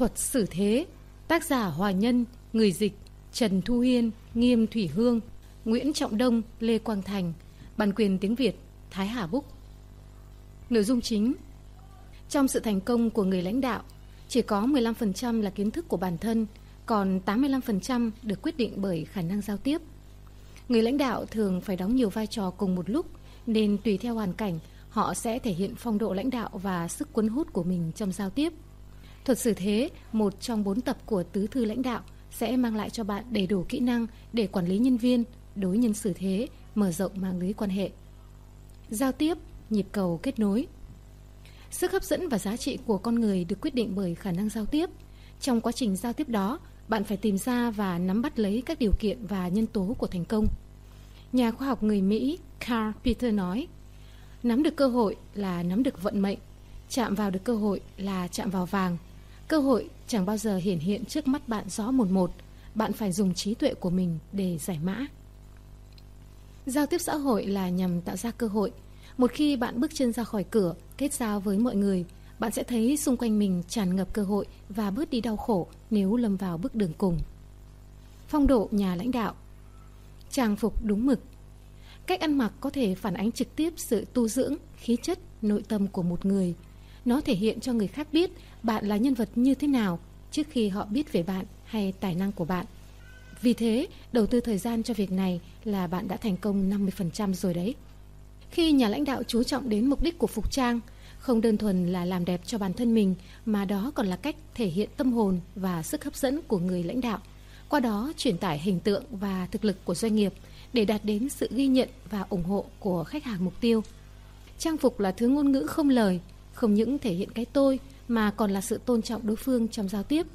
Thuật xử thế. Tác giả Hòa Nhân, Người dịch Trần Thu Hiên, Nghiêm Thủy Hương, Nguyễn Trọng Đông, Lê Quang Thành. Bản quyền tiếng Việt, Thái Hà Búc. Nội dung chính. Trong sự thành công của người lãnh đạo, Chỉ có 15% là kiến thức của bản thân, Còn 85% được quyết định bởi khả năng giao tiếp. Người lãnh đạo thường phải đóng nhiều vai trò cùng một lúc, Nên tùy theo hoàn cảnh, Họ sẽ thể hiện phong độ lãnh đạo và sức cuốn hút của mình trong giao tiếp. Thuật xử thế, một trong bốn tập của tứ thư lãnh đạo sẽ mang lại cho bạn đầy đủ kỹ năng để quản lý nhân viên, đối nhân xử thế, mở rộng mạng lưới quan hệ. Giao tiếp, nhịp cầu kết nối. Sức hấp dẫn và giá trị của con người được quyết định bởi khả năng giao tiếp. Trong quá trình giao tiếp đó, bạn phải tìm ra và nắm bắt lấy các điều kiện và nhân tố của thành công. Nhà khoa học người Mỹ Carl Peter nói, nắm được cơ hội là nắm được vận mệnh, chạm vào được cơ hội là chạm vào vàng – Cơ hội chẳng bao giờ hiển hiện trước mắt bạn rõ một một, bạn phải dùng trí tuệ của mình để giải mã. Giao tiếp xã hội là nhằm tạo ra cơ hội. Một khi bạn bước chân ra khỏi cửa, kết giao với mọi người, bạn sẽ thấy xung quanh mình tràn ngập cơ hội và bớt đi đau khổ nếu lâm vào bước đường cùng. Phong độ nhà lãnh đạo Trang phục đúng mực Cách ăn mặc có thể phản ánh trực tiếp sự tu dưỡng, khí chất, nội tâm của một người – nó thể hiện cho người khác biết bạn là nhân vật như thế nào trước khi họ biết về bạn hay tài năng của bạn. Vì thế, đầu tư thời gian cho việc này là bạn đã thành công 50% rồi đấy. Khi nhà lãnh đạo chú trọng đến mục đích của phục trang, không đơn thuần là làm đẹp cho bản thân mình mà đó còn là cách thể hiện tâm hồn và sức hấp dẫn của người lãnh đạo. Qua đó truyền tải hình tượng và thực lực của doanh nghiệp để đạt đến sự ghi nhận và ủng hộ của khách hàng mục tiêu. Trang phục là thứ ngôn ngữ không lời không những thể hiện cái tôi mà còn là sự tôn trọng đối phương trong giao tiếp.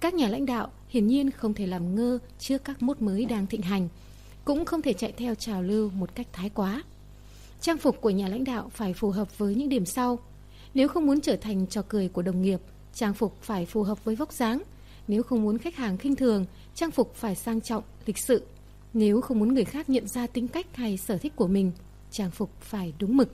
Các nhà lãnh đạo hiển nhiên không thể làm ngơ trước các mốt mới đang thịnh hành, cũng không thể chạy theo trào lưu một cách thái quá. Trang phục của nhà lãnh đạo phải phù hợp với những điểm sau. Nếu không muốn trở thành trò cười của đồng nghiệp, trang phục phải phù hợp với vóc dáng. Nếu không muốn khách hàng khinh thường, trang phục phải sang trọng, lịch sự. Nếu không muốn người khác nhận ra tính cách hay sở thích của mình, trang phục phải đúng mực.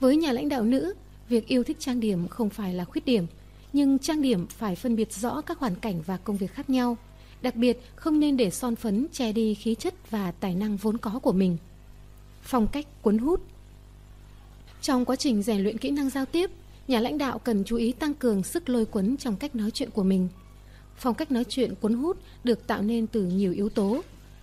Với nhà lãnh đạo nữ, việc yêu thích trang điểm không phải là khuyết điểm, nhưng trang điểm phải phân biệt rõ các hoàn cảnh và công việc khác nhau. Đặc biệt, không nên để son phấn che đi khí chất và tài năng vốn có của mình. Phong cách cuốn hút Trong quá trình rèn luyện kỹ năng giao tiếp, nhà lãnh đạo cần chú ý tăng cường sức lôi cuốn trong cách nói chuyện của mình. Phong cách nói chuyện cuốn hút được tạo nên từ nhiều yếu tố.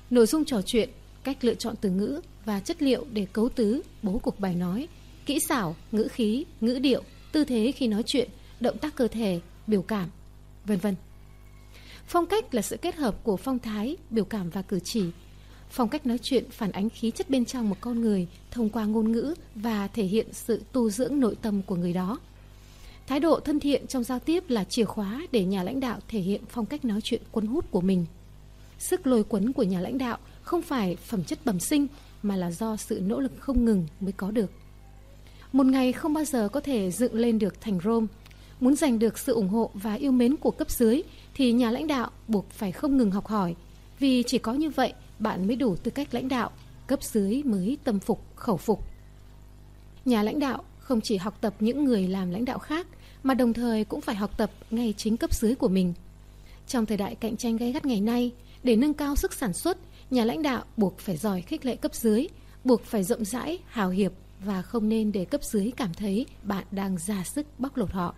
Nội dung trò chuyện, cách lựa chọn từ ngữ và chất liệu để cấu tứ, bố cục bài nói – kỹ xảo, ngữ khí, ngữ điệu, tư thế khi nói chuyện, động tác cơ thể, biểu cảm, vân vân. Phong cách là sự kết hợp của phong thái, biểu cảm và cử chỉ. Phong cách nói chuyện phản ánh khí chất bên trong một con người thông qua ngôn ngữ và thể hiện sự tu dưỡng nội tâm của người đó. Thái độ thân thiện trong giao tiếp là chìa khóa để nhà lãnh đạo thể hiện phong cách nói chuyện cuốn hút của mình. Sức lôi cuốn của nhà lãnh đạo không phải phẩm chất bẩm sinh mà là do sự nỗ lực không ngừng mới có được. Một ngày không bao giờ có thể dựng lên được thành Rome. Muốn giành được sự ủng hộ và yêu mến của cấp dưới thì nhà lãnh đạo buộc phải không ngừng học hỏi. Vì chỉ có như vậy bạn mới đủ tư cách lãnh đạo, cấp dưới mới tâm phục, khẩu phục. Nhà lãnh đạo không chỉ học tập những người làm lãnh đạo khác mà đồng thời cũng phải học tập ngay chính cấp dưới của mình. Trong thời đại cạnh tranh gay gắt ngày nay, để nâng cao sức sản xuất, nhà lãnh đạo buộc phải giỏi khích lệ cấp dưới, buộc phải rộng rãi, hào hiệp và không nên để cấp dưới cảm thấy bạn đang ra sức bóc lột họ.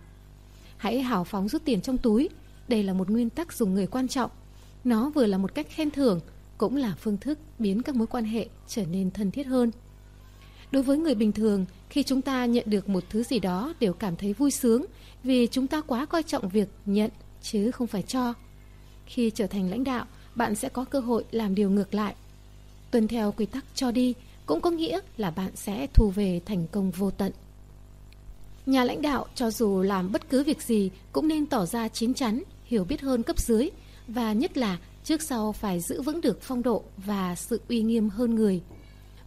Hãy hào phóng rút tiền trong túi, đây là một nguyên tắc dùng người quan trọng. Nó vừa là một cách khen thưởng, cũng là phương thức biến các mối quan hệ trở nên thân thiết hơn. Đối với người bình thường, khi chúng ta nhận được một thứ gì đó đều cảm thấy vui sướng vì chúng ta quá coi trọng việc nhận chứ không phải cho. Khi trở thành lãnh đạo, bạn sẽ có cơ hội làm điều ngược lại. Tuân theo quy tắc cho đi cũng có nghĩa là bạn sẽ thu về thành công vô tận. Nhà lãnh đạo cho dù làm bất cứ việc gì cũng nên tỏ ra chín chắn, hiểu biết hơn cấp dưới và nhất là trước sau phải giữ vững được phong độ và sự uy nghiêm hơn người.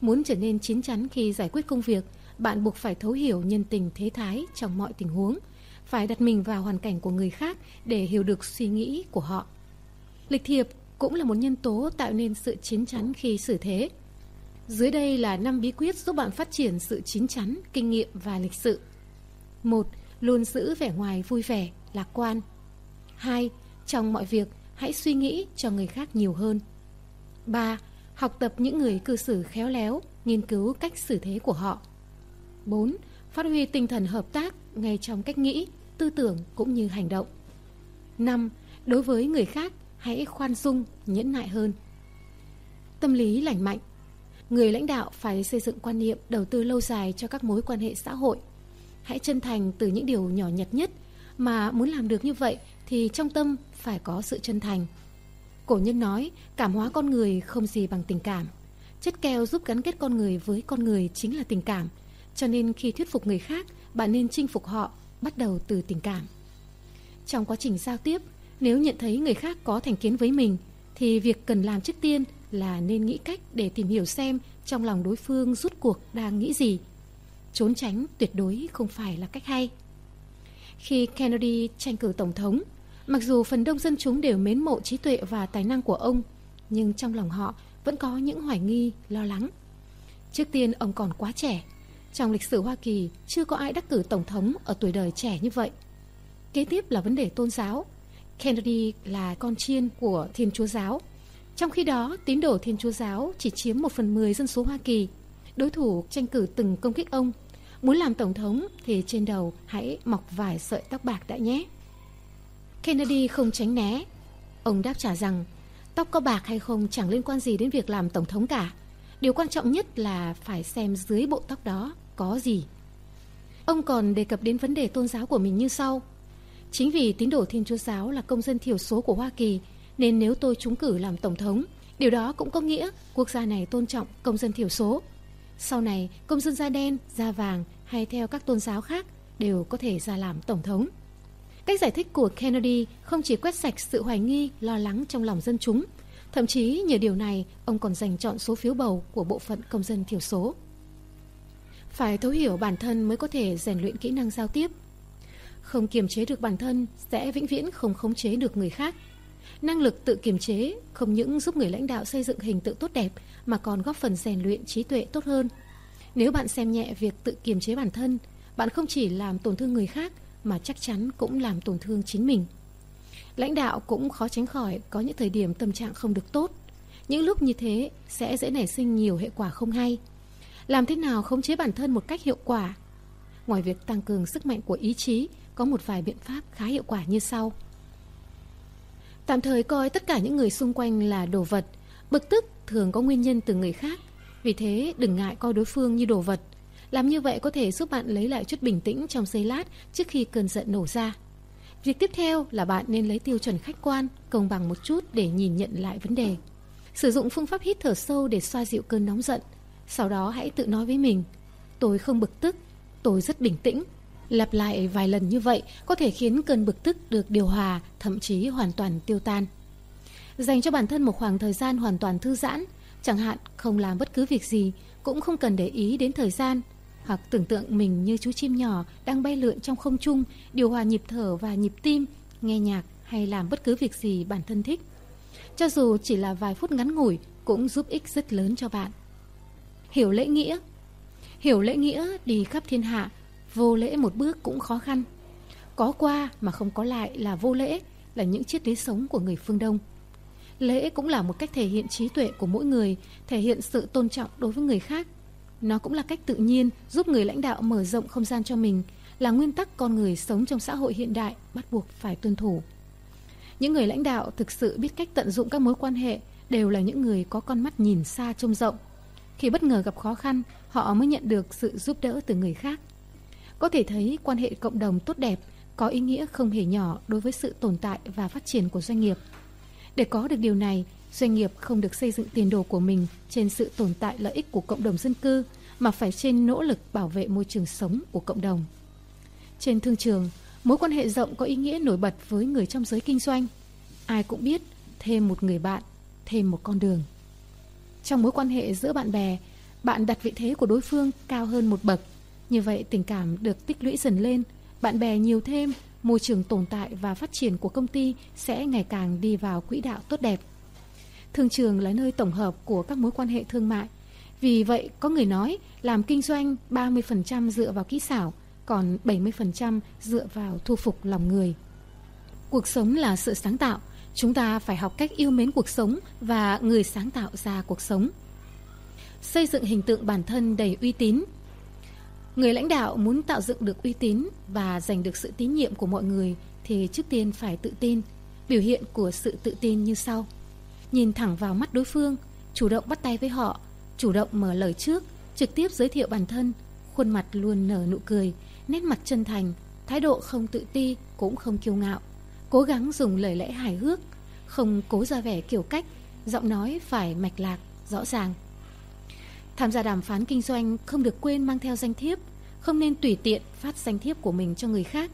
Muốn trở nên chín chắn khi giải quyết công việc, bạn buộc phải thấu hiểu nhân tình thế thái trong mọi tình huống, phải đặt mình vào hoàn cảnh của người khác để hiểu được suy nghĩ của họ. Lịch thiệp cũng là một nhân tố tạo nên sự chín chắn khi xử thế. Dưới đây là 5 bí quyết giúp bạn phát triển sự chín chắn, kinh nghiệm và lịch sự. 1. Luôn giữ vẻ ngoài vui vẻ, lạc quan. 2. Trong mọi việc, hãy suy nghĩ cho người khác nhiều hơn. 3. Học tập những người cư xử khéo léo, nghiên cứu cách xử thế của họ. 4. Phát huy tinh thần hợp tác ngay trong cách nghĩ, tư tưởng cũng như hành động. 5. Đối với người khác, hãy khoan dung, nhẫn nại hơn. Tâm lý lành mạnh Người lãnh đạo phải xây dựng quan niệm đầu tư lâu dài cho các mối quan hệ xã hội. Hãy chân thành từ những điều nhỏ nhặt nhất, mà muốn làm được như vậy thì trong tâm phải có sự chân thành. Cổ nhân nói, cảm hóa con người không gì bằng tình cảm. Chất keo giúp gắn kết con người với con người chính là tình cảm. Cho nên khi thuyết phục người khác, bạn nên chinh phục họ, bắt đầu từ tình cảm. Trong quá trình giao tiếp, nếu nhận thấy người khác có thành kiến với mình, thì việc cần làm trước tiên là nên nghĩ cách để tìm hiểu xem trong lòng đối phương rút cuộc đang nghĩ gì. Trốn tránh tuyệt đối không phải là cách hay. Khi Kennedy tranh cử tổng thống, mặc dù phần đông dân chúng đều mến mộ trí tuệ và tài năng của ông, nhưng trong lòng họ vẫn có những hoài nghi, lo lắng. Trước tiên ông còn quá trẻ. Trong lịch sử Hoa Kỳ chưa có ai đắc cử tổng thống ở tuổi đời trẻ như vậy. Kế tiếp là vấn đề tôn giáo. Kennedy là con chiên của Thiên Chúa Giáo. Trong khi đó, tín đồ Thiên Chúa Giáo chỉ chiếm một phần mười dân số Hoa Kỳ. Đối thủ tranh cử từng công kích ông. Muốn làm tổng thống thì trên đầu hãy mọc vài sợi tóc bạc đã nhé. Kennedy không tránh né. Ông đáp trả rằng tóc có bạc hay không chẳng liên quan gì đến việc làm tổng thống cả. Điều quan trọng nhất là phải xem dưới bộ tóc đó có gì. Ông còn đề cập đến vấn đề tôn giáo của mình như sau. Chính vì tín đồ Thiên Chúa Giáo là công dân thiểu số của Hoa Kỳ, nên nếu tôi trúng cử làm tổng thống, điều đó cũng có nghĩa quốc gia này tôn trọng công dân thiểu số. Sau này, công dân da đen, da vàng hay theo các tôn giáo khác đều có thể ra làm tổng thống. Cách giải thích của Kennedy không chỉ quét sạch sự hoài nghi, lo lắng trong lòng dân chúng, thậm chí nhờ điều này ông còn giành chọn số phiếu bầu của bộ phận công dân thiểu số. Phải thấu hiểu bản thân mới có thể rèn luyện kỹ năng giao tiếp. Không kiềm chế được bản thân sẽ vĩnh viễn không khống chế được người khác. Năng lực tự kiềm chế không những giúp người lãnh đạo xây dựng hình tượng tốt đẹp mà còn góp phần rèn luyện trí tuệ tốt hơn. Nếu bạn xem nhẹ việc tự kiềm chế bản thân, bạn không chỉ làm tổn thương người khác mà chắc chắn cũng làm tổn thương chính mình. Lãnh đạo cũng khó tránh khỏi có những thời điểm tâm trạng không được tốt. Những lúc như thế sẽ dễ nảy sinh nhiều hệ quả không hay. Làm thế nào khống chế bản thân một cách hiệu quả? Ngoài việc tăng cường sức mạnh của ý chí, có một vài biện pháp khá hiệu quả như sau. Tạm thời coi tất cả những người xung quanh là đồ vật, bực tức thường có nguyên nhân từ người khác. Vì thế đừng ngại coi đối phương như đồ vật. Làm như vậy có thể giúp bạn lấy lại chút bình tĩnh trong giây lát trước khi cơn giận nổ ra. Việc tiếp theo là bạn nên lấy tiêu chuẩn khách quan, công bằng một chút để nhìn nhận lại vấn đề. Sử dụng phương pháp hít thở sâu để xoa dịu cơn nóng giận. Sau đó hãy tự nói với mình, tôi không bực tức, tôi rất bình tĩnh. Lặp lại vài lần như vậy có thể khiến cơn bực tức được điều hòa, thậm chí hoàn toàn tiêu tan. Dành cho bản thân một khoảng thời gian hoàn toàn thư giãn, chẳng hạn không làm bất cứ việc gì, cũng không cần để ý đến thời gian, hoặc tưởng tượng mình như chú chim nhỏ đang bay lượn trong không trung, điều hòa nhịp thở và nhịp tim, nghe nhạc hay làm bất cứ việc gì bản thân thích. Cho dù chỉ là vài phút ngắn ngủi cũng giúp ích rất lớn cho bạn. Hiểu lễ nghĩa Hiểu lễ nghĩa đi khắp thiên hạ, vô lễ một bước cũng khó khăn. Có qua mà không có lại là vô lễ, là những triết lý sống của người phương Đông. Lễ cũng là một cách thể hiện trí tuệ của mỗi người, thể hiện sự tôn trọng đối với người khác. Nó cũng là cách tự nhiên giúp người lãnh đạo mở rộng không gian cho mình, là nguyên tắc con người sống trong xã hội hiện đại bắt buộc phải tuân thủ. Những người lãnh đạo thực sự biết cách tận dụng các mối quan hệ đều là những người có con mắt nhìn xa trông rộng. Khi bất ngờ gặp khó khăn, họ mới nhận được sự giúp đỡ từ người khác. Có thể thấy quan hệ cộng đồng tốt đẹp có ý nghĩa không hề nhỏ đối với sự tồn tại và phát triển của doanh nghiệp. Để có được điều này, doanh nghiệp không được xây dựng tiền đồ của mình trên sự tồn tại lợi ích của cộng đồng dân cư mà phải trên nỗ lực bảo vệ môi trường sống của cộng đồng. Trên thương trường, mối quan hệ rộng có ý nghĩa nổi bật với người trong giới kinh doanh. Ai cũng biết, thêm một người bạn, thêm một con đường. Trong mối quan hệ giữa bạn bè, bạn đặt vị thế của đối phương cao hơn một bậc. Như vậy tình cảm được tích lũy dần lên, bạn bè nhiều thêm, môi trường tồn tại và phát triển của công ty sẽ ngày càng đi vào quỹ đạo tốt đẹp. Thương trường là nơi tổng hợp của các mối quan hệ thương mại. Vì vậy, có người nói làm kinh doanh 30% dựa vào kỹ xảo, còn 70% dựa vào thu phục lòng người. Cuộc sống là sự sáng tạo, chúng ta phải học cách yêu mến cuộc sống và người sáng tạo ra cuộc sống. Xây dựng hình tượng bản thân đầy uy tín. Người lãnh đạo muốn tạo dựng được uy tín và giành được sự tín nhiệm của mọi người thì trước tiên phải tự tin. Biểu hiện của sự tự tin như sau. Nhìn thẳng vào mắt đối phương, chủ động bắt tay với họ, chủ động mở lời trước, trực tiếp giới thiệu bản thân, khuôn mặt luôn nở nụ cười, nét mặt chân thành, thái độ không tự ti cũng không kiêu ngạo, cố gắng dùng lời lẽ hài hước, không cố ra vẻ kiểu cách, giọng nói phải mạch lạc, rõ ràng. Tham gia đàm phán kinh doanh không được quên mang theo danh thiếp, không nên tùy tiện phát danh thiếp của mình cho người khác.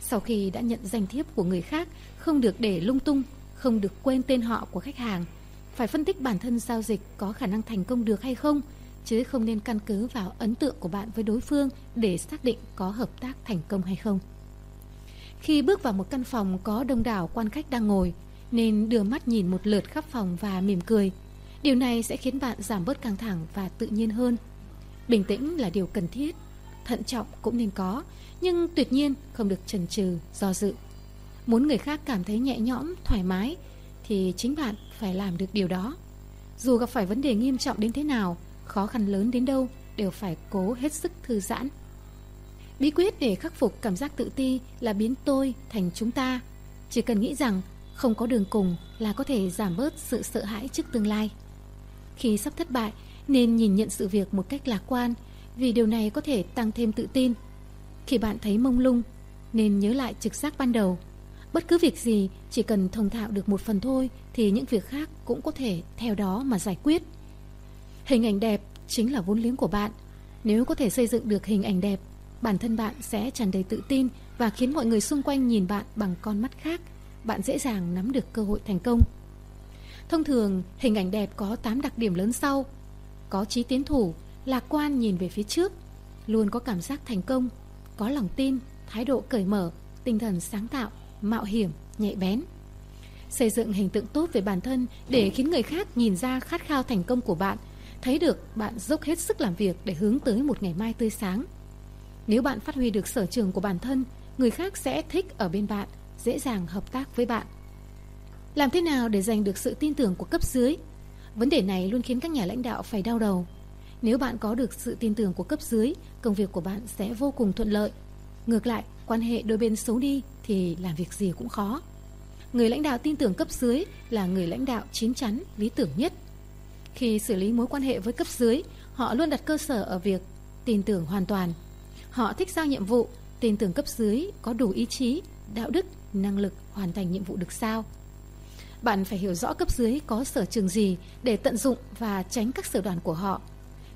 Sau khi đã nhận danh thiếp của người khác, không được để lung tung, không được quên tên họ của khách hàng. Phải phân tích bản thân giao dịch có khả năng thành công được hay không, chứ không nên căn cứ vào ấn tượng của bạn với đối phương để xác định có hợp tác thành công hay không. Khi bước vào một căn phòng có đông đảo quan khách đang ngồi, nên đưa mắt nhìn một lượt khắp phòng và mỉm cười. Điều này sẽ khiến bạn giảm bớt căng thẳng và tự nhiên hơn. Bình tĩnh là điều cần thiết, thận trọng cũng nên có, nhưng tuyệt nhiên không được chần chừ, do dự. Muốn người khác cảm thấy nhẹ nhõm, thoải mái thì chính bạn phải làm được điều đó. Dù gặp phải vấn đề nghiêm trọng đến thế nào, khó khăn lớn đến đâu đều phải cố hết sức thư giãn. Bí quyết để khắc phục cảm giác tự ti là biến tôi thành chúng ta. Chỉ cần nghĩ rằng không có đường cùng là có thể giảm bớt sự sợ hãi trước tương lai. Khi sắp thất bại, nên nhìn nhận sự việc một cách lạc quan, vì điều này có thể tăng thêm tự tin. Khi bạn thấy mông lung, nên nhớ lại trực giác ban đầu. Bất cứ việc gì, chỉ cần thông thạo được một phần thôi, thì những việc khác cũng có thể theo đó mà giải quyết. Hình ảnh đẹp chính là vốn liếng của bạn. Nếu có thể xây dựng được hình ảnh đẹp, bản thân bạn sẽ tràn đầy tự tin và khiến mọi người xung quanh nhìn bạn bằng con mắt khác. Bạn dễ dàng nắm được cơ hội thành công. Thông thường, hình ảnh đẹp có 8 đặc điểm lớn sau. Có trí tiến thủ, lạc quan nhìn về phía trước, luôn có cảm giác thành công, có lòng tin, thái độ cởi mở, tinh thần sáng tạo, mạo hiểm, nhạy bén. Xây dựng hình tượng tốt về bản thân để khiến người khác nhìn ra khát khao thành công của bạn – thấy được bạn dốc hết sức làm việc để hướng tới một ngày mai tươi sáng. Nếu bạn phát huy được sở trường của bản thân, người khác sẽ thích ở bên bạn, dễ dàng hợp tác với bạn. Làm thế nào để giành được sự tin tưởng của cấp dưới? Vấn đề này luôn khiến các nhà lãnh đạo phải đau đầu. Nếu bạn có được sự tin tưởng của cấp dưới, công việc của bạn sẽ vô cùng thuận lợi. Ngược lại, quan hệ đôi bên xấu đi thì làm việc gì cũng khó. Người lãnh đạo tin tưởng cấp dưới là người lãnh đạo chín chắn, lý tưởng nhất. Khi xử lý mối quan hệ với cấp dưới, họ luôn đặt cơ sở ở việc tin tưởng hoàn toàn. Họ thích giao nhiệm vụ, tin tưởng cấp dưới có đủ ý chí, đạo đức, năng lực hoàn thành nhiệm vụ được sao. Bạn phải hiểu rõ cấp dưới có sở trường gì để tận dụng và tránh các sở đoàn của họ.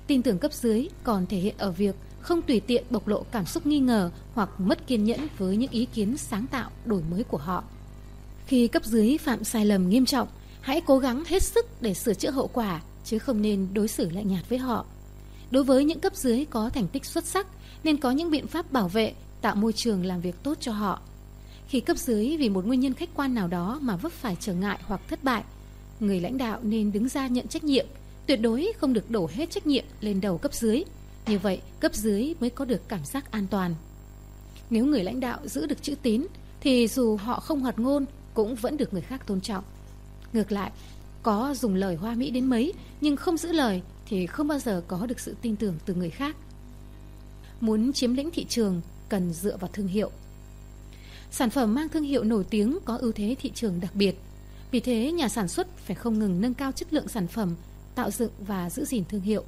Tin tưởng cấp dưới còn thể hiện ở việc không tùy tiện bộc lộ cảm xúc nghi ngờ hoặc mất kiên nhẫn với những ý kiến sáng tạo, đổi mới của họ. Khi cấp dưới phạm sai lầm nghiêm trọng, hãy cố gắng hết sức để sửa chữa hậu quả chứ không nên đối xử lạnh nhạt với họ. Đối với những cấp dưới có thành tích xuất sắc nên có những biện pháp bảo vệ, tạo môi trường làm việc tốt cho họ. Khi cấp dưới vì một nguyên nhân khách quan nào đó mà vấp phải trở ngại hoặc thất bại, người lãnh đạo nên đứng ra nhận trách nhiệm, tuyệt đối không được đổ hết trách nhiệm lên đầu cấp dưới. Như vậy, cấp dưới mới có được cảm giác an toàn. Nếu người lãnh đạo giữ được chữ tín, thì dù họ không hoạt ngôn cũng vẫn được người khác tôn trọng. Ngược lại, có dùng lời hoa mỹ đến mấy nhưng không giữ lời thì không bao giờ có được sự tin tưởng từ người khác. Muốn chiếm lĩnh thị trường cần dựa vào thương hiệu. Sản phẩm mang thương hiệu nổi tiếng có ưu thế thị trường đặc biệt. Vì thế, nhà sản xuất phải không ngừng nâng cao chất lượng sản phẩm, tạo dựng và giữ gìn thương hiệu.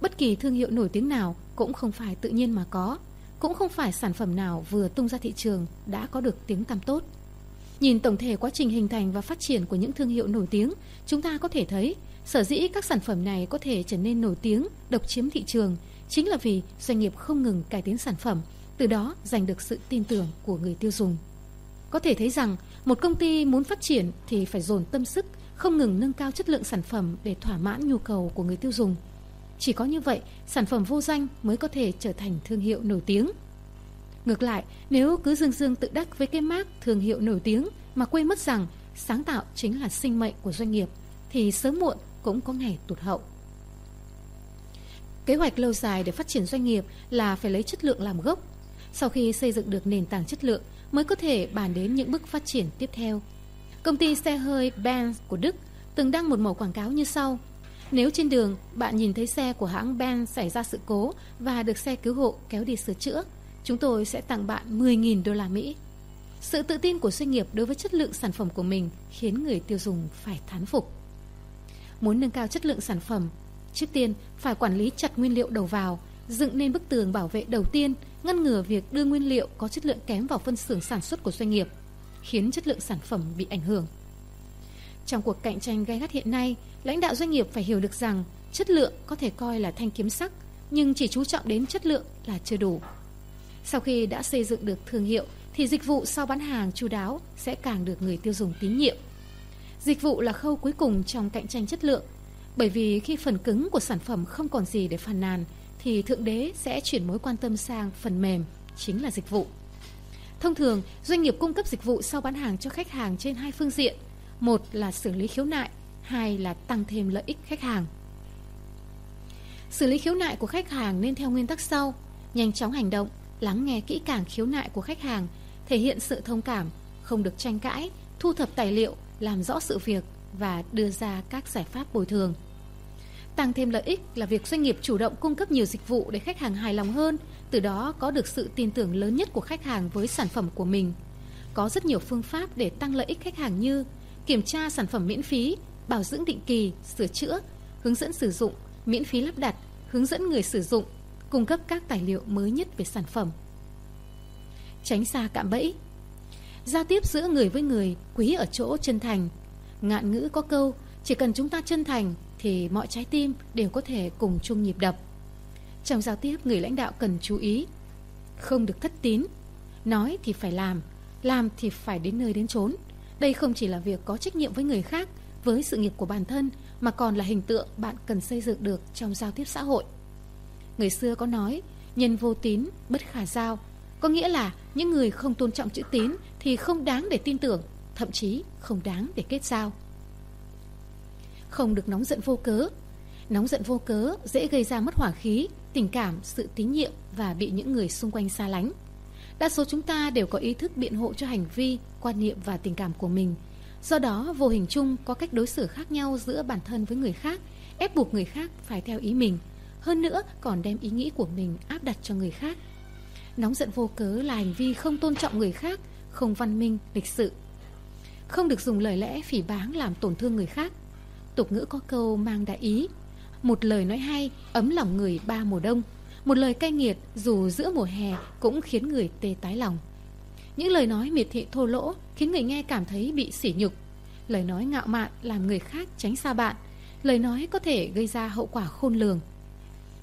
Bất kỳ thương hiệu nổi tiếng nào cũng không phải tự nhiên mà có, cũng không phải sản phẩm nào vừa tung ra thị trường đã có được tiếng tăm tốt. Nhìn tổng thể quá trình hình thành và phát triển của những thương hiệu nổi tiếng, chúng ta có thể thấy sở dĩ các sản phẩm này có thể trở nên nổi tiếng, độc chiếm thị trường chính là vì doanh nghiệp không ngừng cải tiến sản phẩm, từ đó giành được sự tin tưởng của người tiêu dùng. Có thể thấy rằng một công ty muốn phát triển thì phải dồn tâm sức, không ngừng nâng cao chất lượng sản phẩm để thỏa mãn nhu cầu của người tiêu dùng. Chỉ có như vậy, sản phẩm vô danh mới có thể trở thành thương hiệu nổi tiếng. Ngược lại, nếu cứ dương dương tự đắc với cái mác thương hiệu nổi tiếng mà quên mất rằng sáng tạo chính là sinh mệnh của doanh nghiệp, thì sớm muộn cũng có ngày tụt hậu. Kế hoạch lâu dài để phát triển doanh nghiệp là phải lấy chất lượng làm gốc. Sau khi xây dựng được nền tảng chất lượng mới có thể bàn đến những bước phát triển tiếp theo. Công ty xe hơi Benz của Đức từng đăng một mẫu quảng cáo như sau. Nếu trên đường bạn nhìn thấy xe của hãng Benz xảy ra sự cố và được xe cứu hộ kéo đi sửa chữa, chúng tôi sẽ tặng bạn 10.000 đô la Mỹ. Sự tự tin của doanh nghiệp đối với chất lượng sản phẩm của mình khiến người tiêu dùng phải thán phục. Muốn nâng cao chất lượng sản phẩm, trước tiên phải quản lý chặt nguyên liệu đầu vào, dựng nên bức tường bảo vệ đầu tiên, ngăn ngừa việc đưa nguyên liệu có chất lượng kém vào phân xưởng sản xuất của doanh nghiệp, khiến chất lượng sản phẩm bị ảnh hưởng. Trong cuộc cạnh tranh gay gắt hiện nay, lãnh đạo doanh nghiệp phải hiểu được rằng chất lượng có thể coi là thanh kiếm sắc, nhưng chỉ chú trọng đến chất lượng là chưa đủ. Sau khi đã xây dựng được thương hiệu thì dịch vụ sau bán hàng chu đáo sẽ càng được người tiêu dùng tín nhiệm. Dịch vụ là khâu cuối cùng trong cạnh tranh chất lượng, bởi vì khi phần cứng của sản phẩm không còn gì để phàn nàn thì thượng đế sẽ chuyển mối quan tâm sang phần mềm, chính là dịch vụ. Thông thường, doanh nghiệp cung cấp dịch vụ sau bán hàng cho khách hàng trên hai phương diện. Một là xử lý khiếu nại, hai là tăng thêm lợi ích khách hàng. Xử lý khiếu nại của khách hàng nên theo nguyên tắc sau: nhanh chóng hành động, lắng nghe kỹ càng khiếu nại của khách hàng, thể hiện sự thông cảm, không được tranh cãi, thu thập tài liệu, làm rõ sự việc và đưa ra các giải pháp bồi thường. Tăng thêm lợi ích là việc doanh nghiệp chủ động cung cấp nhiều dịch vụ để khách hàng hài lòng hơn, từ đó có được sự tin tưởng lớn nhất của khách hàng với sản phẩm của mình. Có rất nhiều phương pháp để tăng lợi ích khách hàng như kiểm tra sản phẩm miễn phí, bảo dưỡng định kỳ, sửa chữa, hướng dẫn sử dụng, miễn phí lắp đặt, hướng dẫn người sử dụng, cung cấp các tài liệu mới nhất về sản phẩm. Tránh xa cạm bẫy Giao tiếp giữa người với người quý ở chỗ chân thành. Ngạn ngữ có câu, chỉ cần chúng ta chân thành thì mọi trái tim đều có thể cùng chung nhịp đập. Trong giao tiếp, người lãnh đạo cần chú ý. Không được thất tín. Nói thì phải làm, làm thì phải đến nơi đến chốn. Đây không chỉ là việc có trách nhiệm với người khác, với sự nghiệp của bản thân, mà còn là hình tượng bạn cần xây dựng được trong giao tiếp xã hội. Người xưa có nói, nhân vô tín, bất khả giao. Có nghĩa là những người không tôn trọng chữ tín thì không đáng để tin tưởng, thậm chí không đáng để kết giao. Không được nóng giận vô cớ. Nóng giận vô cớ dễ gây ra mất hỏa khí, tình cảm, sự tín nhiệm và bị những người xung quanh xa lánh. Đa số chúng ta đều có ý thức biện hộ cho hành vi, quan niệm và tình cảm của mình. Do đó, vô hình chung có cách đối xử khác nhau giữa bản thân với người khác, ép buộc người khác phải theo ý mình. Hơn nữa, còn đem ý nghĩ của mình áp đặt cho người khác. Nóng giận vô cớ là hành vi không tôn trọng người khác, không văn minh, lịch sự. Không được dùng lời lẽ phỉ báng làm tổn thương người khác. Tục ngữ có câu mang đại ý. Một lời nói hay, ấm lòng người ba mùa đông. Một lời cay nghiệt dù giữa mùa hè cũng khiến người tê tái lòng. Những lời nói miệt thị thô lỗ khiến người nghe cảm thấy bị sỉ nhục. Lời nói ngạo mạn làm người khác tránh xa bạn. Lời nói có thể gây ra hậu quả khôn lường.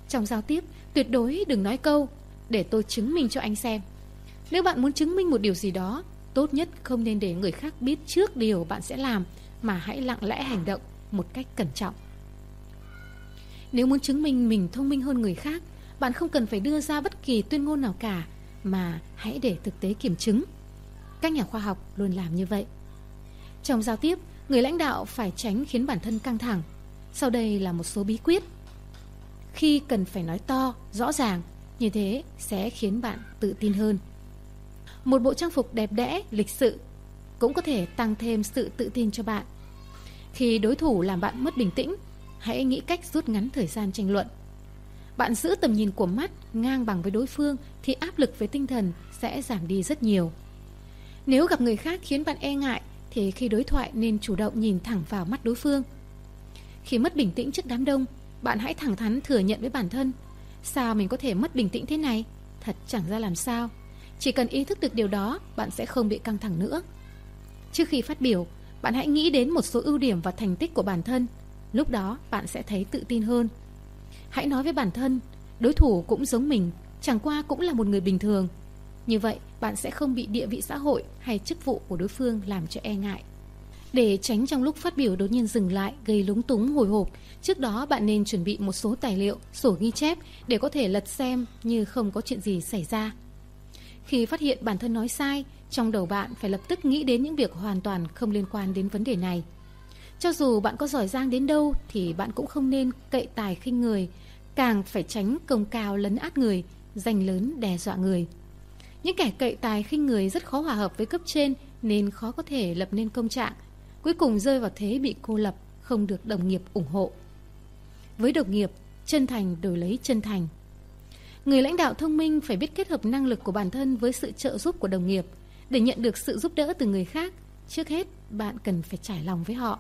Trong giao tiếp, tuyệt đối đừng nói câu để tôi chứng minh cho anh xem. Nếu bạn muốn chứng minh một điều gì đó, tốt nhất không nên để người khác biết trước điều bạn sẽ làm, mà hãy lặng lẽ hành động một cách cẩn trọng. Nếu muốn chứng minh mình thông minh hơn người khác, bạn không cần phải đưa ra bất kỳ tuyên ngôn nào cả, mà hãy để thực tế kiểm chứng. Các nhà khoa học luôn làm như vậy. Trong giao tiếp, người lãnh đạo phải tránh khiến bản thân căng thẳng. Sau đây là một số bí quyết. Khi cần phải nói to, rõ ràng, như thế sẽ khiến bạn tự tin hơn. Một bộ trang phục đẹp đẽ, lịch sự cũng có thể tăng thêm sự tự tin cho bạn. Khi đối thủ làm bạn mất bình tĩnh, hãy nghĩ cách rút ngắn thời gian tranh luận. Bạn giữ tầm nhìn của mắt ngang bằng với đối phương thì áp lực về tinh thần sẽ giảm đi rất nhiều. Nếu gặp người khác khiến bạn e ngại thì khi đối thoại nên chủ động nhìn thẳng vào mắt đối phương. Khi mất bình tĩnh trước đám đông, bạn hãy thẳng thắn thừa nhận với bản thân Sao mình có thể mất bình tĩnh thế này? Thật chẳng ra làm sao. Chỉ cần ý thức được điều đó, bạn sẽ không bị căng thẳng nữa. Trước khi phát biểu, bạn hãy nghĩ đến một số ưu điểm và thành tích của bản thân. Lúc đó, bạn sẽ thấy tự tin hơn. Hãy nói với bản thân, đối thủ cũng giống mình, chẳng qua cũng là một người bình thường. Như vậy, bạn sẽ không bị địa vị xã hội hay chức vụ của đối phương làm cho e ngại. Để tránh trong lúc phát biểu đột nhiên dừng lại gây lúng túng hồi hộp, trước đó bạn nên chuẩn bị một số tài liệu, sổ ghi chép để có thể lật xem như không có chuyện gì xảy ra. Khi phát hiện bản thân nói sai, trong đầu bạn phải lập tức nghĩ đến những việc hoàn toàn không liên quan đến vấn đề này. Cho dù bạn có giỏi giang đến đâu thì bạn cũng không nên cậy tài khinh người, càng phải tránh công cao lấn át người, danh lớn đe dọa người. Những kẻ cậy tài khinh người rất khó hòa hợp với cấp trên nên khó có thể lập nên công trạng. Cuối cùng rơi vào thế bị cô lập, không được đồng nghiệp ủng hộ. Với đồng nghiệp, chân thành đổi lấy chân thành. Người lãnh đạo thông minh phải biết kết hợp năng lực của bản thân với sự trợ giúp của đồng nghiệp. Để nhận được sự giúp đỡ từ người khác, trước hết bạn cần phải trải lòng với họ.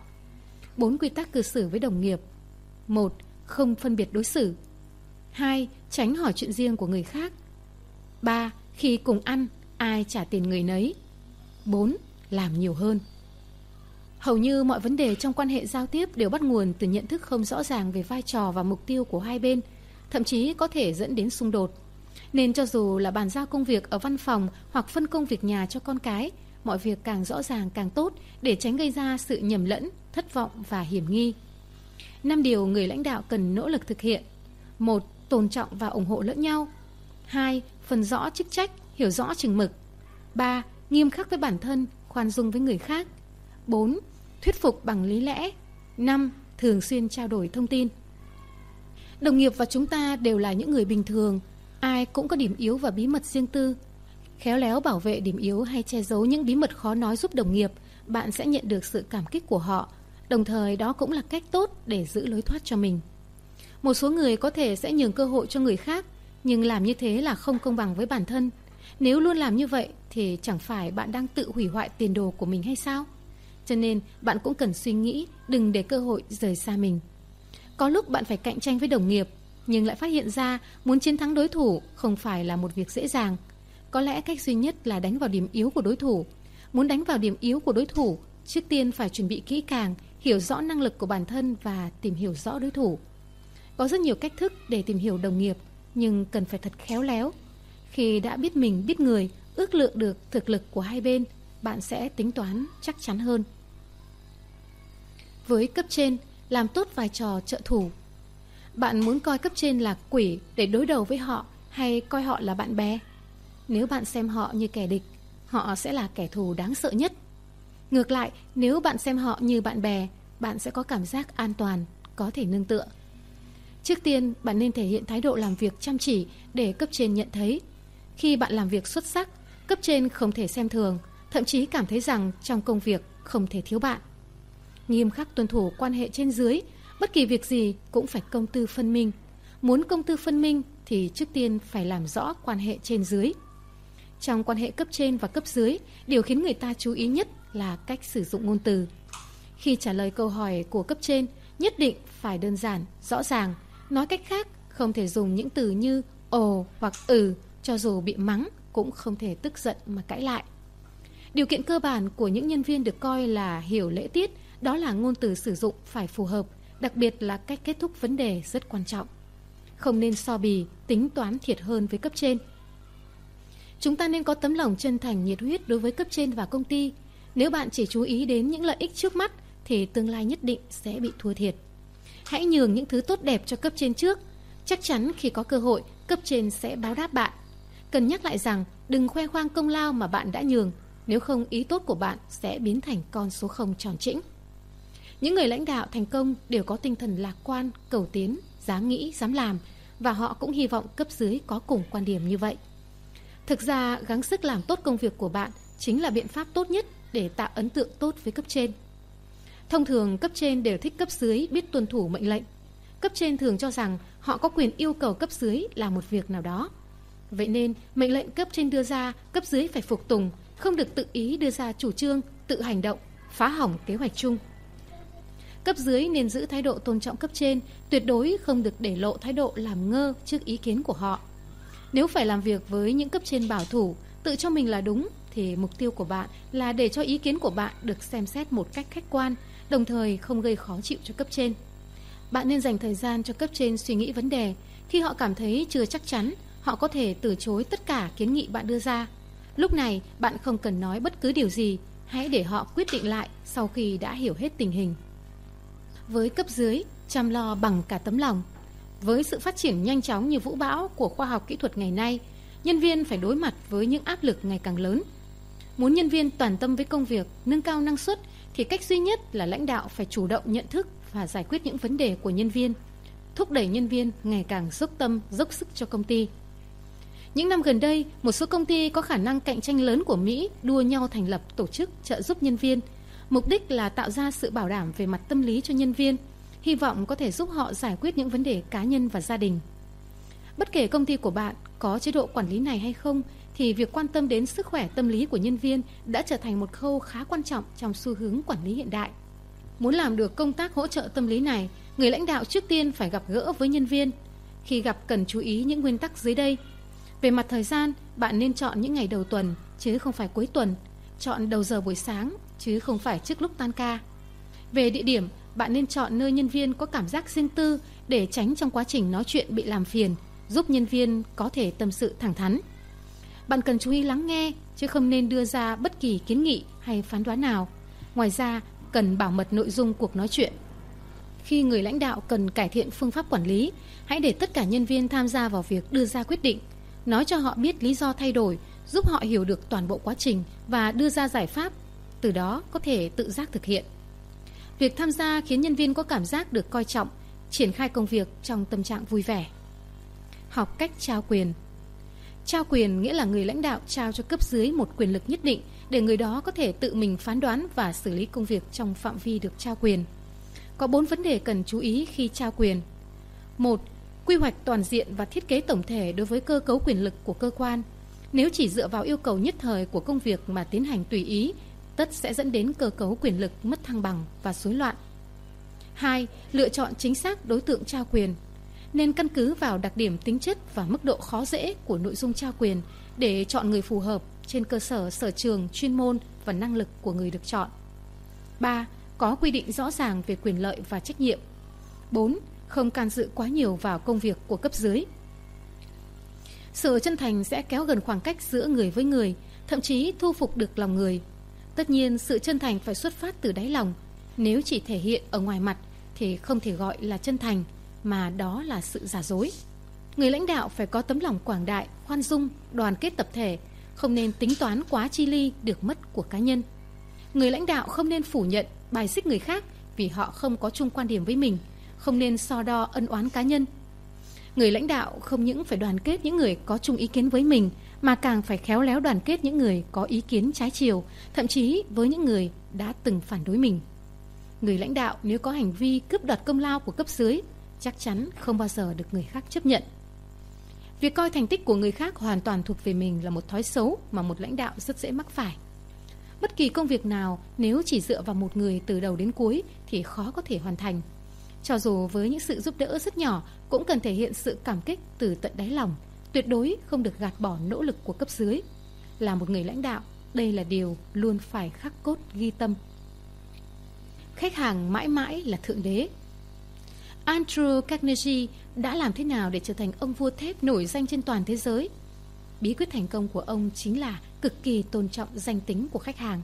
Bốn quy tắc cư xử với đồng nghiệp. một Không phân biệt đối xử. hai Tránh hỏi chuyện riêng của người khác. ba Khi cùng ăn, ai trả tiền người nấy. bốn Làm nhiều hơn. Hầu như mọi vấn đề trong quan hệ giao tiếp đều bắt nguồn từ nhận thức không rõ ràng về vai trò và mục tiêu của hai bên, thậm chí có thể dẫn đến xung đột. Nên cho dù là bàn giao công việc ở văn phòng hoặc phân công việc nhà cho con cái, mọi việc càng rõ ràng càng tốt để tránh gây ra sự nhầm lẫn, thất vọng và hiểm nghi. Năm điều người lãnh đạo cần nỗ lực thực hiện. một Tôn trọng và ủng hộ lẫn nhau. 2. Phân rõ chức trách, hiểu rõ chừng mực. 3. Nghiêm khắc với bản thân, khoan dung với người khác. 4. Thuyết phục bằng lý lẽ. 5. Thường xuyên trao đổi thông tin. Đồng nghiệp và chúng ta đều là những người bình thường, ai cũng có điểm yếu và bí mật riêng tư. Khéo léo bảo vệ điểm yếu hay che giấu những bí mật khó nói giúp đồng nghiệp, bạn sẽ nhận được sự cảm kích của họ. Đồng thời đó cũng là cách tốt để giữ lối thoát cho mình. Một số người có thể sẽ nhường cơ hội cho người khác, nhưng làm như thế là không công bằng với bản thân. Nếu luôn làm như vậy thì chẳng phải bạn đang tự hủy hoại tiền đồ của mình hay sao? Cho nên bạn cũng cần suy nghĩ, đừng để cơ hội rời xa mình. Có lúc bạn phải cạnh tranh với đồng nghiệp, nhưng lại phát hiện ra muốn chiến thắng đối thủ không phải là một việc dễ dàng. Có lẽ cách duy nhất là đánh vào điểm yếu của đối thủ. Muốn đánh vào điểm yếu của đối thủ, trước tiên phải chuẩn bị kỹ càng, hiểu rõ năng lực của bản thân và tìm hiểu rõ đối thủ. Có rất nhiều cách thức để tìm hiểu đồng nghiệp, nhưng cần phải thật khéo léo. Khi đã biết mình, biết người, ước lượng được thực lực của hai bên, bạn sẽ tính toán chắc chắn hơn. Với cấp trên, làm tốt vai trò trợ thủ. Bạn muốn coi cấp trên là quỷ để đối đầu với họ hay coi họ là bạn bè? Nếu bạn xem họ như kẻ địch, họ sẽ là kẻ thù đáng sợ nhất. Ngược lại, nếu bạn xem họ như bạn bè, bạn sẽ có cảm giác an toàn, có thể nương tựa. Trước tiên, bạn nên thể hiện thái độ làm việc chăm chỉ để cấp trên nhận thấy. Khi bạn làm việc xuất sắc, cấp trên không thể xem thường, thậm chí cảm thấy rằng trong công việc không thể thiếu bạn. Nghiêm khắc tuân thủ quan hệ trên dưới, bất kỳ việc gì cũng phải công tư phân minh. Muốn công tư phân minh thì trước tiên phải làm rõ quan hệ trên dưới. Trong quan hệ cấp trên và cấp dưới, điều khiến người ta chú ý nhất là cách sử dụng ngôn từ. Khi trả lời câu hỏi của cấp trên, nhất định phải đơn giản, rõ ràng. Nói cách khác, không thể dùng những từ như ồ hoặc ừ, cho dù bị mắng cũng không thể tức giận mà cãi lại. Điều kiện cơ bản của những nhân viên được coi là hiểu lễ tiết, đó là ngôn từ sử dụng phải phù hợp, đặc biệt là cách kết thúc vấn đề rất quan trọng. Không nên so bì, tính toán thiệt hơn với cấp trên. Chúng ta nên có tấm lòng chân thành nhiệt huyết đối với cấp trên và công ty. Nếu bạn chỉ chú ý đến những lợi ích trước mắt thì tương lai nhất định sẽ bị thua thiệt. Hãy nhường những thứ tốt đẹp cho cấp trên trước. Chắc chắn khi có cơ hội, cấp trên sẽ báo đáp bạn. Cần nhắc lại rằng đừng khoe khoang công lao mà bạn đã nhường, nếu không ý tốt của bạn sẽ biến thành con số không tròn trĩnh. Những người lãnh đạo thành công đều có tinh thần lạc quan, cầu tiến, dám nghĩ, dám làm và họ cũng hy vọng cấp dưới có cùng quan điểm như vậy. Thực ra, gắng sức làm tốt công việc của bạn chính là biện pháp tốt nhất để tạo ấn tượng tốt với cấp trên. Thông thường, cấp trên đều thích cấp dưới biết tuân thủ mệnh lệnh. Cấp trên thường cho rằng họ có quyền yêu cầu cấp dưới làm một việc nào đó. Vậy nên, mệnh lệnh cấp trên đưa ra, cấp dưới phải phục tùng, không được tự ý đưa ra chủ trương, tự hành động, phá hỏng kế hoạch chung. Cấp dưới nên giữ thái độ tôn trọng cấp trên, tuyệt đối không được để lộ thái độ làm ngơ trước ý kiến của họ. Nếu phải làm việc với những cấp trên bảo thủ, tự cho mình là đúng, thì mục tiêu của bạn là để cho ý kiến của bạn được xem xét một cách khách quan, đồng thời không gây khó chịu cho cấp trên. Bạn nên dành thời gian cho cấp trên suy nghĩ vấn đề. Khi họ cảm thấy chưa chắc chắn, họ có thể từ chối tất cả kiến nghị bạn đưa ra. Lúc này, bạn không cần nói bất cứ điều gì, hãy để họ quyết định lại sau khi đã hiểu hết tình hình với cấp dưới, chăm lo bằng cả tấm lòng. Với sự phát triển nhanh chóng như vũ bão của khoa học kỹ thuật ngày nay, nhân viên phải đối mặt với những áp lực ngày càng lớn. Muốn nhân viên toàn tâm với công việc, nâng cao năng suất thì cách duy nhất là lãnh đạo phải chủ động nhận thức và giải quyết những vấn đề của nhân viên, thúc đẩy nhân viên ngày càng dốc tâm, dốc sức cho công ty. Những năm gần đây, một số công ty có khả năng cạnh tranh lớn của Mỹ đua nhau thành lập tổ chức trợ giúp nhân viên. Mục đích là tạo ra sự bảo đảm về mặt tâm lý cho nhân viên, hy vọng có thể giúp họ giải quyết những vấn đề cá nhân và gia đình. Bất kể công ty của bạn có chế độ quản lý này hay không, thì việc quan tâm đến sức khỏe tâm lý của nhân viên đã trở thành một khâu khá quan trọng trong xu hướng quản lý hiện đại. Muốn làm được công tác hỗ trợ tâm lý này, người lãnh đạo trước tiên phải gặp gỡ với nhân viên. Khi gặp cần chú ý những nguyên tắc dưới đây. Về mặt thời gian, bạn nên chọn những ngày đầu tuần chứ không phải cuối tuần. Chọn đầu giờ buổi sáng chứ không phải trước lúc tan ca. Về địa điểm, bạn nên chọn nơi nhân viên có cảm giác riêng tư để tránh trong quá trình nói chuyện bị làm phiền, giúp nhân viên có thể tâm sự thẳng thắn. Bạn cần chú ý lắng nghe chứ không nên đưa ra bất kỳ kiến nghị hay phán đoán nào. Ngoài ra, cần bảo mật nội dung cuộc nói chuyện. Khi người lãnh đạo cần cải thiện phương pháp quản lý, hãy để tất cả nhân viên tham gia vào việc đưa ra quyết định, nói cho họ biết lý do thay đổi, giúp họ hiểu được toàn bộ quá trình và đưa ra giải pháp, từ đó có thể tự giác thực hiện. Việc tham gia khiến nhân viên có cảm giác được coi trọng, triển khai công việc trong tâm trạng vui vẻ. Học cách trao quyền Trao quyền nghĩa là người lãnh đạo trao cho cấp dưới một quyền lực nhất định để người đó có thể tự mình phán đoán và xử lý công việc trong phạm vi được trao quyền. Có bốn vấn đề cần chú ý khi trao quyền. một Quy hoạch toàn diện và thiết kế tổng thể đối với cơ cấu quyền lực của cơ quan. Nếu chỉ dựa vào yêu cầu nhất thời của công việc mà tiến hành tùy ý, tất sẽ dẫn đến cơ cấu quyền lực mất thăng bằng và rối loạn. 2. Lựa chọn chính xác đối tượng trao quyền. Nên căn cứ vào đặc điểm tính chất và mức độ khó dễ của nội dung trao quyền để chọn người phù hợp trên cơ sở sở trường, chuyên môn và năng lực của người được chọn. 3. Có quy định rõ ràng về quyền lợi và trách nhiệm. 4. Không can dự quá nhiều vào công việc của cấp dưới. Sự chân thành sẽ kéo gần khoảng cách giữa người với người, thậm chí thu phục được lòng người. Tất nhiên, sự chân thành phải xuất phát từ đáy lòng. Nếu chỉ thể hiện ở ngoài mặt thì không thể gọi là chân thành, mà đó là sự giả dối. Người lãnh đạo phải có tấm lòng quảng đại, khoan dung, đoàn kết tập thể, không nên tính toán quá chi ly được mất của cá nhân. Người lãnh đạo không nên phủ nhận, bài xích người khác vì họ không có chung quan điểm với mình, không nên so đo ân oán cá nhân. Người lãnh đạo không những phải đoàn kết những người có chung ý kiến với mình, mà càng phải khéo léo đoàn kết những người có ý kiến trái chiều, thậm chí với những người đã từng phản đối mình. Người lãnh đạo nếu có hành vi cướp đoạt công lao của cấp dưới, chắc chắn không bao giờ được người khác chấp nhận. Việc coi thành tích của người khác hoàn toàn thuộc về mình là một thói xấu mà một lãnh đạo rất dễ mắc phải. Bất kỳ công việc nào nếu chỉ dựa vào một người từ đầu đến cuối thì khó có thể hoàn thành. Cho dù với những sự giúp đỡ rất nhỏ cũng cần thể hiện sự cảm kích từ tận đáy lòng, tuyệt đối không được gạt bỏ nỗ lực của cấp dưới. Là một người lãnh đạo, đây là điều luôn phải khắc cốt ghi tâm. Khách hàng mãi mãi là thượng đế, Andrew Carnegie đã làm thế nào để trở thành ông vua thép nổi danh trên toàn thế giới? Bí quyết thành công của ông chính là cực kỳ tôn trọng danh tính của khách hàng.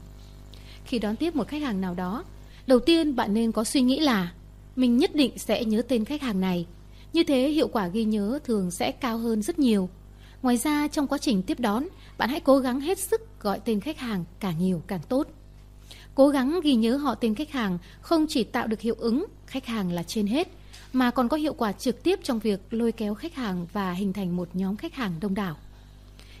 Khi đón tiếp một khách hàng nào đó, đầu tiên bạn nên có suy nghĩ là mình nhất định sẽ nhớ tên khách hàng này. Như thế hiệu quả ghi nhớ thường sẽ cao hơn rất nhiều. Ngoài ra trong quá trình tiếp đón, bạn hãy cố gắng hết sức gọi tên khách hàng càng nhiều càng tốt. Cố gắng ghi nhớ họ tên khách hàng không chỉ tạo được hiệu ứng khách hàng là trên hết mà còn có hiệu quả trực tiếp trong việc lôi kéo khách hàng và hình thành một nhóm khách hàng đông đảo.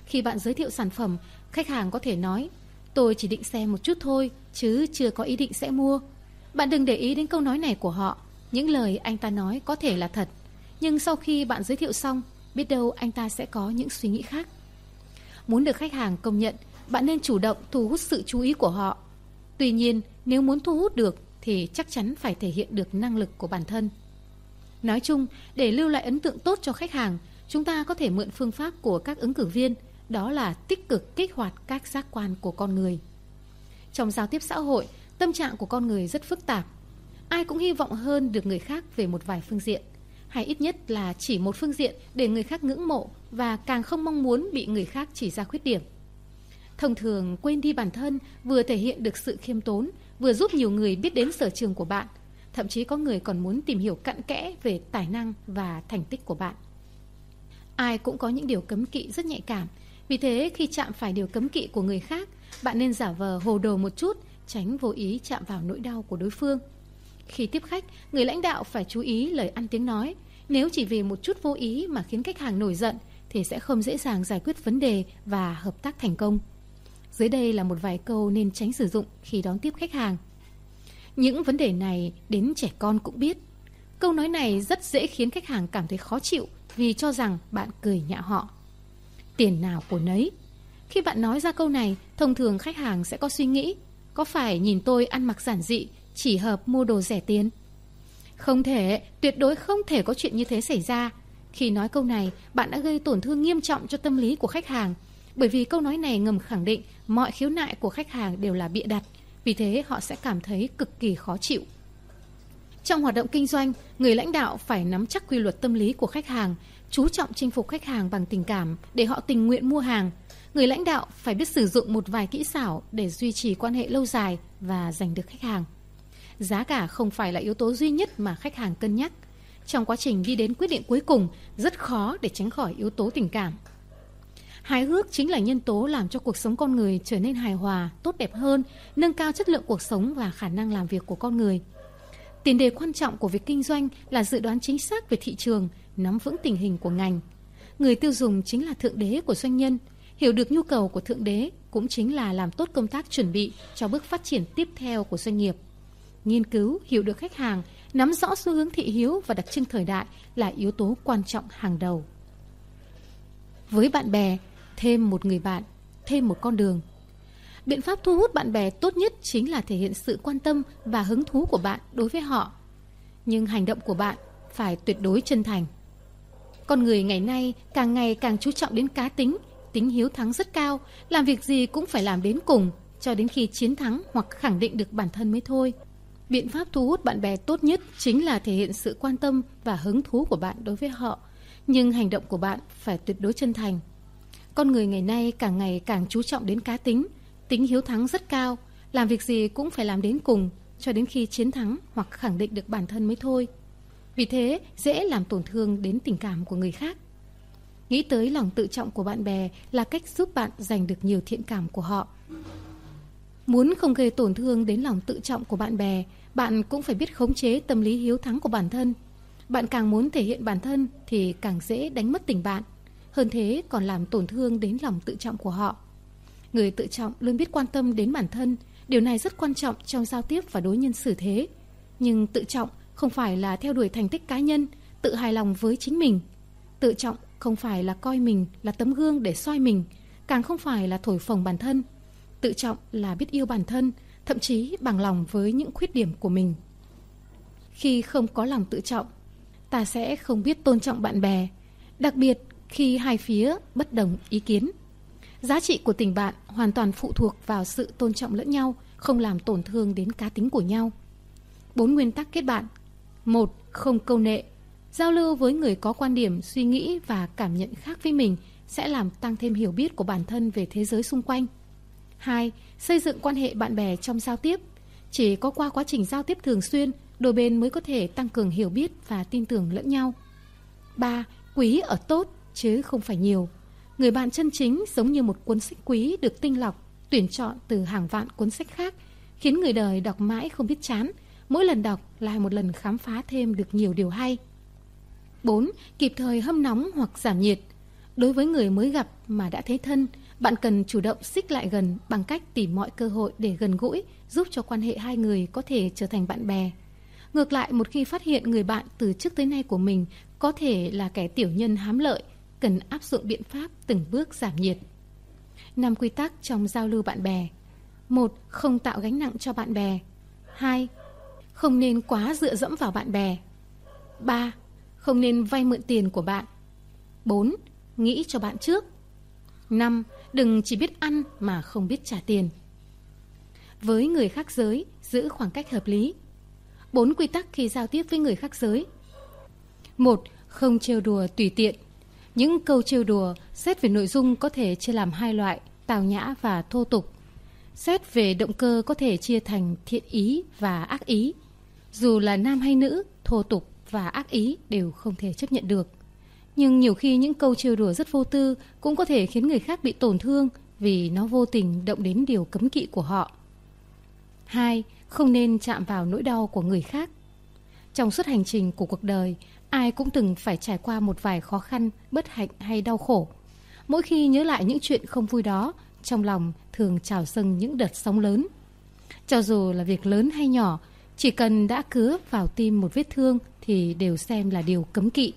Khi bạn giới thiệu sản phẩm, khách hàng có thể nói Tôi chỉ định xem một chút thôi, chứ chưa có ý định sẽ mua. Bạn đừng để ý đến câu nói này của họ. Những lời anh ta nói có thể là thật, nhưng sau khi bạn giới thiệu xong, biết đâu anh ta sẽ có những suy nghĩ khác. Muốn được khách hàng công nhận, bạn nên chủ động thu hút sự chú ý của họ. Tuy nhiên, nếu muốn thu hút được thì chắc chắn phải thể hiện được năng lực của bản thân. Nói chung, để lưu lại ấn tượng tốt cho khách hàng, chúng ta có thể mượn phương pháp của các ứng cử viên, đó là tích cực kích hoạt các giác quan của con người. Trong giao tiếp xã hội, tâm trạng của con người rất phức tạp. Ai cũng hy vọng hơn được người khác về một vài phương diện, hay ít nhất là chỉ một phương diện để người khác ngưỡng mộ và càng không mong muốn bị người khác chỉ ra khuyết điểm. Thông thường quên đi bản thân vừa thể hiện được sự khiêm tốn, vừa giúp nhiều người biết đến sở trường của bạn – Thậm chí có người còn muốn tìm hiểu cặn kẽ về tài năng và thành tích của bạn. Ai cũng có những điều cấm kỵ rất nhạy cảm. Vì thế khi chạm phải điều cấm kỵ của người khác, bạn nên giả vờ hồ đồ một chút, tránh vô ý chạm vào nỗi đau của đối phương. Khi tiếp khách, người lãnh đạo phải chú ý lời ăn tiếng nói. Nếu chỉ vì một chút vô ý mà khiến khách hàng nổi giận, thì sẽ không dễ dàng giải quyết vấn đề và hợp tác thành công. Dưới đây là một vài câu nên tránh sử dụng khi đón tiếp khách hàng. Những vấn đề này đến trẻ con cũng biết. Câu nói này rất dễ khiến khách hàng cảm thấy khó chịu vì cho rằng bạn cười nhạo họ. Tiền nào của nấy. Khi bạn nói ra câu này, thông thường khách hàng sẽ có suy nghĩ, có phải nhìn tôi ăn mặc giản dị, chỉ hợp mua đồ rẻ tiền? Không thể, tuyệt đối không thể có chuyện như thế xảy ra. Khi nói câu này, bạn đã gây tổn thương nghiêm trọng cho tâm lý của khách hàng. Bởi vì câu nói này ngầm khẳng định mọi khiếu nại của khách hàng đều là bịa đặt. Vì thế họ sẽ cảm thấy cực kỳ khó chịu. Trong hoạt động kinh doanh, người lãnh đạo phải nắm chắc quy luật tâm lý của khách hàng, chú trọng chinh phục khách hàng bằng tình cảm để họ tình nguyện mua hàng. Người lãnh đạo phải biết sử dụng một vài kỹ xảo để duy trì quan hệ lâu dài và giành được khách hàng. Giá cả không phải là yếu tố duy nhất mà khách hàng cân nhắc. Trong quá trình đi đến quyết định cuối cùng, rất khó để tránh khỏi yếu tố tình cảm. Hài hước chính là nhân tố làm cho cuộc sống con người trở nên hài hòa, tốt đẹp hơn, nâng cao chất lượng cuộc sống và khả năng làm việc của con người. Tiền đề quan trọng của việc kinh doanh là dự đoán chính xác về thị trường, nắm vững tình hình của ngành. Người tiêu dùng chính là thượng đế của doanh nhân, hiểu được nhu cầu của thượng đế cũng chính là làm tốt công tác chuẩn bị cho bước phát triển tiếp theo của doanh nghiệp. Nghiên cứu, hiểu được khách hàng, nắm rõ xu hướng thị hiếu và đặc trưng thời đại là yếu tố quan trọng hàng đầu. Với bạn bè, thêm một người bạn, thêm một con đường. Biện pháp thu hút bạn bè tốt nhất chính là thể hiện sự quan tâm và hứng thú của bạn đối với họ. Nhưng hành động của bạn phải tuyệt đối chân thành. Con người ngày nay càng ngày càng chú trọng đến cá tính, tính hiếu thắng rất cao, làm việc gì cũng phải làm đến cùng, cho đến khi chiến thắng hoặc khẳng định được bản thân mới thôi. Biện pháp thu hút bạn bè tốt nhất chính là thể hiện sự quan tâm và hứng thú của bạn đối với họ, nhưng hành động của bạn phải tuyệt đối chân thành. Con người ngày nay càng ngày càng chú trọng đến cá tính, tính hiếu thắng rất cao, làm việc gì cũng phải làm đến cùng, cho đến khi chiến thắng hoặc khẳng định được bản thân mới thôi. Vì thế, dễ làm tổn thương đến tình cảm của người khác. Nghĩ tới lòng tự trọng của bạn bè là cách giúp bạn giành được nhiều thiện cảm của họ. Muốn không gây tổn thương đến lòng tự trọng của bạn bè, bạn cũng phải biết khống chế tâm lý hiếu thắng của bản thân. Bạn càng muốn thể hiện bản thân thì càng dễ đánh mất tình bạn. Hơn thế còn làm tổn thương đến lòng tự trọng của họ. Người tự trọng luôn biết quan tâm đến bản thân, điều này rất quan trọng trong giao tiếp và đối nhân xử thế. Nhưng tự trọng không phải là theo đuổi thành tích cá nhân, tự hài lòng với chính mình. Tự trọng không phải là coi mình là tấm gương để soi mình, càng không phải là thổi phồng bản thân. Tự trọng là biết yêu bản thân, thậm chí bằng lòng với những khuyết điểm của mình. Khi không có lòng tự trọng, ta sẽ không biết tôn trọng bạn bè, đặc biệt khi hai phía bất đồng ý kiến. Giá trị của tình bạn hoàn toàn phụ thuộc vào sự tôn trọng lẫn nhau, không làm tổn thương đến cá tính của nhau. Bốn nguyên tắc kết bạn. một Không câu nệ. Giao lưu với người có quan điểm, suy nghĩ và cảm nhận khác với mình sẽ làm tăng thêm hiểu biết của bản thân về thế giới xung quanh. 2. Xây dựng quan hệ bạn bè trong giao tiếp. Chỉ có qua quá trình giao tiếp thường xuyên, đôi bên mới có thể tăng cường hiểu biết và tin tưởng lẫn nhau. 3. Quý ở tốt chứ không phải nhiều. Người bạn chân chính giống như một cuốn sách quý được tinh lọc, tuyển chọn từ hàng vạn cuốn sách khác, khiến người đời đọc mãi không biết chán. Mỗi lần đọc lại một lần khám phá thêm được nhiều điều hay. 4. Kịp thời hâm nóng hoặc giảm nhiệt. Đối với người mới gặp mà đã thấy thân, bạn cần chủ động xích lại gần bằng cách tìm mọi cơ hội để gần gũi, giúp cho quan hệ hai người có thể trở thành bạn bè. Ngược lại, một khi phát hiện người bạn từ trước tới nay của mình có thể là kẻ tiểu nhân hám lợi, cần áp dụng biện pháp từng bước giảm nhiệt. Năm quy tắc trong giao lưu bạn bè. một Không tạo gánh nặng cho bạn bè. 2. Không nên quá dựa dẫm vào bạn bè. 3. Không nên vay mượn tiền của bạn. 4. Nghĩ cho bạn trước. 5. Đừng chỉ biết ăn mà không biết trả tiền. Với người khác giới, giữ khoảng cách hợp lý. Bốn quy tắc khi giao tiếp với người khác giới. một Không trêu đùa tùy tiện. Những câu trêu đùa xét về nội dung có thể chia làm hai loại, tào nhã và thô tục. Xét về động cơ có thể chia thành thiện ý và ác ý. Dù là nam hay nữ, thô tục và ác ý đều không thể chấp nhận được. Nhưng nhiều khi những câu trêu đùa rất vô tư cũng có thể khiến người khác bị tổn thương vì nó vô tình động đến điều cấm kỵ của họ. 2. Không nên chạm vào nỗi đau của người khác. Trong suốt hành trình của cuộc đời, Ai cũng từng phải trải qua một vài khó khăn, bất hạnh hay đau khổ. Mỗi khi nhớ lại những chuyện không vui đó, trong lòng thường trào dâng những đợt sóng lớn. Cho dù là việc lớn hay nhỏ, chỉ cần đã cứa vào tim một vết thương thì đều xem là điều cấm kỵ.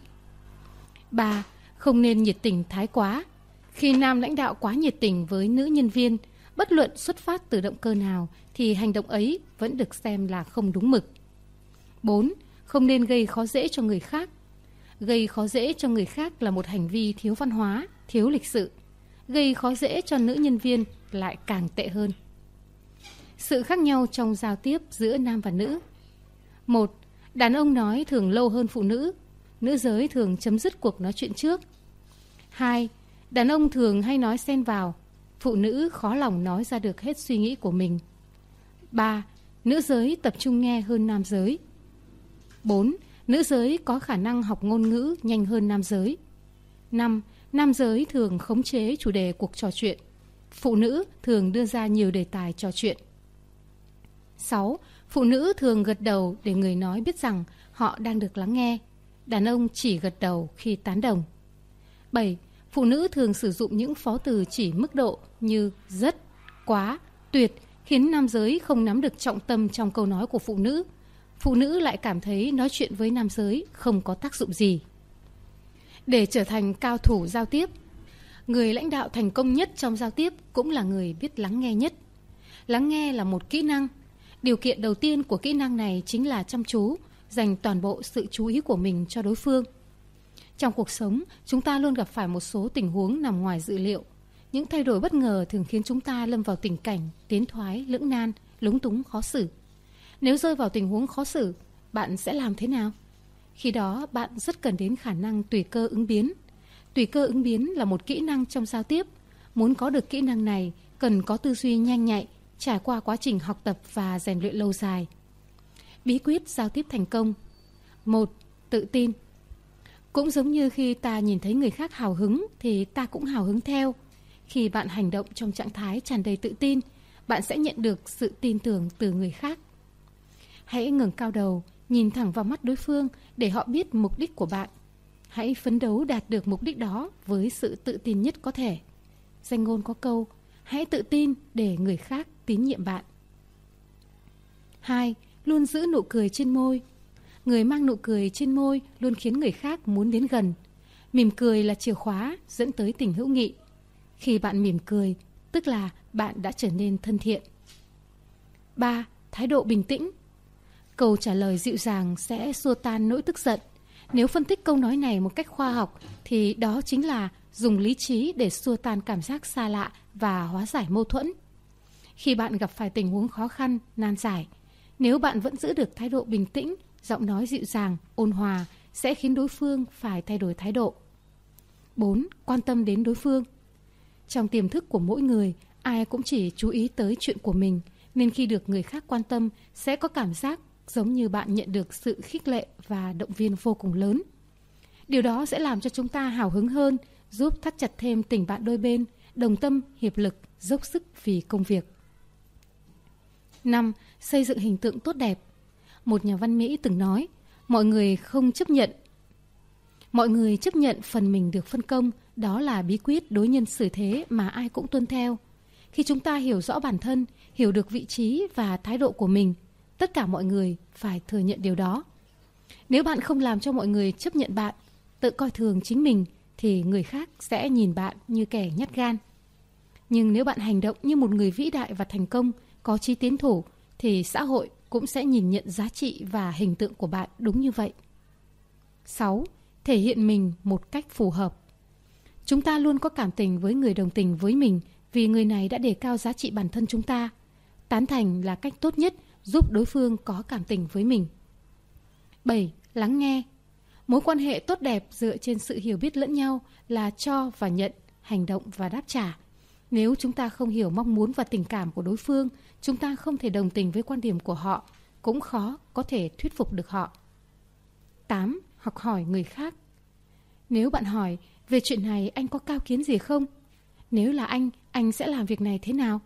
3. Không nên nhiệt tình thái quá. Khi nam lãnh đạo quá nhiệt tình với nữ nhân viên, bất luận xuất phát từ động cơ nào thì hành động ấy vẫn được xem là không đúng mực. 4. Không nên gây khó dễ cho người khác. Gây khó dễ cho người khác là một hành vi thiếu văn hóa, thiếu lịch sự. Gây khó dễ cho nữ nhân viên lại càng tệ hơn. Sự khác nhau trong giao tiếp giữa nam và nữ. Một, đàn ông nói thường lâu hơn phụ nữ, nữ giới thường chấm dứt cuộc nói chuyện trước. Hai, đàn ông thường hay nói xen vào, phụ nữ khó lòng nói ra được hết suy nghĩ của mình. Ba, nữ giới tập trung nghe hơn nam giới. 4. Nữ giới có khả năng học ngôn ngữ nhanh hơn nam giới. 5. Nam giới thường khống chế chủ đề cuộc trò chuyện. Phụ nữ thường đưa ra nhiều đề tài trò chuyện. 6. Phụ nữ thường gật đầu để người nói biết rằng họ đang được lắng nghe. Đàn ông chỉ gật đầu khi tán đồng. 7. Phụ nữ thường sử dụng những phó từ chỉ mức độ như rất, quá, tuyệt khiến nam giới không nắm được trọng tâm trong câu nói của phụ nữ. Phụ nữ lại cảm thấy nói chuyện với nam giới không có tác dụng gì. Để trở thành cao thủ giao tiếp, người lãnh đạo thành công nhất trong giao tiếp cũng là người biết lắng nghe nhất. Lắng nghe là một kỹ năng. Điều kiện đầu tiên của kỹ năng này chính là chăm chú, dành toàn bộ sự chú ý của mình cho đối phương. Trong cuộc sống, chúng ta luôn gặp phải một số tình huống nằm ngoài dự liệu. Những thay đổi bất ngờ thường khiến chúng ta lâm vào tình cảnh tiến thoái, lưỡng nan, lúng túng khó xử. Nếu rơi vào tình huống khó xử, bạn sẽ làm thế nào? Khi đó, bạn rất cần đến khả năng tùy cơ ứng biến. Tùy cơ ứng biến là một kỹ năng trong giao tiếp. Muốn có được kỹ năng này, cần có tư duy nhanh nhạy, trải qua quá trình học tập và rèn luyện lâu dài. Bí quyết giao tiếp thành công một Tự tin Cũng giống như khi ta nhìn thấy người khác hào hứng thì ta cũng hào hứng theo. Khi bạn hành động trong trạng thái tràn đầy tự tin, bạn sẽ nhận được sự tin tưởng từ người khác. Hãy ngẩng cao đầu, nhìn thẳng vào mắt đối phương để họ biết mục đích của bạn. Hãy phấn đấu đạt được mục đích đó với sự tự tin nhất có thể. Danh ngôn có câu, hãy tự tin để người khác tín nhiệm bạn. 2. Luôn giữ nụ cười trên môi. Người mang nụ cười trên môi luôn khiến người khác muốn đến gần. Mỉm cười là chìa khóa dẫn tới tình hữu nghị. Khi bạn mỉm cười, tức là bạn đã trở nên thân thiện. 3. Thái độ bình tĩnh Câu trả lời dịu dàng sẽ xua tan nỗi tức giận. Nếu phân tích câu nói này một cách khoa học thì đó chính là dùng lý trí để xua tan cảm giác xa lạ và hóa giải mâu thuẫn. Khi bạn gặp phải tình huống khó khăn, nan giải, nếu bạn vẫn giữ được thái độ bình tĩnh, giọng nói dịu dàng, ôn hòa sẽ khiến đối phương phải thay đổi thái độ. 4. Quan tâm đến đối phương. Trong tiềm thức của mỗi người, ai cũng chỉ chú ý tới chuyện của mình, nên khi được người khác quan tâm sẽ có cảm giác giống như bạn nhận được sự khích lệ và động viên vô cùng lớn. Điều đó sẽ làm cho chúng ta hào hứng hơn, giúp thắt chặt thêm tình bạn đôi bên, đồng tâm, hiệp lực, dốc sức vì công việc. 5. Xây dựng hình tượng tốt đẹp. Một nhà văn Mỹ từng nói, mọi người không chấp nhận Mọi người chấp nhận phần mình được phân công, đó là bí quyết đối nhân xử thế mà ai cũng tuân theo. Khi chúng ta hiểu rõ bản thân, hiểu được vị trí và thái độ của mình, tất cả mọi người phải thừa nhận điều đó. Nếu bạn không làm cho mọi người chấp nhận bạn, tự coi thường chính mình thì người khác sẽ nhìn bạn như kẻ nhát gan. Nhưng nếu bạn hành động như một người vĩ đại và thành công, có chí tiến thủ thì xã hội cũng sẽ nhìn nhận giá trị và hình tượng của bạn đúng như vậy. 6. Thể hiện mình một cách phù hợp. Chúng ta luôn có cảm tình với người đồng tình với mình vì người này đã đề cao giá trị bản thân chúng ta. Tán thành là cách tốt nhất giúp đối phương có cảm tình với mình. 7. Lắng nghe. Mối quan hệ tốt đẹp dựa trên sự hiểu biết lẫn nhau là cho và nhận, hành động và đáp trả. Nếu chúng ta không hiểu mong muốn và tình cảm của đối phương, chúng ta không thể đồng tình với quan điểm của họ, cũng khó có thể thuyết phục được họ. 8. Học hỏi người khác. Nếu bạn hỏi, về chuyện này anh có cao kiến gì không? Nếu là anh, anh sẽ làm việc này thế nào?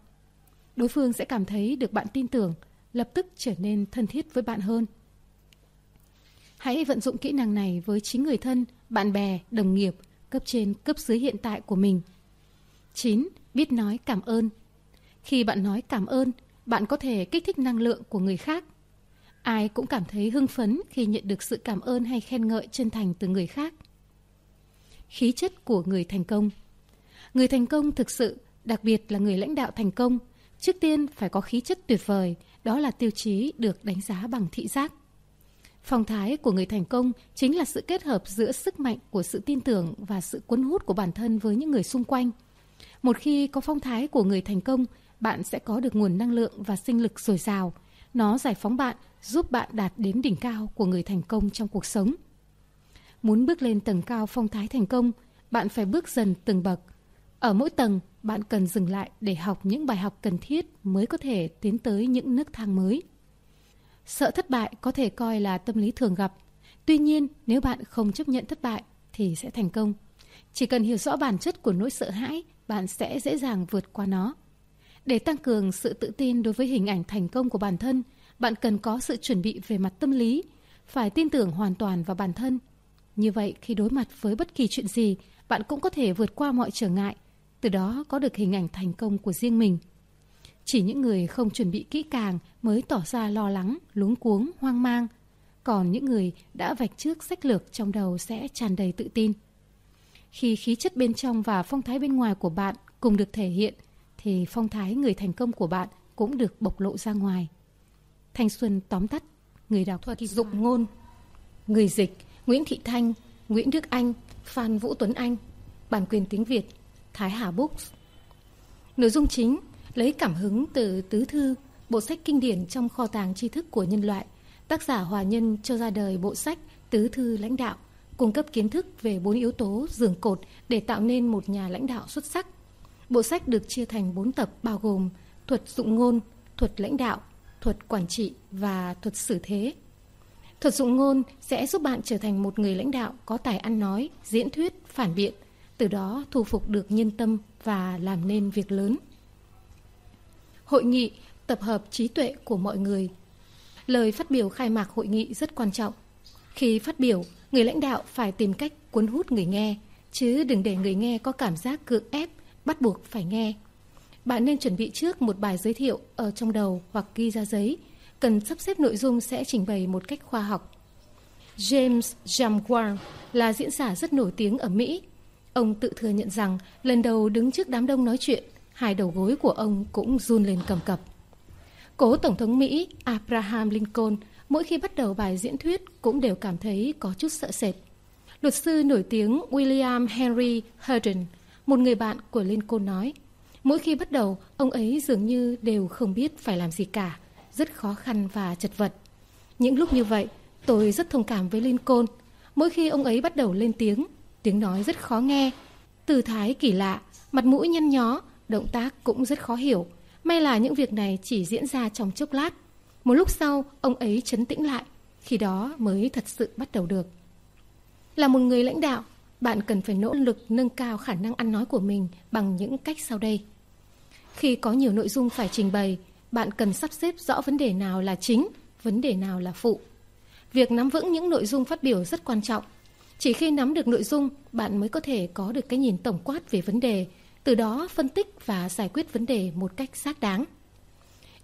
Đối phương sẽ cảm thấy được bạn tin tưởng lập tức trở nên thân thiết với bạn hơn. Hãy vận dụng kỹ năng này với chính người thân, bạn bè, đồng nghiệp, cấp trên, cấp dưới hiện tại của mình. 9. Biết nói cảm ơn. Khi bạn nói cảm ơn, bạn có thể kích thích năng lượng của người khác. Ai cũng cảm thấy hưng phấn khi nhận được sự cảm ơn hay khen ngợi chân thành từ người khác. Khí chất của người thành công Người thành công thực sự, đặc biệt là người lãnh đạo thành công, trước tiên phải có khí chất tuyệt vời, đó là tiêu chí được đánh giá bằng thị giác. Phong thái của người thành công chính là sự kết hợp giữa sức mạnh của sự tin tưởng và sự cuốn hút của bản thân với những người xung quanh. Một khi có phong thái của người thành công, bạn sẽ có được nguồn năng lượng và sinh lực dồi dào. Nó giải phóng bạn, giúp bạn đạt đến đỉnh cao của người thành công trong cuộc sống. Muốn bước lên tầng cao phong thái thành công, bạn phải bước dần từng bậc. Ở mỗi tầng, bạn cần dừng lại để học những bài học cần thiết mới có thể tiến tới những nước thang mới. Sợ thất bại có thể coi là tâm lý thường gặp. Tuy nhiên, nếu bạn không chấp nhận thất bại thì sẽ thành công. Chỉ cần hiểu rõ bản chất của nỗi sợ hãi, bạn sẽ dễ dàng vượt qua nó. Để tăng cường sự tự tin đối với hình ảnh thành công của bản thân, bạn cần có sự chuẩn bị về mặt tâm lý, phải tin tưởng hoàn toàn vào bản thân. Như vậy, khi đối mặt với bất kỳ chuyện gì, bạn cũng có thể vượt qua mọi trở ngại, từ đó có được hình ảnh thành công của riêng mình. Chỉ những người không chuẩn bị kỹ càng mới tỏ ra lo lắng, luống cuống, hoang mang. Còn những người đã vạch trước sách lược trong đầu sẽ tràn đầy tự tin. Khi khí chất bên trong và phong thái bên ngoài của bạn cùng được thể hiện, thì phong thái người thành công của bạn cũng được bộc lộ ra ngoài. Thanh Xuân tóm tắt, người đọc thuật dụng ngôn, người dịch Nguyễn Thị Thanh, Nguyễn Đức Anh, Phan Vũ Tuấn Anh, bản quyền tiếng Việt, Thái Hà Books. Nội dung chính lấy cảm hứng từ Tứ Thư, bộ sách kinh điển trong kho tàng tri thức của nhân loại. Tác giả Hòa Nhân cho ra đời bộ sách Tứ Thư Lãnh Đạo, cung cấp kiến thức về bốn yếu tố giường cột để tạo nên một nhà lãnh đạo xuất sắc. Bộ sách được chia thành bốn tập bao gồm thuật dụng ngôn, thuật lãnh đạo, thuật quản trị và thuật xử thế. Thuật dụng ngôn sẽ giúp bạn trở thành một người lãnh đạo có tài ăn nói, diễn thuyết, phản biện, từ đó thu phục được nhân tâm và làm nên việc lớn. Hội nghị tập hợp trí tuệ của mọi người. Lời phát biểu khai mạc hội nghị rất quan trọng. Khi phát biểu, người lãnh đạo phải tìm cách cuốn hút người nghe, chứ đừng để người nghe có cảm giác cưỡng ép, bắt buộc phải nghe. Bạn nên chuẩn bị trước một bài giới thiệu ở trong đầu hoặc ghi ra giấy, cần sắp xếp nội dung sẽ trình bày một cách khoa học. James Jamwar là diễn giả rất nổi tiếng ở Mỹ. Ông tự thừa nhận rằng lần đầu đứng trước đám đông nói chuyện, hai đầu gối của ông cũng run lên cầm cập. Cố Tổng thống Mỹ Abraham Lincoln mỗi khi bắt đầu bài diễn thuyết cũng đều cảm thấy có chút sợ sệt. Luật sư nổi tiếng William Henry Herndon, một người bạn của Lincoln nói, mỗi khi bắt đầu, ông ấy dường như đều không biết phải làm gì cả, rất khó khăn và chật vật. Những lúc như vậy, tôi rất thông cảm với Lincoln. Mỗi khi ông ấy bắt đầu lên tiếng, tiếng nói rất khó nghe, từ thái kỳ lạ, mặt mũi nhăn nhó, động tác cũng rất khó hiểu. May là những việc này chỉ diễn ra trong chốc lát. Một lúc sau, ông ấy chấn tĩnh lại, khi đó mới thật sự bắt đầu được. Là một người lãnh đạo, bạn cần phải nỗ lực nâng cao khả năng ăn nói của mình bằng những cách sau đây. Khi có nhiều nội dung phải trình bày, bạn cần sắp xếp rõ vấn đề nào là chính, vấn đề nào là phụ. Việc nắm vững những nội dung phát biểu rất quan trọng. Chỉ khi nắm được nội dung, bạn mới có thể có được cái nhìn tổng quát về vấn đề, từ đó phân tích và giải quyết vấn đề một cách xác đáng.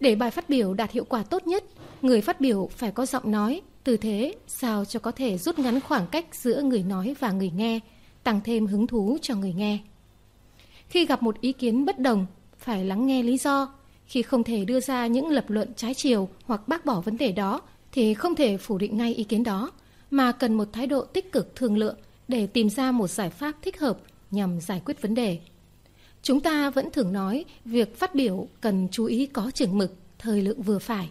Để bài phát biểu đạt hiệu quả tốt nhất, người phát biểu phải có giọng nói, tư thế sao cho có thể rút ngắn khoảng cách giữa người nói và người nghe, tăng thêm hứng thú cho người nghe. Khi gặp một ý kiến bất đồng, phải lắng nghe lý do. Khi không thể đưa ra những lập luận trái chiều hoặc bác bỏ vấn đề đó, thì không thể phủ định ngay ý kiến đó, mà cần một thái độ tích cực thương lượng để tìm ra một giải pháp thích hợp nhằm giải quyết vấn đề. Chúng ta vẫn thường nói việc phát biểu cần chú ý có chừng mực, thời lượng vừa phải.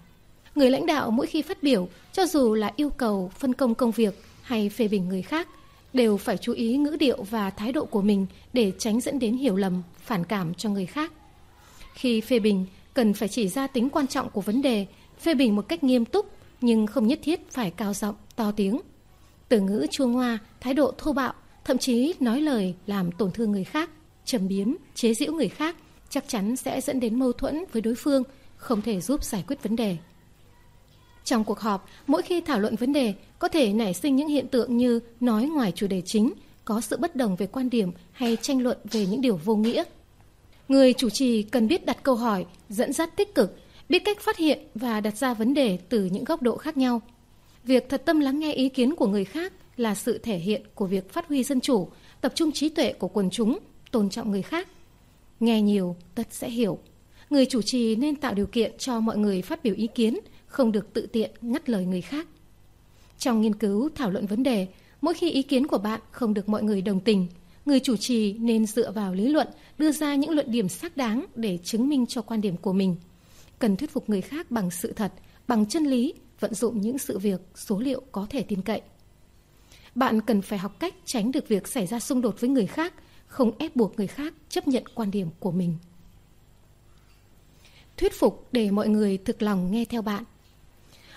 Người lãnh đạo mỗi khi phát biểu, cho dù là yêu cầu phân công công việc hay phê bình người khác, đều phải chú ý ngữ điệu và thái độ của mình để tránh dẫn đến hiểu lầm, phản cảm cho người khác. Khi phê bình, cần phải chỉ ra tính quan trọng của vấn đề, phê bình một cách nghiêm túc nhưng không nhất thiết phải cao giọng, to tiếng. Từ ngữ chua ngoa, thái độ thô bạo, thậm chí nói lời làm tổn thương người khác, trầm biếm, chế giễu người khác chắc chắn sẽ dẫn đến mâu thuẫn với đối phương, không thể giúp giải quyết vấn đề. Trong cuộc họp, mỗi khi thảo luận vấn đề, có thể nảy sinh những hiện tượng như nói ngoài chủ đề chính, có sự bất đồng về quan điểm hay tranh luận về những điều vô nghĩa. Người chủ trì cần biết đặt câu hỏi, dẫn dắt tích cực, biết cách phát hiện và đặt ra vấn đề từ những góc độ khác nhau. Việc thật tâm lắng nghe ý kiến của người khác là sự thể hiện của việc phát huy dân chủ, tập trung trí tuệ của quần chúng, tôn trọng người khác. Nghe nhiều, tất sẽ hiểu. Người chủ trì nên tạo điều kiện cho mọi người phát biểu ý kiến, không được tự tiện ngắt lời người khác. Trong nghiên cứu thảo luận vấn đề, mỗi khi ý kiến của bạn không được mọi người đồng tình, người chủ trì nên dựa vào lý luận đưa ra những luận điểm xác đáng để chứng minh cho quan điểm của mình. Cần thuyết phục người khác bằng sự thật, bằng chân lý, vận dụng những sự việc, số liệu có thể tin cậy. Bạn cần phải học cách tránh được việc xảy ra xung đột với người khác, không ép buộc người khác chấp nhận quan điểm của mình. Thuyết phục để mọi người thực lòng nghe theo bạn.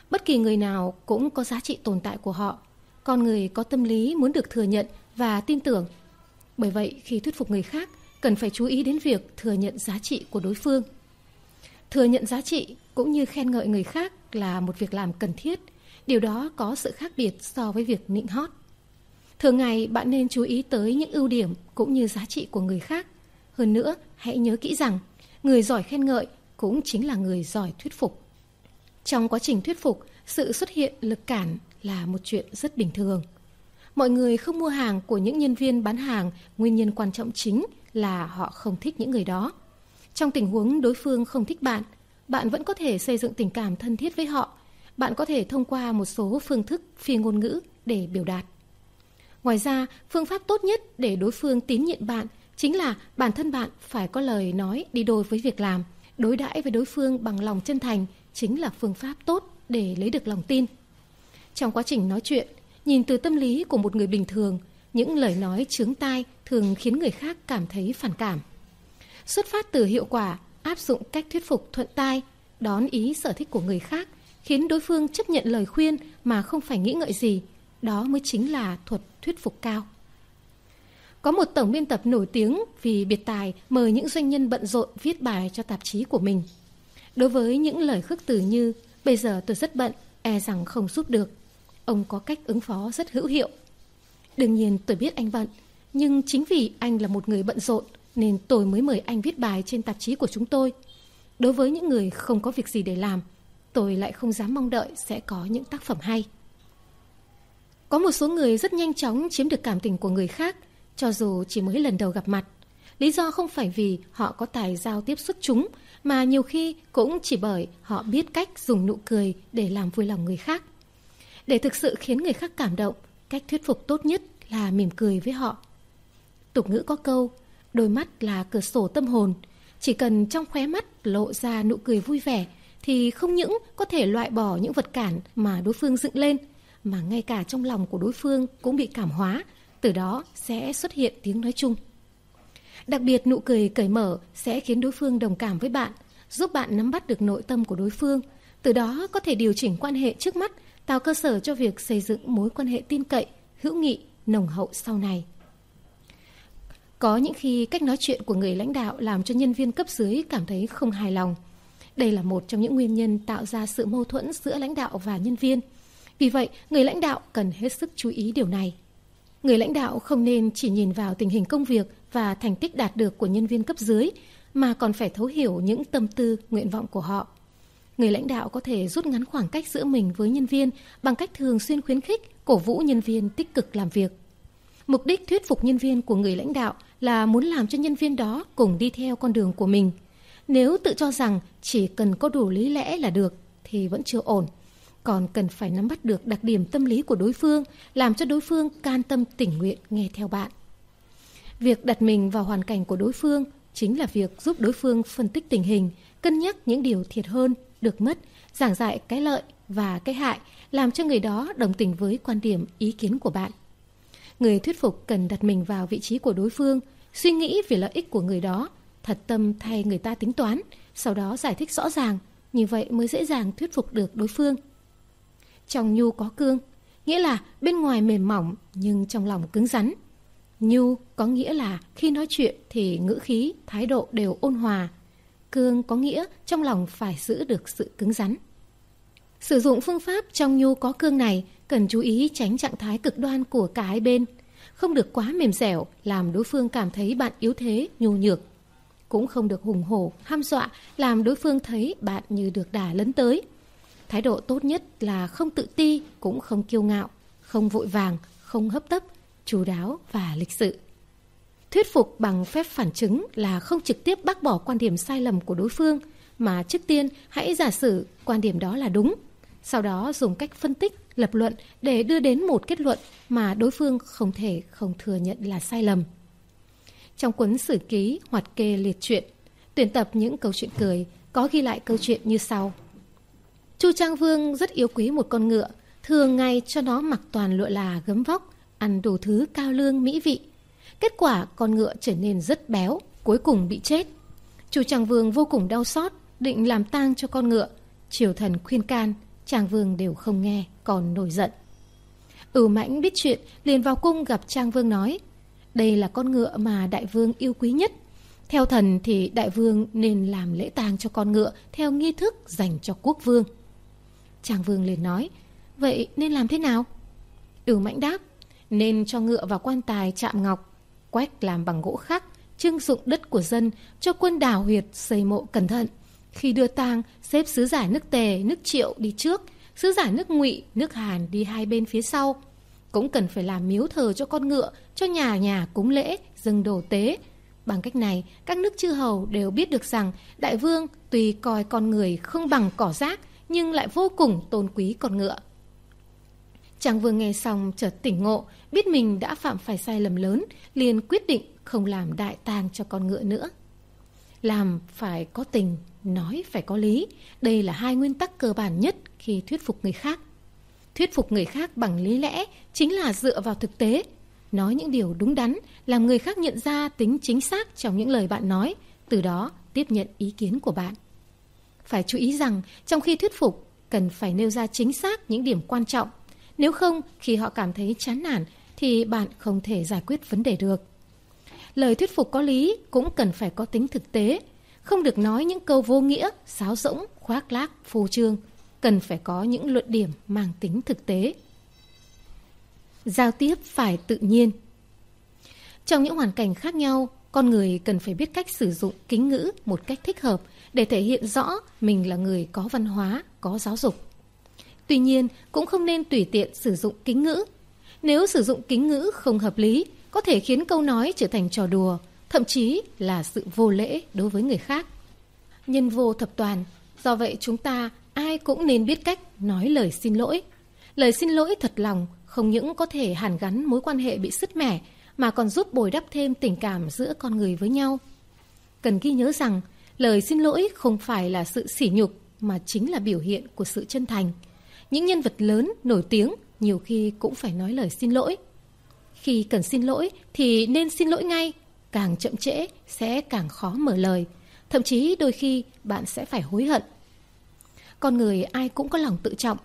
Bất kỳ người nào cũng có giá trị tồn tại của họ. Con người có tâm lý muốn được thừa nhận và tin tưởng. Bởi vậy, khi thuyết phục người khác, cần phải chú ý đến việc thừa nhận giá trị của đối phương. Thừa nhận giá trị cũng như khen ngợi người khác là một việc làm cần thiết. Điều đó có sự khác biệt so với việc nịnh hót. Thường ngày bạn nên chú ý tới những ưu điểm cũng như giá trị của người khác. Hơn nữa, hãy nhớ kỹ rằng người giỏi khen ngợi cũng chính là người giỏi thuyết phục. Trong quá trình thuyết phục, sự xuất hiện lực cản là một chuyện rất bình thường. Mọi người không mua hàng của những nhân viên bán hàng, nguyên nhân quan trọng chính là họ không thích những người đó. Trong tình huống đối phương không thích bạn, bạn vẫn có thể xây dựng tình cảm thân thiết với họ. Bạn có thể thông qua một số phương thức phi ngôn ngữ để biểu đạt. Ngoài ra, phương pháp tốt nhất để đối phương tín nhiệm bạn chính là bản thân bạn phải có lời nói đi đôi với việc làm. Đối đãi với đối phương bằng lòng chân thành chính là phương pháp tốt để lấy được lòng tin. Trong quá trình nói chuyện, nhìn từ tâm lý của một người bình thường, những lời nói chướng tai thường khiến người khác cảm thấy phản cảm. Xuất phát từ hiệu quả, áp dụng cách thuyết phục thuận tai, đón ý sở thích của người khác, khiến đối phương chấp nhận lời khuyên mà không phải nghĩ ngợi gì, đó mới chính là thuật thuyết phục cao. Có một tổng biên tập nổi tiếng vì biệt tài mời những doanh nhân bận rộn viết bài cho tạp chí của mình. Đối với những lời khước từ như bây giờ tôi rất bận, e rằng không giúp được, ông có cách ứng phó rất hữu hiệu. Đương nhiên tôi biết anh bận, nhưng chính vì anh là một người bận rộn nên tôi mới mời anh viết bài trên tạp chí của chúng tôi. Đối với những người không có việc gì để làm, tôi lại không dám mong đợi sẽ có những tác phẩm hay. Có một số người rất nhanh chóng chiếm được cảm tình của người khác, cho dù chỉ mới lần đầu gặp mặt. Lý do không phải vì họ có tài giao tiếp xuất chúng, mà nhiều khi cũng chỉ bởi họ biết cách dùng nụ cười để làm vui lòng người khác. Để thực sự khiến người khác cảm động, cách thuyết phục tốt nhất là mỉm cười với họ. Tục ngữ có câu, đôi mắt là cửa sổ tâm hồn, chỉ cần trong khóe mắt lộ ra nụ cười vui vẻ thì không những có thể loại bỏ những vật cản mà đối phương dựng lên – mà ngay cả trong lòng của đối phương cũng bị cảm hóa, từ đó sẽ xuất hiện tiếng nói chung. Đặc biệt nụ cười cởi mở sẽ khiến đối phương đồng cảm với bạn, giúp bạn nắm bắt được nội tâm của đối phương, từ đó có thể điều chỉnh quan hệ trước mắt, tạo cơ sở cho việc xây dựng mối quan hệ tin cậy, hữu nghị, nồng hậu sau này. Có những khi cách nói chuyện của người lãnh đạo làm cho nhân viên cấp dưới cảm thấy không hài lòng. Đây là một trong những nguyên nhân tạo ra sự mâu thuẫn giữa lãnh đạo và nhân viên – vì vậy, người lãnh đạo cần hết sức chú ý điều này. Người lãnh đạo không nên chỉ nhìn vào tình hình công việc và thành tích đạt được của nhân viên cấp dưới, mà còn phải thấu hiểu những tâm tư, nguyện vọng của họ. Người lãnh đạo có thể rút ngắn khoảng cách giữa mình với nhân viên bằng cách thường xuyên khuyến khích, cổ vũ nhân viên tích cực làm việc. Mục đích thuyết phục nhân viên của người lãnh đạo là muốn làm cho nhân viên đó cùng đi theo con đường của mình. Nếu tự cho rằng chỉ cần có đủ lý lẽ là được thì vẫn chưa ổn còn cần phải nắm bắt được đặc điểm tâm lý của đối phương, làm cho đối phương can tâm tình nguyện nghe theo bạn. Việc đặt mình vào hoàn cảnh của đối phương chính là việc giúp đối phương phân tích tình hình, cân nhắc những điều thiệt hơn, được mất, giảng dạy cái lợi và cái hại, làm cho người đó đồng tình với quan điểm, ý kiến của bạn. Người thuyết phục cần đặt mình vào vị trí của đối phương, suy nghĩ về lợi ích của người đó, thật tâm thay người ta tính toán, sau đó giải thích rõ ràng, như vậy mới dễ dàng thuyết phục được đối phương. Trong nhu có cương, nghĩa là bên ngoài mềm mỏng nhưng trong lòng cứng rắn. Nhu có nghĩa là khi nói chuyện thì ngữ khí, thái độ đều ôn hòa. Cương có nghĩa trong lòng phải giữ được sự cứng rắn. Sử dụng phương pháp trong nhu có cương này cần chú ý tránh trạng thái cực đoan của cả hai bên. Không được quá mềm dẻo làm đối phương cảm thấy bạn yếu thế, nhu nhược. Cũng không được hùng hổ, ham dọa làm đối phương thấy bạn như được đà lấn tới. Thái độ tốt nhất là không tự ti, cũng không kiêu ngạo, không vội vàng, không hấp tấp, chú đáo và lịch sự. Thuyết phục bằng phép phản chứng là không trực tiếp bác bỏ quan điểm sai lầm của đối phương, mà trước tiên hãy giả sử quan điểm đó là đúng. Sau đó dùng cách phân tích, lập luận để đưa đến một kết luận mà đối phương không thể không thừa nhận là sai lầm. Trong cuốn sử ký hoạt kê liệt truyện, tuyển tập những câu chuyện cười có ghi lại câu chuyện như sau. Chu Trang Vương rất yêu quý một con ngựa, thường ngày cho nó mặc toàn lụa là gấm vóc, ăn đủ thứ cao lương mỹ vị. Kết quả con ngựa trở nên rất béo, cuối cùng bị chết. Chu Trang Vương vô cùng đau xót, định làm tang cho con ngựa. Triều thần khuyên can, Trang Vương đều không nghe, còn nổi giận. Ưu Mãnh biết chuyện, liền vào cung gặp Trang Vương nói, đây là con ngựa mà đại vương yêu quý nhất. Theo thần thì đại vương nên làm lễ tang cho con ngựa theo nghi thức dành cho quốc vương tràng vương liền nói, vậy nên làm thế nào? Ưu Mãnh đáp, nên cho ngựa vào quan tài chạm ngọc, quách làm bằng gỗ khắc, trưng dụng đất của dân cho quân đào huyệt xây mộ cẩn thận. Khi đưa tang, xếp sứ giả nước tề, nước triệu đi trước, sứ giả nước ngụy, nước hàn đi hai bên phía sau. Cũng cần phải làm miếu thờ cho con ngựa, cho nhà nhà cúng lễ, dâng đồ tế. Bằng cách này, các nước chư hầu đều biết được rằng đại vương tuy coi con người không bằng cỏ rác, nhưng lại vô cùng tôn quý con ngựa. Chàng vừa nghe xong chợt tỉnh ngộ, biết mình đã phạm phải sai lầm lớn, liền quyết định không làm đại tang cho con ngựa nữa. Làm phải có tình, nói phải có lý. Đây là hai nguyên tắc cơ bản nhất khi thuyết phục người khác. Thuyết phục người khác bằng lý lẽ chính là dựa vào thực tế. Nói những điều đúng đắn, làm người khác nhận ra tính chính xác trong những lời bạn nói, từ đó tiếp nhận ý kiến của bạn. Phải chú ý rằng, trong khi thuyết phục, cần phải nêu ra chính xác những điểm quan trọng. Nếu không, khi họ cảm thấy chán nản, thì bạn không thể giải quyết vấn đề được. Lời thuyết phục có lý cũng cần phải có tính thực tế, không được nói những câu vô nghĩa, sáo rỗng, khoác lác, phô trương. Cần phải có những luận điểm mang tính thực tế. Giao tiếp phải tự nhiên. Trong những hoàn cảnh khác nhau, con người cần phải biết cách sử dụng kính ngữ một cách thích hợp để thể hiện rõ mình là người có văn hóa, có giáo dục. Tuy nhiên, cũng không nên tùy tiện sử dụng kính ngữ. Nếu sử dụng kính ngữ không hợp lý, có thể khiến câu nói trở thành trò đùa, thậm chí là sự vô lễ đối với người khác. Nhân vô thập toàn, do vậy chúng ta ai cũng nên biết cách nói lời xin lỗi. Lời xin lỗi thật lòng không những có thể hàn gắn mối quan hệ bị sứt mẻ, mà còn giúp bồi đắp thêm tình cảm giữa con người với nhau. Cần ghi nhớ rằng, lời xin lỗi không phải là sự sỉ nhục mà chính là biểu hiện của sự chân thành. Những nhân vật lớn, nổi tiếng nhiều khi cũng phải nói lời xin lỗi. Khi cần xin lỗi thì nên xin lỗi ngay, càng chậm trễ sẽ càng khó mở lời. Thậm chí đôi khi bạn sẽ phải hối hận. Con người ai cũng có lòng tự trọng.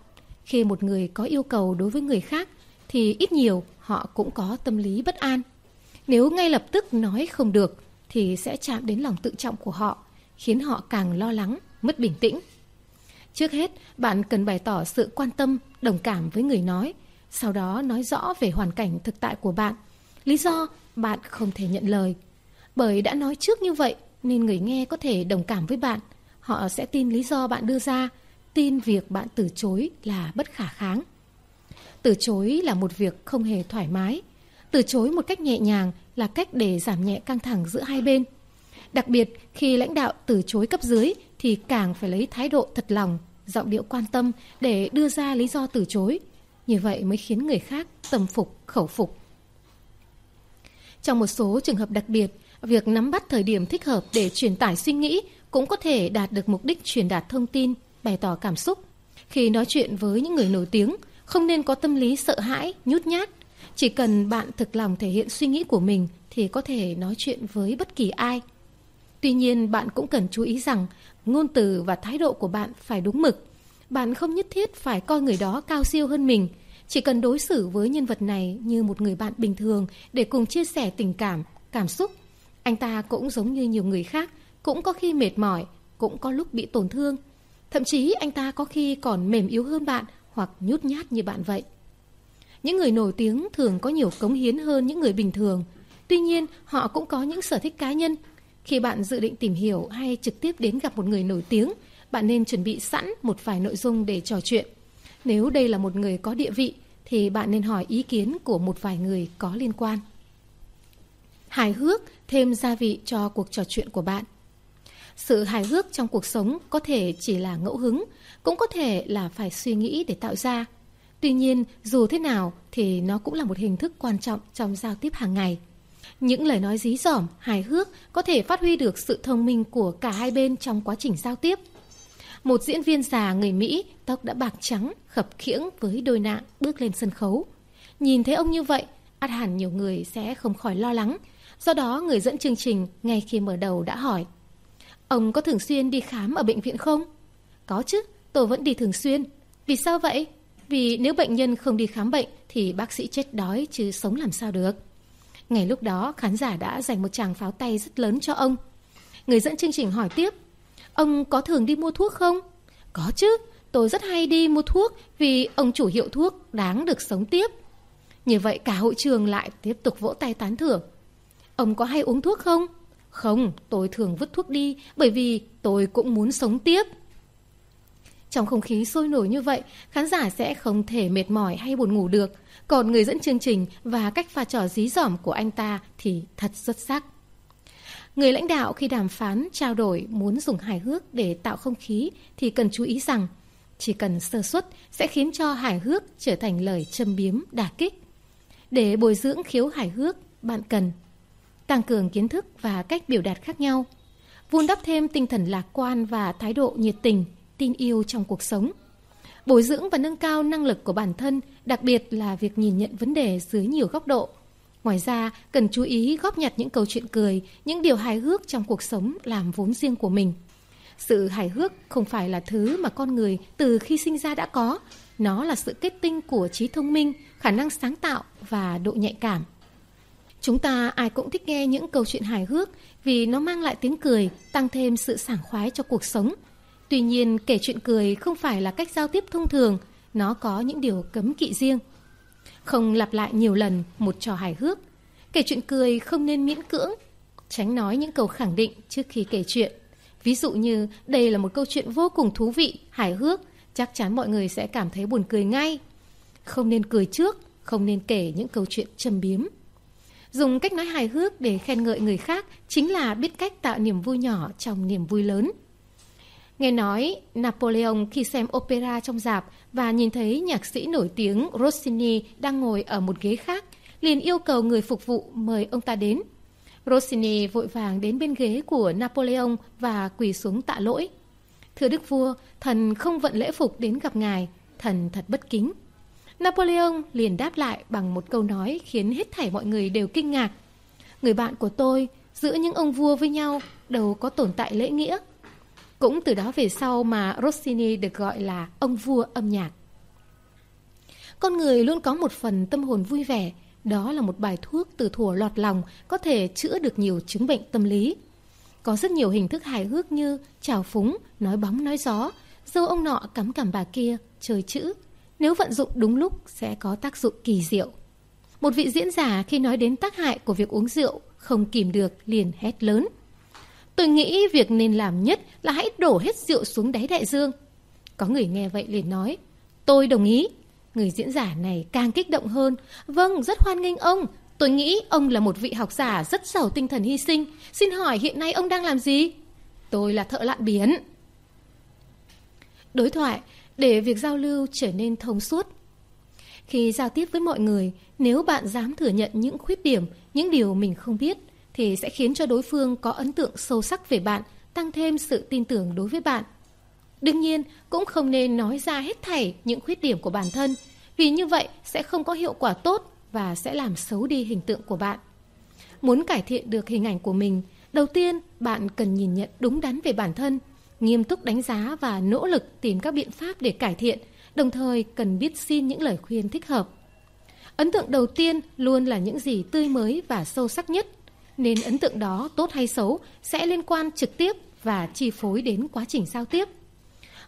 Khi một người có yêu cầu đối với người khác thì ít nhiều họ cũng có tâm lý bất an. Nếu ngay lập tức nói không được thì sẽ chạm đến lòng tự trọng của họ, khiến họ càng lo lắng, mất bình tĩnh. Trước hết, bạn cần bày tỏ sự quan tâm, đồng cảm với người nói, sau đó nói rõ về hoàn cảnh thực tại của bạn. Lý do bạn không thể nhận lời. Bởi đã nói trước như vậy nên người nghe có thể đồng cảm với bạn. Họ sẽ tin lý do bạn đưa ra, tin việc bạn từ chối là bất khả kháng. Từ chối là một việc không hề thoải mái. Từ chối một cách nhẹ nhàng là cách để giảm nhẹ căng thẳng giữa hai bên. Đặc biệt khi lãnh đạo từ chối cấp dưới thì càng phải lấy thái độ thật lòng, giọng điệu quan tâm để đưa ra lý do từ chối. Như vậy mới khiến người khác tâm phục, khẩu phục. Trong một số trường hợp đặc biệt, việc nắm bắt thời điểm thích hợp để truyền tải suy nghĩ cũng có thể đạt được mục đích truyền đạt thông tin, bày tỏ cảm xúc. Khi nói chuyện với những người nổi tiếng, không nên có tâm lý sợ hãi, nhút nhát. Chỉ cần bạn thực lòng thể hiện suy nghĩ của mình thì có thể nói chuyện với bất kỳ ai. Tuy nhiên, bạn cũng cần chú ý rằng ngôn từ và thái độ của bạn phải đúng mực. Bạn không nhất thiết phải coi người đó cao siêu hơn mình, chỉ cần đối xử với nhân vật này như một người bạn bình thường để cùng chia sẻ tình cảm, cảm xúc. Anh ta cũng giống như nhiều người khác, cũng có khi mệt mỏi, cũng có lúc bị tổn thương. Thậm chí anh ta có khi còn mềm yếu hơn bạn hoặc nhút nhát như bạn vậy. Những người nổi tiếng thường có nhiều cống hiến hơn những người bình thường. Tuy nhiên, họ cũng có những sở thích cá nhân. Khi bạn dự định tìm hiểu hay trực tiếp đến gặp một người nổi tiếng, bạn nên chuẩn bị sẵn một vài nội dung để trò chuyện. Nếu đây là một người có địa vị, thì bạn nên hỏi ý kiến của một vài người có liên quan. Hài hước thêm gia vị cho cuộc trò chuyện của bạn. Sự hài hước trong cuộc sống có thể chỉ là ngẫu hứng, cũng có thể là phải suy nghĩ để tạo ra. Tuy nhiên, dù thế nào thì nó cũng là một hình thức quan trọng trong giao tiếp hàng ngày. Những lời nói dí dỏm, hài hước có thể phát huy được sự thông minh của cả hai bên trong quá trình giao tiếp. Một diễn viên già người Mỹ, tóc đã bạc trắng, khập khiễng với đôi nạng bước lên sân khấu. Nhìn thấy ông như vậy, ắt hẳn nhiều người sẽ không khỏi lo lắng. Do đó, người dẫn chương trình ngay khi mở đầu đã hỏi Ông có thường xuyên đi khám ở bệnh viện không? Có chứ, tôi vẫn đi thường xuyên. Vì sao vậy? Vì nếu bệnh nhân không đi khám bệnh thì bác sĩ chết đói chứ sống làm sao được. Ngày lúc đó khán giả đã dành một tràng pháo tay rất lớn cho ông. Người dẫn chương trình hỏi tiếp, ông có thường đi mua thuốc không? Có chứ, tôi rất hay đi mua thuốc vì ông chủ hiệu thuốc đáng được sống tiếp. Như vậy cả hội trường lại tiếp tục vỗ tay tán thưởng. Ông có hay uống thuốc không? Không, tôi thường vứt thuốc đi bởi vì tôi cũng muốn sống tiếp. Trong không khí sôi nổi như vậy, khán giả sẽ không thể mệt mỏi hay buồn ngủ được. Còn người dẫn chương trình và cách pha trò dí dỏm của anh ta thì thật xuất sắc. Người lãnh đạo khi đàm phán, trao đổi muốn dùng hài hước để tạo không khí thì cần chú ý rằng chỉ cần sơ suất sẽ khiến cho hài hước trở thành lời châm biếm, đả kích. Để bồi dưỡng khiếu hài hước, bạn cần tăng cường kiến thức và cách biểu đạt khác nhau, vun đắp thêm tinh thần lạc quan và thái độ nhiệt tình, tin yêu trong cuộc sống. Bồi dưỡng và nâng cao năng lực của bản thân, đặc biệt là việc nhìn nhận vấn đề dưới nhiều góc độ. Ngoài ra, cần chú ý góp nhặt những câu chuyện cười, những điều hài hước trong cuộc sống làm vốn riêng của mình. Sự hài hước không phải là thứ mà con người từ khi sinh ra đã có, nó là sự kết tinh của trí thông minh, khả năng sáng tạo và độ nhạy cảm. Chúng ta ai cũng thích nghe những câu chuyện hài hước vì nó mang lại tiếng cười, tăng thêm sự sảng khoái cho cuộc sống. Tuy nhiên, kể chuyện cười không phải là cách giao tiếp thông thường, nó có những điều cấm kỵ riêng. Không lặp lại nhiều lần một trò hài hước. Kể chuyện cười không nên miễn cưỡng, tránh nói những câu khẳng định trước khi kể chuyện. Ví dụ như đây là một câu chuyện vô cùng thú vị, hài hước, chắc chắn mọi người sẽ cảm thấy buồn cười ngay. Không nên cười trước, không nên kể những câu chuyện châm biếm. Dùng cách nói hài hước để khen ngợi người khác chính là biết cách tạo niềm vui nhỏ trong niềm vui lớn. Nghe nói, Napoleon khi xem opera trong dạp và nhìn thấy nhạc sĩ nổi tiếng Rossini đang ngồi ở một ghế khác, liền yêu cầu người phục vụ mời ông ta đến. Rossini vội vàng đến bên ghế của Napoleon và quỳ xuống tạ lỗi. Thưa đức vua, thần không vận lễ phục đến gặp ngài, thần thật bất kính. Napoleon liền đáp lại bằng một câu nói khiến hết thảy mọi người đều kinh ngạc. Người bạn của tôi, giữa những ông vua với nhau, đâu có tồn tại lễ nghĩa. Cũng từ đó về sau mà Rossini được gọi là ông vua âm nhạc. Con người luôn có một phần tâm hồn vui vẻ, đó là một bài thuốc từ thủa lọt lòng có thể chữa được nhiều chứng bệnh tâm lý. Có rất nhiều hình thức hài hước như trào phúng, nói bóng nói gió, dâu ông nọ cắm cằm bà kia, chơi chữ, nếu vận dụng đúng lúc sẽ có tác dụng kỳ diệu. Một vị diễn giả khi nói đến tác hại của việc uống rượu không kìm được liền hét lớn. Tôi nghĩ việc nên làm nhất là hãy đổ hết rượu xuống đáy đại dương. Có người nghe vậy liền nói, tôi đồng ý. Người diễn giả này càng kích động hơn. Vâng, rất hoan nghênh ông. Tôi nghĩ ông là một vị học giả rất giàu tinh thần hy sinh. Xin hỏi hiện nay ông đang làm gì? Tôi là thợ lặn biển. Đối thoại để việc giao lưu trở nên thông suốt. Khi giao tiếp với mọi người, nếu bạn dám thừa nhận những khuyết điểm, những điều mình không biết, thì sẽ khiến cho đối phương có ấn tượng sâu sắc về bạn, tăng thêm sự tin tưởng đối với bạn. Đương nhiên, cũng không nên nói ra hết thảy những khuyết điểm của bản thân, vì như vậy sẽ không có hiệu quả tốt và sẽ làm xấu đi hình tượng của bạn. Muốn cải thiện được hình ảnh của mình, đầu tiên bạn cần nhìn nhận đúng đắn về bản thân – nghiêm túc đánh giá và nỗ lực tìm các biện pháp để cải thiện, đồng thời cần biết xin những lời khuyên thích hợp. Ấn tượng đầu tiên luôn là những gì tươi mới và sâu sắc nhất, nên ấn tượng đó tốt hay xấu sẽ liên quan trực tiếp và chi phối đến quá trình giao tiếp.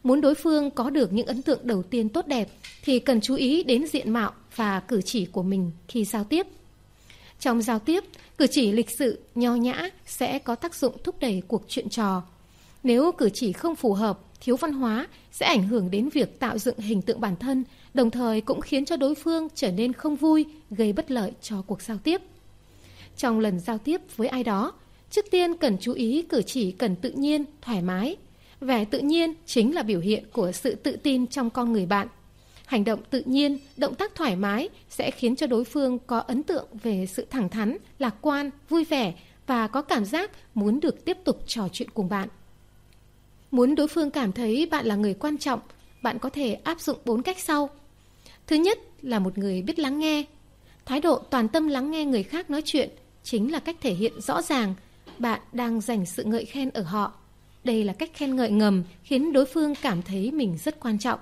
Muốn đối phương có được những ấn tượng đầu tiên tốt đẹp thì cần chú ý đến diện mạo và cử chỉ của mình khi giao tiếp. Trong giao tiếp, cử chỉ lịch sự, nho nhã sẽ có tác dụng thúc đẩy cuộc chuyện trò. Nếu cử chỉ không phù hợp, thiếu văn hóa sẽ ảnh hưởng đến việc tạo dựng hình tượng bản thân, đồng thời cũng khiến cho đối phương trở nên không vui, gây bất lợi cho cuộc giao tiếp. Trong lần giao tiếp với ai đó, trước tiên cần chú ý cử chỉ cần tự nhiên, thoải mái. Vẻ tự nhiên chính là biểu hiện của sự tự tin trong con người bạn. Hành động tự nhiên, động tác thoải mái sẽ khiến cho đối phương có ấn tượng về sự thẳng thắn, lạc quan, vui vẻ và có cảm giác muốn được tiếp tục trò chuyện cùng bạn. Muốn đối phương cảm thấy bạn là người quan trọng, bạn có thể áp dụng bốn cách sau. Thứ nhất là một người biết lắng nghe. Thái độ toàn tâm lắng nghe người khác nói chuyện chính là cách thể hiện rõ ràng bạn đang dành sự ngợi khen ở họ. Đây là cách khen ngợi ngầm khiến đối phương cảm thấy mình rất quan trọng.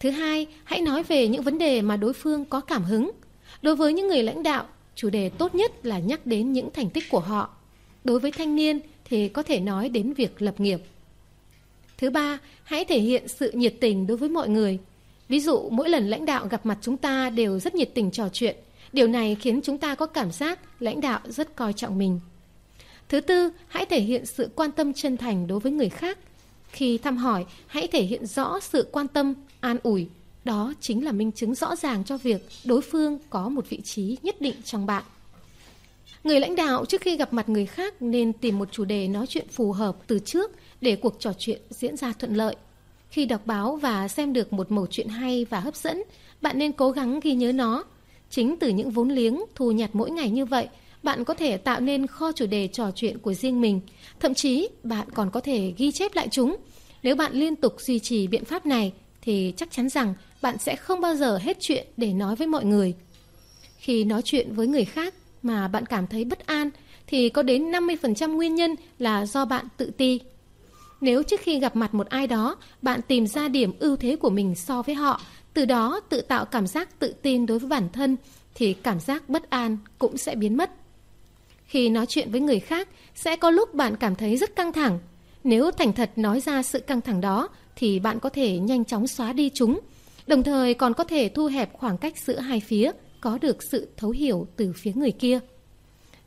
Thứ hai, hãy nói về những vấn đề mà đối phương có cảm hứng. Đối với những người lãnh đạo, chủ đề tốt nhất là nhắc đến những thành tích của họ. Đối với thanh niên thì có thể nói đến việc lập nghiệp. Thứ ba, hãy thể hiện sự nhiệt tình đối với mọi người. Ví dụ, mỗi lần lãnh đạo gặp mặt chúng ta đều rất nhiệt tình trò chuyện. Điều này khiến chúng ta có cảm giác lãnh đạo rất coi trọng mình. Thứ tư, hãy thể hiện sự quan tâm chân thành đối với người khác. Khi thăm hỏi, hãy thể hiện rõ sự quan tâm, an ủi. Đó chính là minh chứng rõ ràng cho việc đối phương có một vị trí nhất định trong bạn. Người lãnh đạo trước khi gặp mặt người khác nên tìm một chủ đề nói chuyện phù hợp từ trước để cuộc trò chuyện diễn ra thuận lợi. Khi đọc báo và xem được một mẩu chuyện hay và hấp dẫn, bạn nên cố gắng ghi nhớ nó. Chính từ những vốn liếng thu nhặt mỗi ngày như vậy, bạn có thể tạo nên kho chủ đề trò chuyện của riêng mình. Thậm chí, bạn còn có thể ghi chép lại chúng. Nếu bạn liên tục duy trì biện pháp này, thì chắc chắn rằng bạn sẽ không bao giờ hết chuyện để nói với mọi người. Khi nói chuyện với người khác mà bạn cảm thấy bất an, thì có đến 50% nguyên nhân là do bạn tự ti. Nếu trước khi gặp mặt một ai đó, bạn tìm ra điểm ưu thế của mình so với họ, từ đó tự tạo cảm giác tự tin đối với bản thân, thì cảm giác bất an cũng sẽ biến mất. Khi nói chuyện với người khác, sẽ có lúc bạn cảm thấy rất căng thẳng. Nếu thành thật nói ra sự căng thẳng đó, thì bạn có thể nhanh chóng xóa đi chúng. Đồng thời còn có thể thu hẹp khoảng cách giữa hai phía, có được sự thấu hiểu từ phía người kia.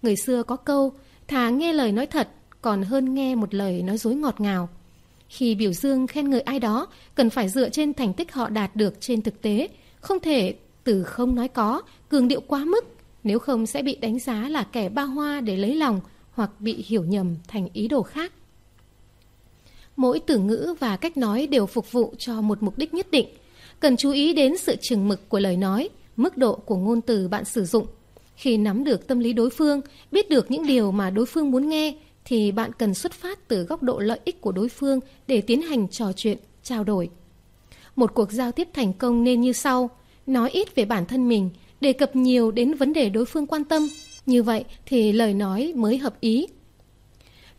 Người xưa có câu, thà nghe lời nói thật, còn hơn nghe một lời nói dối ngọt ngào. Khi biểu dương khen ngợi ai đó, cần phải dựa trên thành tích họ đạt được trên thực tế, không thể từ không nói có, cường điệu quá mức nếu không sẽ bị đánh giá là kẻ ba hoa để lấy lòng hoặc bị hiểu nhầm thành ý đồ khác. Mỗi từ ngữ và cách nói đều phục vụ cho một mục đích nhất định. Cần chú ý đến sự chừng mực của lời nói, mức độ của ngôn từ bạn sử dụng. Khi nắm được tâm lý đối phương, biết được những điều mà đối phương muốn nghe, thì bạn cần xuất phát từ góc độ lợi ích của đối phương để tiến hành trò chuyện, trao đổi. Một cuộc giao tiếp thành công nên như sau, nói ít về bản thân mình, đề cập nhiều đến vấn đề đối phương quan tâm, như vậy thì lời nói mới hợp ý.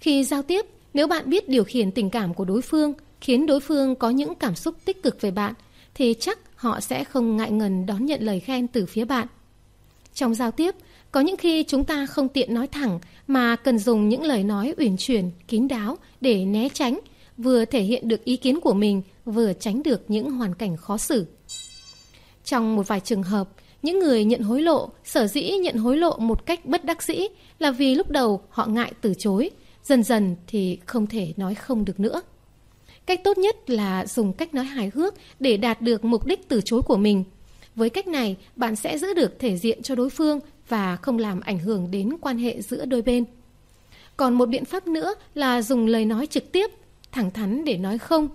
Khi giao tiếp, nếu bạn biết điều khiển tình cảm của đối phương, khiến đối phương có những cảm xúc tích cực về bạn, thì chắc họ sẽ không ngại ngần đón nhận lời khen từ phía bạn. Trong giao tiếp, có những khi chúng ta không tiện nói thẳng mà cần dùng những lời nói uyển chuyển, kín đáo để né tránh, vừa thể hiện được ý kiến của mình, vừa tránh được những hoàn cảnh khó xử. Trong một vài trường hợp, những người nhận hối lộ sở dĩ nhận hối lộ một cách bất đắc dĩ là vì lúc đầu họ ngại từ chối, dần dần thì không thể nói không được nữa. Cách tốt nhất là dùng cách nói hài hước để đạt được mục đích từ chối của mình. Với cách này, bạn sẽ giữ được thể diện cho đối phương và không làm ảnh hưởng đến quan hệ giữa đôi bên. Còn một biện pháp nữa là dùng lời nói trực tiếp, thẳng thắn để nói không.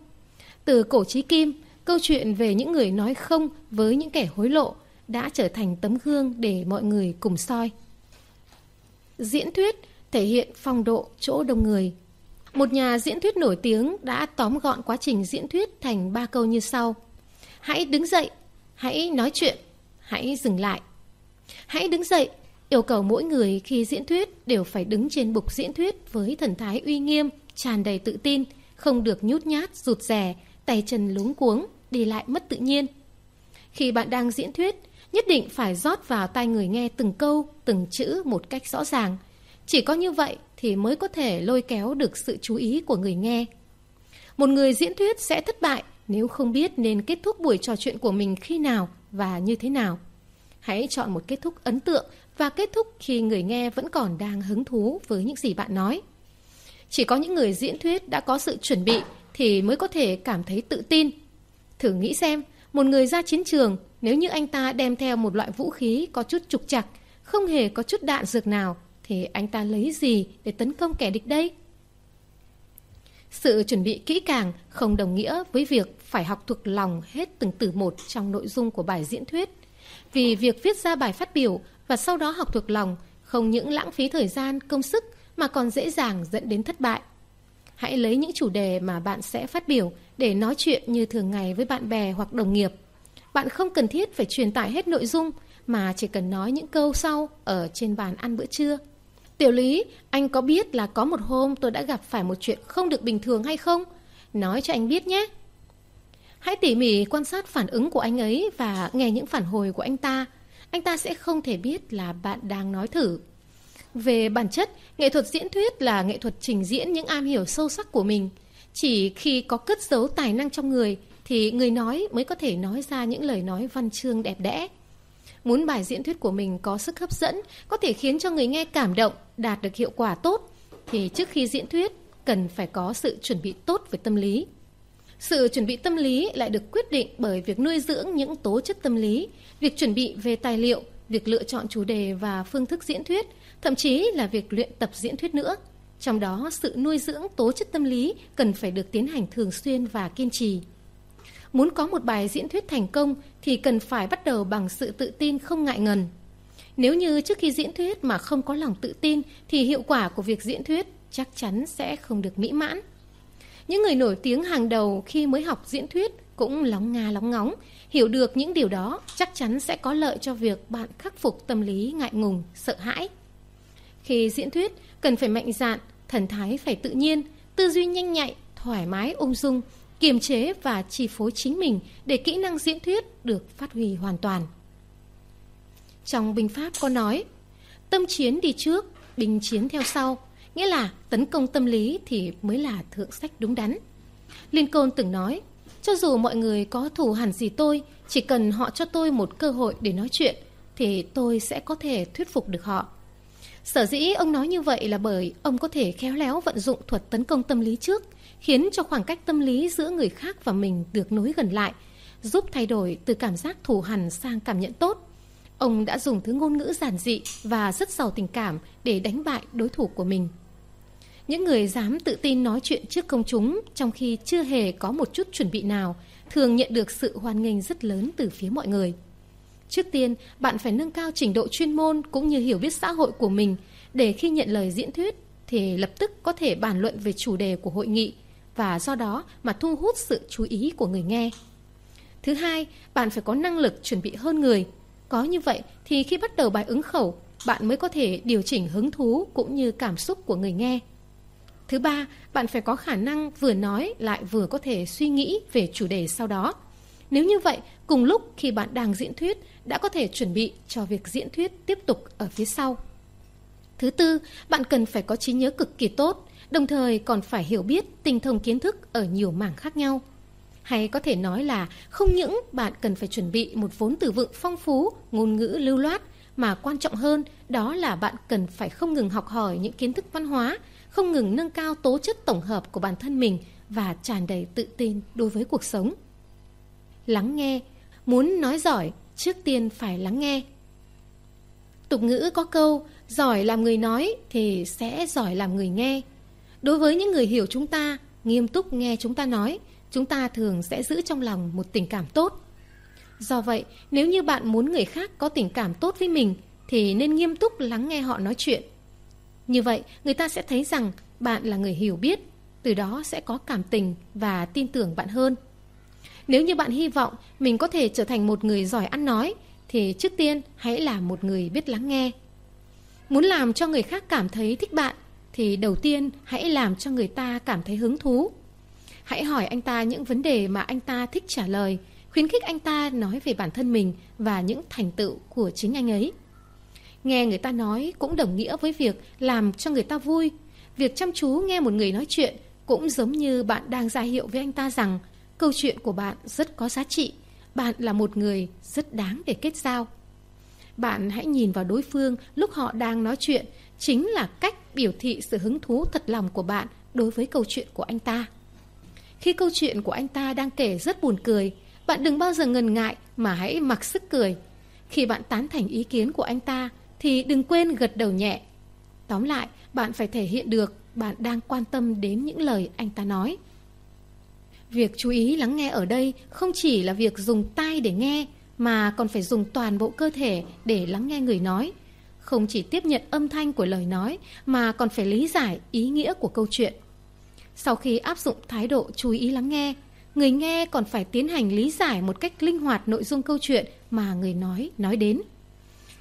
Từ cổ chí kim, câu chuyện về những người nói không với những kẻ hối lộ đã trở thành tấm gương để mọi người cùng soi. Diễn thuyết thể hiện phong độ chỗ đông người. Một nhà diễn thuyết nổi tiếng đã tóm gọn quá trình diễn thuyết thành ba câu như sau. Hãy đứng dậy, hãy nói chuyện, hãy dừng lại. Hãy đứng dậy, yêu cầu mỗi người khi diễn thuyết đều phải đứng trên bục diễn thuyết với thần thái uy nghiêm, tràn đầy tự tin, không được nhút nhát, rụt rè, tay chân luống cuống, đi lại mất tự nhiên. Khi bạn đang diễn thuyết, nhất định phải rót vào tai người nghe từng câu, từng chữ một cách rõ ràng. Chỉ có như vậy thì mới có thể lôi kéo được sự chú ý của người nghe. một người diễn thuyết sẽ thất bại nếu không biết nên kết thúc buổi trò chuyện của mình khi nào và như thế nào. Hãy chọn một kết thúc ấn tượng và kết thúc khi người nghe vẫn còn đang hứng thú với những gì bạn nói. Chỉ có những người diễn thuyết đã có sự chuẩn bị thì mới có thể cảm thấy tự tin. Thử nghĩ xem, một người ra chiến trường nếu như anh ta đem theo một loại vũ khí có chút trục chặt, không hề có chút đạn dược nào, thì anh ta lấy gì để tấn công kẻ địch đây? Sự chuẩn bị kỹ càng không đồng nghĩa với việc phải học thuộc lòng hết từng từ một trong nội dung của bài diễn thuyết. Vì việc viết ra bài phát biểu và sau đó học thuộc lòng không những lãng phí thời gian, công sức mà còn dễ dàng dẫn đến thất bại. Hãy lấy những chủ đề mà bạn sẽ phát biểu để nói chuyện như thường ngày với bạn bè hoặc đồng nghiệp. Bạn không cần thiết phải truyền tải hết nội dung mà chỉ cần nói những câu sau ở trên bàn ăn bữa trưa. Tiểu lý, anh có biết là có một hôm tôi đã gặp phải một chuyện không được bình thường hay không? Nói cho anh biết nhé. Hãy tỉ mỉ quan sát phản ứng của anh ấy và nghe những phản hồi của anh ta. Anh ta sẽ không thể biết là bạn đang nói thử. Về bản chất, nghệ thuật diễn thuyết là nghệ thuật trình diễn những am hiểu sâu sắc của mình. Chỉ khi có cất giấu tài năng trong người thì người nói mới có thể nói ra những lời nói văn chương đẹp đẽ. Muốn bài diễn thuyết của mình có sức hấp dẫn, có thể khiến cho người nghe cảm động, đạt được hiệu quả tốt, thì trước khi diễn thuyết cần phải có sự chuẩn bị tốt về tâm lý. Sự chuẩn bị tâm lý lại được quyết định bởi việc nuôi dưỡng những tố chất tâm lý, việc chuẩn bị về tài liệu, việc lựa chọn chủ đề và phương thức diễn thuyết, thậm chí là việc luyện tập diễn thuyết nữa. Trong đó, sự nuôi dưỡng tố chất tâm lý cần phải được tiến hành thường xuyên và kiên trì. Muốn có một bài diễn thuyết thành công thì cần phải bắt đầu bằng sự tự tin không ngại ngần. Nếu như trước khi diễn thuyết mà không có lòng tự tin thì hiệu quả của việc diễn thuyết chắc chắn sẽ không được mỹ mãn. Những người nổi tiếng hàng đầu khi mới học diễn thuyết cũng lóng nga lóng ngóng, hiểu được những điều đó chắc chắn sẽ có lợi cho việc bạn khắc phục tâm lý ngại ngùng, sợ hãi. Khi diễn thuyết, cần phải mạnh dạn, thần thái phải tự nhiên, tư duy nhanh nhạy, thoải mái ung dung, kiềm chế và chi phối chính mình để kỹ năng diễn thuyết được phát huy hoàn toàn. Trong binh pháp có nói, tâm chiến đi trước, binh chiến theo sau, nghĩa là tấn công tâm lý thì mới là thượng sách đúng đắn. Liên Côn từng nói, cho dù mọi người có thù hẳn gì tôi, chỉ cần họ cho tôi một cơ hội để nói chuyện, thì tôi sẽ có thể thuyết phục được họ. Sở dĩ ông nói như vậy là bởi ông có thể khéo léo vận dụng thuật tấn công tâm lý trước, khiến cho khoảng cách tâm lý giữa người khác và mình được nối gần lại, giúp thay đổi từ cảm giác thù hằn sang cảm nhận tốt. Ông đã dùng thứ ngôn ngữ giản dị và rất giàu tình cảm để đánh bại đối thủ của mình. Những người dám tự tin nói chuyện trước công chúng trong khi chưa hề có một chút chuẩn bị nào thường nhận được sự hoan nghênh rất lớn từ phía mọi người. Trước tiên, bạn phải nâng cao trình độ chuyên môn cũng như hiểu biết xã hội của mình để khi nhận lời diễn thuyết thì lập tức có thể bàn luận về chủ đề của hội nghị và do đó mà thu hút sự chú ý của người nghe. Thứ hai, bạn phải có năng lực chuẩn bị hơn người. Có như vậy thì khi bắt đầu bài ứng khẩu, bạn mới có thể điều chỉnh hứng thú cũng như cảm xúc của người nghe. Thứ ba, bạn phải có khả năng vừa nói lại vừa có thể suy nghĩ về chủ đề sau đó. Nếu như vậy, cùng lúc khi bạn đang diễn thuyết đã có thể chuẩn bị cho việc diễn thuyết tiếp tục ở phía sau. Thứ tư, bạn cần phải có trí nhớ cực kỳ tốt, đồng thời còn phải hiểu biết tinh thông kiến thức ở nhiều mảng khác nhau. Hay có thể nói là không những bạn cần phải chuẩn bị một vốn từ vựng phong phú, ngôn ngữ lưu loát, mà quan trọng hơn đó là bạn cần phải không ngừng học hỏi những kiến thức văn hóa, không ngừng nâng cao tố chất tổng hợp của bản thân mình và tràn đầy tự tin đối với cuộc sống. Lắng nghe, muốn nói giỏi, trước tiên phải lắng nghe. Tục ngữ có câu, giỏi làm người nói thì sẽ giỏi làm người nghe. Đối với những người hiểu chúng ta, nghiêm túc nghe chúng ta nói, chúng ta thường sẽ giữ trong lòng một tình cảm tốt. Do vậy, nếu như bạn muốn người khác có tình cảm tốt với mình, thì nên nghiêm túc lắng nghe họ nói chuyện. Như vậy, người ta sẽ thấy rằng bạn là người hiểu biết, từ đó sẽ có cảm tình và tin tưởng bạn hơn. Nếu như bạn hy vọng mình có thể trở thành một người giỏi ăn nói, thì trước tiên hãy là một người biết lắng nghe. Muốn làm cho người khác cảm thấy thích bạn, thì đầu tiên hãy làm cho người ta cảm thấy hứng thú. Hãy hỏi anh ta những vấn đề mà anh ta thích trả lời, khuyến khích anh ta nói về bản thân mình và những thành tựu của chính anh ấy. Nghe người ta nói cũng đồng nghĩa với việc làm cho người ta vui. Việc chăm chú nghe một người nói chuyện Cũng giống như bạn đang ra hiệu với anh ta rằng câu chuyện của bạn rất có giá trị, bạn là một người rất đáng để kết giao. Bạn hãy nhìn vào đối phương lúc họ đang nói chuyện, chính là cách biểu thị sự hứng thú thật lòng của bạn đối với câu chuyện của anh ta. Khi câu chuyện của anh ta đang kể rất buồn cười, bạn đừng bao giờ ngần ngại mà hãy mặc sức cười. Khi bạn tán thành ý kiến của anh ta thì đừng quên gật đầu nhẹ. Tóm lại, bạn phải thể hiện được bạn đang quan tâm đến những lời anh ta nói. Việc chú ý lắng nghe ở đây không chỉ là việc dùng tai để nghe mà còn phải dùng toàn bộ cơ thể để lắng nghe người nói. Không chỉ tiếp nhận âm thanh của lời nói mà còn phải lý giải ý nghĩa của câu chuyện. Sau khi áp dụng thái độ chú ý lắng nghe, người nghe còn phải tiến hành lý giải một cách linh hoạt nội dung câu chuyện mà người nói nói đến.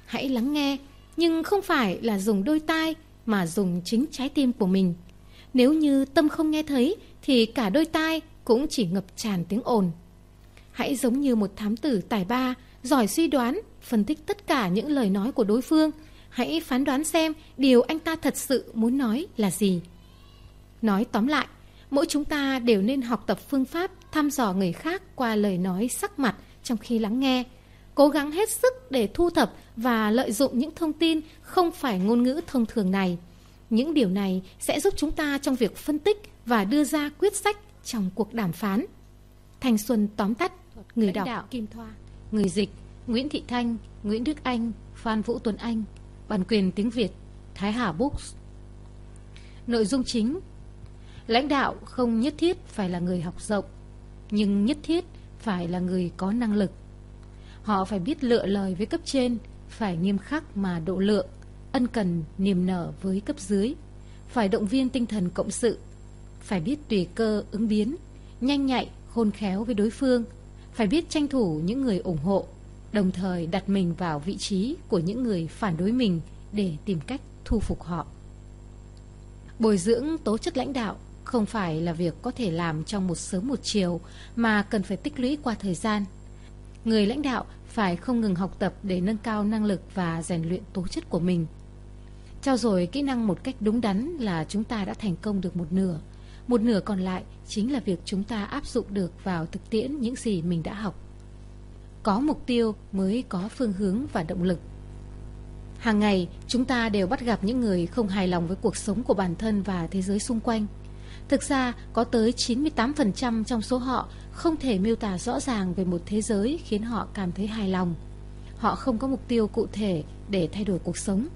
Hãy lắng nghe, nhưng không phải là dùng đôi tai mà dùng chính trái tim của mình. Nếu như tâm không nghe thấy thì cả đôi tai cũng chỉ ngập tràn tiếng ồn. Hãy giống như một thám tử tài ba, giỏi suy đoán, phân tích tất cả những lời nói của đối phương. Hãy phán đoán xem điều anh ta thật sự muốn nói là gì. Nói tóm lại, mỗi chúng ta đều nên học tập phương pháp thăm dò người khác qua lời nói sắc mặt trong khi lắng nghe. Cố gắng hết sức để thu thập và lợi dụng những thông tin không phải ngôn ngữ thông thường này. Những điều này sẽ giúp chúng ta trong việc phân tích và đưa ra quyết sách trong cuộc đàm phán. Thanh Xuân tóm tắt, người đọc đạo. Kim Thoa, người dịch Nguyễn Thị Thanh, Nguyễn Đức Anh, Phan Vũ Tuấn Anh, bản quyền tiếng Việt, Thái Hà Books. Nội dung chính Lãnh đạo không nhất thiết phải là người học rộng, nhưng nhất thiết phải là người có năng lực. Họ phải biết lựa lời với cấp trên, phải nghiêm khắc mà độ lượng, ân cần, niềm nở với cấp dưới, phải động viên tinh thần cộng sự, phải biết tùy cơ ứng biến, nhanh nhạy, khôn khéo với đối phương, phải biết tranh thủ những người ủng hộ, đồng thời đặt mình vào vị trí của những người phản đối mình để tìm cách thu phục họ. Bồi dưỡng tố chất lãnh đạo không phải là việc có thể làm trong một sớm một chiều mà cần phải tích lũy qua thời gian. Người lãnh đạo phải không ngừng học tập để nâng cao năng lực và rèn luyện tố chất của mình. Trao dồi kỹ năng một cách đúng đắn là chúng ta đã thành công được một nửa. Một nửa còn lại chính là việc chúng ta áp dụng được vào thực tiễn những gì mình đã học. Có mục tiêu mới có phương hướng và động lực. Hàng ngày, chúng ta đều bắt gặp những người không hài lòng với cuộc sống của bản thân và thế giới xung quanh. Thực ra, có tới 98% trong số họ không thể miêu tả rõ ràng về một thế giới khiến họ cảm thấy hài lòng. Họ không có mục tiêu cụ thể để thay đổi cuộc sống.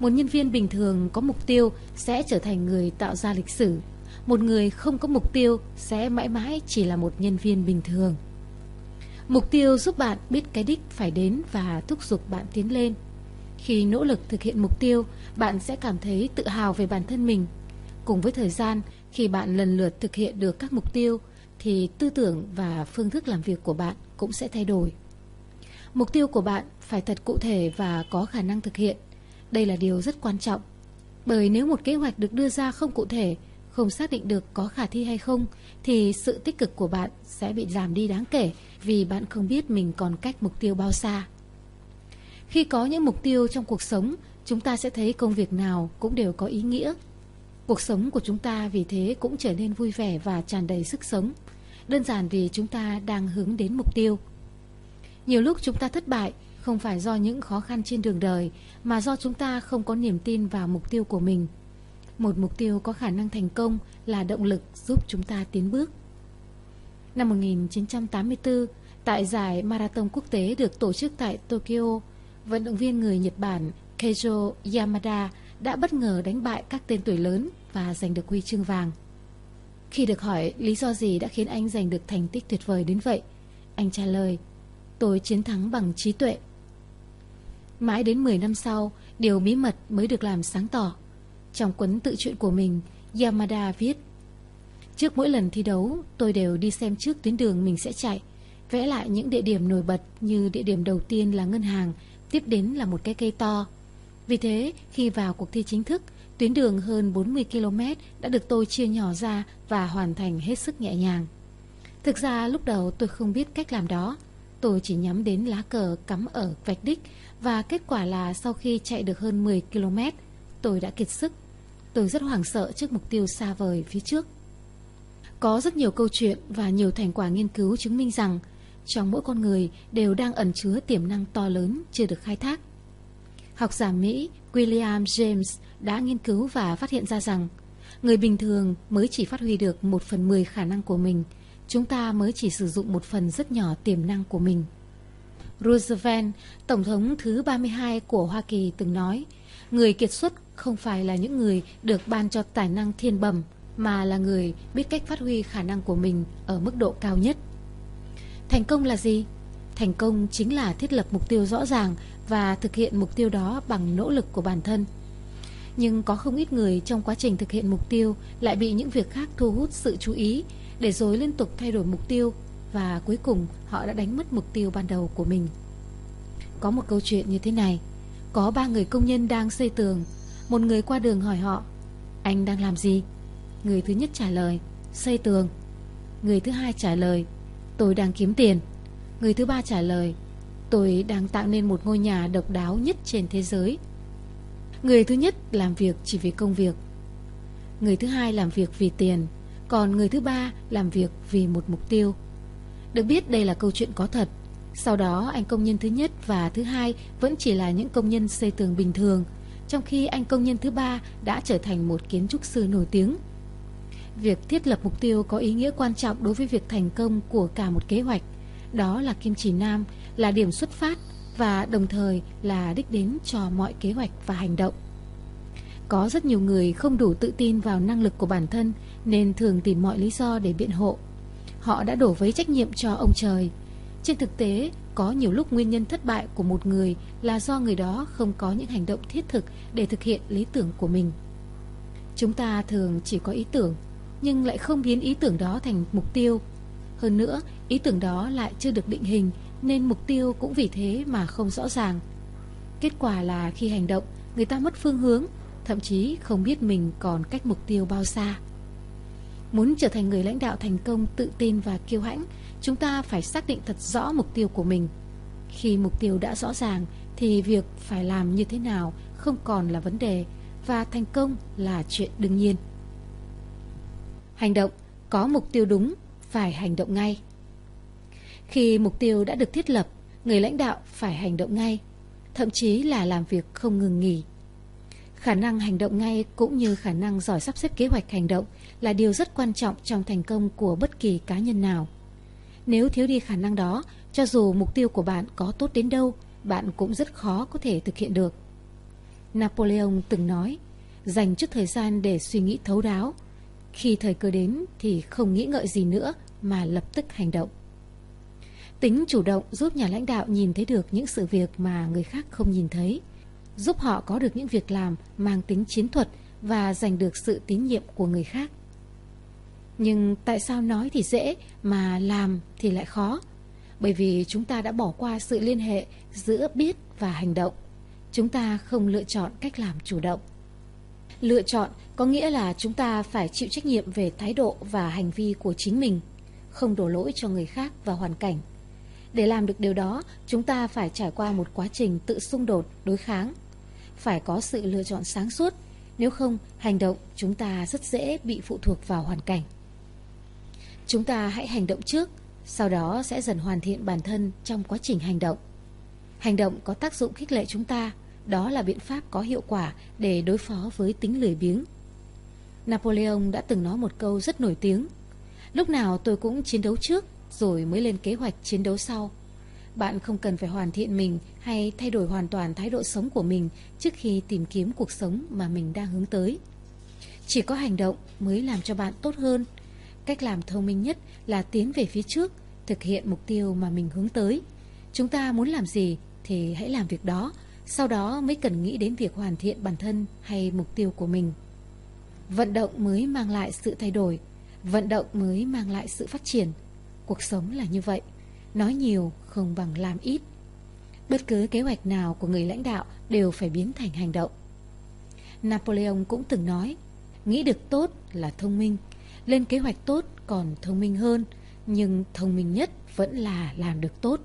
Một nhân viên bình thường có mục tiêu sẽ trở thành người tạo ra lịch sử. Một người không có mục tiêu sẽ mãi mãi chỉ là một nhân viên bình thường. Mục tiêu giúp bạn biết cái đích phải đến và thúc giục bạn tiến lên. Khi nỗ lực thực hiện mục tiêu, bạn sẽ cảm thấy tự hào về bản thân mình. Cùng với thời gian, khi bạn lần lượt thực hiện được các mục tiêu, thì tư tưởng và phương thức làm việc của bạn cũng sẽ thay đổi. Mục tiêu của bạn phải thật cụ thể và có khả năng thực hiện. Đây là điều rất quan trọng. Bởi nếu một kế hoạch được đưa ra không cụ thể, không xác định được có khả thi hay không, thì sự tích cực của bạn sẽ bị giảm đi đáng kể vì bạn không biết mình còn cách mục tiêu bao xa. Khi có những mục tiêu trong cuộc sống, chúng ta sẽ thấy công việc nào cũng đều có ý nghĩa. Cuộc sống của chúng ta vì thế cũng trở nên vui vẻ và tràn đầy sức sống. Đơn giản vì chúng ta đang hướng đến mục tiêu. Nhiều lúc chúng ta thất bại không phải do những khó khăn trên đường đời mà do chúng ta không có niềm tin vào mục tiêu của mình. Một mục tiêu có khả năng thành công là động lực giúp chúng ta tiến bước. Năm 1984, tại giải Marathon quốc tế được tổ chức tại Tokyo, vận động viên người Nhật Bản Keijo Yamada đã bất ngờ đánh bại các tên tuổi lớn và giành được huy chương vàng. Khi được hỏi lý do gì đã khiến anh giành được thành tích tuyệt vời đến vậy, anh trả lời, tôi chiến thắng bằng trí tuệ. Mãi đến 10 năm sau, điều bí mật mới được làm sáng tỏ. Trong cuốn tự truyện của mình, Yamada viết Trước mỗi lần thi đấu, tôi đều đi xem trước tuyến đường mình sẽ chạy, vẽ lại những địa điểm nổi bật như địa điểm đầu tiên là ngân hàng, tiếp đến là một cái cây to. Vì thế, khi vào cuộc thi chính thức, tuyến đường hơn 40 km đã được tôi chia nhỏ ra và hoàn thành hết sức nhẹ nhàng. Thực ra lúc đầu tôi không biết cách làm đó. Tôi chỉ nhắm đến lá cờ cắm ở vạch đích và kết quả là sau khi chạy được hơn 10 km, tôi đã kiệt sức. Tôi rất hoảng sợ trước mục tiêu xa vời phía trước. Có rất nhiều câu chuyện và nhiều thành quả nghiên cứu chứng minh rằng trong mỗi con người đều đang ẩn chứa tiềm năng to lớn chưa được khai thác. Học giả Mỹ William James đã nghiên cứu và phát hiện ra rằng người bình thường mới chỉ phát huy được một phần mười khả năng của mình, chúng ta mới chỉ sử dụng một phần rất nhỏ tiềm năng của mình. Roosevelt, Tổng thống thứ 32 của Hoa Kỳ từng nói, người kiệt xuất không phải là những người được ban cho tài năng thiên bẩm, mà là người biết cách phát huy khả năng của mình ở mức độ cao nhất. Thành công là gì? Thành công chính là thiết lập mục tiêu rõ ràng và thực hiện mục tiêu đó bằng nỗ lực của bản thân. Nhưng có không ít người trong quá trình thực hiện mục tiêu lại bị những việc khác thu hút sự chú ý để rồi liên tục thay đổi mục tiêu và cuối cùng họ đã đánh mất mục tiêu ban đầu của mình. Có một câu chuyện như thế này. Có ba người công nhân đang xây tường. Một người qua đường hỏi họ, anh đang làm gì? Người thứ nhất trả lời, xây tường. Người thứ hai trả lời, tôi đang kiếm tiền. Người thứ ba trả lời, tôi đang tạo nên một ngôi nhà độc đáo nhất trên thế giới. Người thứ nhất làm việc chỉ vì công việc. Người thứ hai làm việc vì tiền, còn người thứ ba làm việc vì một mục tiêu. Được biết đây là câu chuyện có thật. Sau đó anh công nhân thứ nhất và thứ hai vẫn chỉ là những công nhân xây tường bình thường, trong khi anh công nhân thứ ba đã trở thành một kiến trúc sư nổi tiếng. Việc thiết lập mục tiêu có ý nghĩa quan trọng đối với việc thành công của cả một kế hoạch. Đó là kim chỉ nam, là điểm xuất phát và đồng thời là đích đến cho mọi kế hoạch và hành động. Có rất nhiều người không đủ tự tin vào năng lực của bản thân nên thường tìm mọi lý do để biện hộ. Họ đã đổ vấy trách nhiệm cho ông trời. Trên thực tế, có nhiều lúc nguyên nhân thất bại của một người là do người đó không có những hành động thiết thực để thực hiện lý tưởng của mình. Chúng ta thường chỉ có ý tưởng, nhưng lại không biến ý tưởng đó thành mục tiêu. Hơn nữa, ý tưởng đó lại chưa được định hình nên mục tiêu cũng vì thế mà không rõ ràng. Kết quả là khi hành động, người ta mất phương hướng, thậm chí không biết mình còn cách mục tiêu bao xa. Muốn trở thành người lãnh đạo thành công, tự tin và kiêu hãnh, chúng ta phải xác định thật rõ mục tiêu của mình. Khi mục tiêu đã rõ ràng thì việc phải làm như thế nào không còn là vấn đề và thành công là chuyện đương nhiên. Hành động có mục tiêu đúng, phải hành động ngay. Khi mục tiêu đã được thiết lập, người lãnh đạo phải hành động ngay, thậm chí là làm việc không ngừng nghỉ. Khả năng hành động ngay cũng như khả năng giỏi sắp xếp kế hoạch hành động là điều rất quan trọng trong thành công của bất kỳ cá nhân nào. Nếu thiếu đi khả năng đó, cho dù mục tiêu của bạn có tốt đến đâu, bạn cũng rất khó có thể thực hiện được. Napoleon từng nói, dành chút thời gian để suy nghĩ thấu đáo. Khi thời cơ đến thì không nghĩ ngợi gì nữa mà lập tức hành động. Tính chủ động giúp nhà lãnh đạo nhìn thấy được những sự việc mà người khác không nhìn thấy, giúp họ có được những việc làm mang tính chiến thuật và giành được sự tín nhiệm của người khác. Nhưng tại sao nói thì dễ mà làm thì lại khó? Bởi vì chúng ta đã bỏ qua sự liên hệ giữa biết và hành động. Chúng ta không lựa chọn cách làm chủ động. Lựa chọn có nghĩa là chúng ta phải chịu trách nhiệm về thái độ và hành vi của chính mình, không đổ lỗi cho người khác và hoàn cảnh. Để làm được điều đó, chúng ta phải trải qua một quá trình tự xung đột, đối kháng. Phải có sự lựa chọn sáng suốt, nếu không, hành động chúng ta rất dễ bị phụ thuộc vào hoàn cảnh. Chúng ta hãy hành động trước, sau đó sẽ dần hoàn thiện bản thân trong quá trình hành động. Hành động có tác dụng khích lệ chúng ta, đó là biện pháp có hiệu quả để đối phó với tính lười biếng. Napoleon đã từng nói một câu rất nổi tiếng. Lúc nào tôi cũng chiến đấu trước, rồi mới lên kế hoạch chiến đấu sau. Bạn không cần phải hoàn thiện mình hay thay đổi hoàn toàn thái độ sống của mình trước khi tìm kiếm cuộc sống mà mình đang hướng tới. Chỉ có hành động mới làm cho bạn tốt hơn. Cách làm thông minh nhất là tiến về phía trước, thực hiện mục tiêu mà mình hướng tới. Chúng ta muốn làm gì thì hãy làm việc đó, sau đó mới cần nghĩ đến việc hoàn thiện bản thân hay mục tiêu của mình. Vận động mới mang lại sự thay đổi, vận động mới mang lại sự phát triển. Cuộc sống là như vậy, nói nhiều không bằng làm ít. Bất cứ kế hoạch nào của người lãnh đạo đều phải biến thành hành động. Napoleon cũng từng nói, nghĩ được tốt là thông minh, lên kế hoạch tốt còn thông minh hơn, nhưng thông minh nhất vẫn là làm được tốt.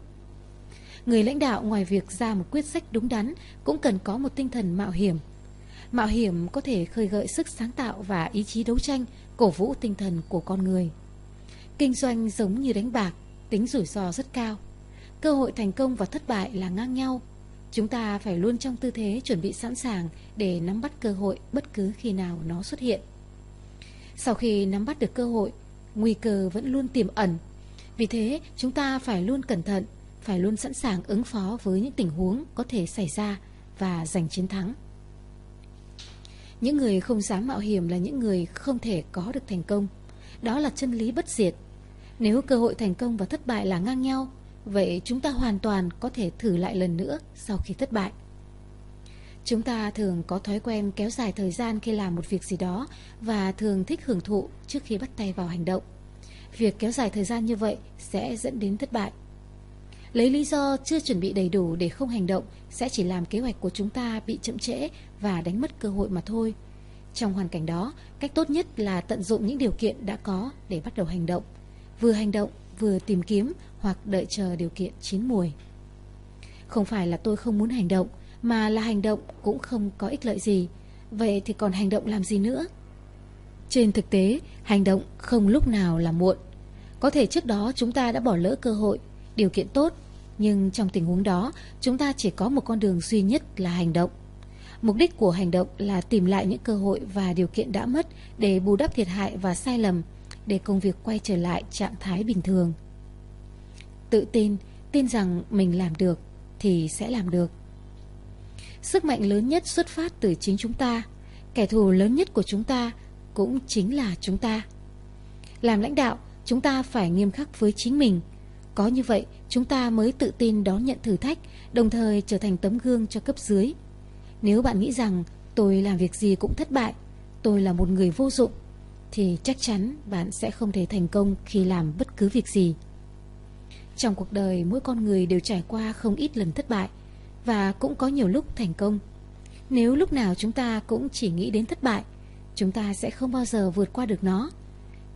Người lãnh đạo ngoài việc ra một quyết sách đúng đắn cũng cần có một tinh thần mạo hiểm. Mạo hiểm có thể khơi gợi sức sáng tạo và ý chí đấu tranh, cổ vũ tinh thần của con người. Kinh doanh giống như đánh bạc, tính rủi ro rất cao. Cơ hội thành công và thất bại là ngang nhau. Chúng ta phải luôn trong tư thế chuẩn bị sẵn sàng để nắm bắt cơ hội bất cứ khi nào nó xuất hiện. Sau khi nắm bắt được cơ hội, nguy cơ vẫn luôn tiềm ẩn. Vì thế, chúng ta phải luôn cẩn thận, phải luôn sẵn sàng ứng phó với những tình huống có thể xảy ra và giành chiến thắng. Những người không dám mạo hiểm là những người không thể có được thành công. Đó là chân lý bất diệt. Nếu cơ hội thành công và thất bại là ngang nhau, vậy chúng ta hoàn toàn có thể thử lại lần nữa sau khi thất bại. Chúng ta thường có thói quen kéo dài thời gian khi làm một việc gì đó và thường thích hưởng thụ trước khi bắt tay vào hành động. Việc kéo dài thời gian như vậy sẽ dẫn đến thất bại. Lấy lý do chưa chuẩn bị đầy đủ để không hành động sẽ chỉ làm kế hoạch của chúng ta bị chậm trễ và đánh mất cơ hội mà thôi. Trong hoàn cảnh đó, cách tốt nhất là tận dụng những điều kiện đã có để bắt đầu hành động. Vừa hành động, vừa tìm kiếm hoặc đợi chờ điều kiện chín mùi. Không phải là tôi không muốn hành động, mà là hành động cũng không có ích lợi gì. Vậy thì còn hành động làm gì nữa? Trên thực tế, hành động không lúc nào là muộn. Có thể trước đó chúng ta đã bỏ lỡ cơ hội, điều kiện tốt, nhưng trong tình huống đó, chúng ta chỉ có một con đường duy nhất là hành động. Mục đích của hành động là tìm lại những cơ hội và điều kiện đã mất để bù đắp thiệt hại và sai lầm, để công việc quay trở lại trạng thái bình thường. Tự tin, tin rằng mình làm được thì sẽ làm được. Sức mạnh lớn nhất xuất phát từ chính chúng ta, kẻ thù lớn nhất của chúng ta cũng chính là chúng ta. Làm lãnh đạo, chúng ta phải nghiêm khắc với chính mình. Có như vậy, chúng ta mới tự tin đón nhận thử thách, đồng thời trở thành tấm gương cho cấp dưới. Nếu bạn nghĩ rằng tôi làm việc gì cũng thất bại, tôi là một người vô dụng, thì chắc chắn bạn sẽ không thể thành công khi làm bất cứ việc gì. Trong cuộc đời, mỗi con người đều trải qua không ít lần thất bại và cũng có nhiều lúc thành công. Nếu lúc nào chúng ta cũng chỉ nghĩ đến thất bại, chúng ta sẽ không bao giờ vượt qua được nó.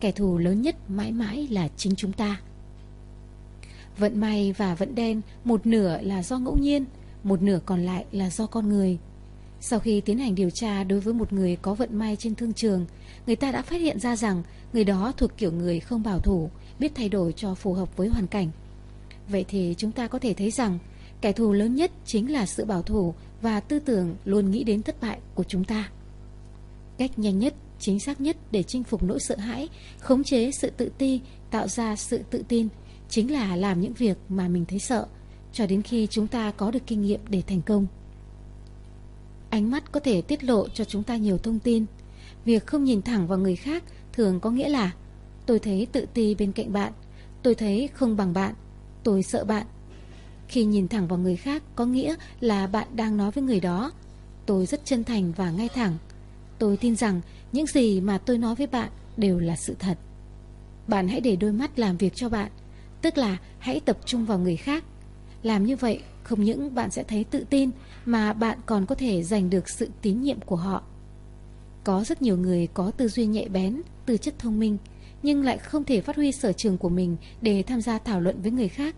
Kẻ thù lớn nhất mãi mãi là chính chúng ta. Vận may và vận đen một nửa là do ngẫu nhiên, một nửa còn lại là do con người. Sau khi tiến hành điều tra đối với một người có vận may trên thương trường, người ta đã phát hiện ra rằng người đó thuộc kiểu người không bảo thủ, biết thay đổi cho phù hợp với hoàn cảnh. Vậy thì chúng ta có thể thấy rằng kẻ thù lớn nhất chính là sự bảo thủ và tư tưởng luôn nghĩ đến thất bại của chúng ta. Cách nhanh nhất, chính xác nhất để chinh phục nỗi sợ hãi, khống chế sự tự ti, tạo ra sự tự tin chính là làm những việc mà mình thấy sợ cho đến khi chúng ta có được kinh nghiệm để thành công. Ánh mắt có thể tiết lộ cho chúng ta nhiều thông tin. Việc không nhìn thẳng vào người khác thường có nghĩa là tôi thấy tự ti bên cạnh bạn, tôi thấy không bằng bạn, tôi sợ bạn. Khi nhìn thẳng vào người khác có nghĩa là bạn đang nói với người đó tôi rất chân thành và ngay thẳng. Tôi tin rằng những gì mà tôi nói với bạn đều là sự thật. Bạn hãy để đôi mắt làm việc cho bạn, tức là hãy tập trung vào người khác. Làm như vậy không những bạn sẽ thấy tự tin mà bạn còn có thể giành được sự tín nhiệm của họ. Có rất nhiều người có tư duy nhạy bén, tư chất thông minh, nhưng lại không thể phát huy sở trường của mình để tham gia thảo luận với người khác.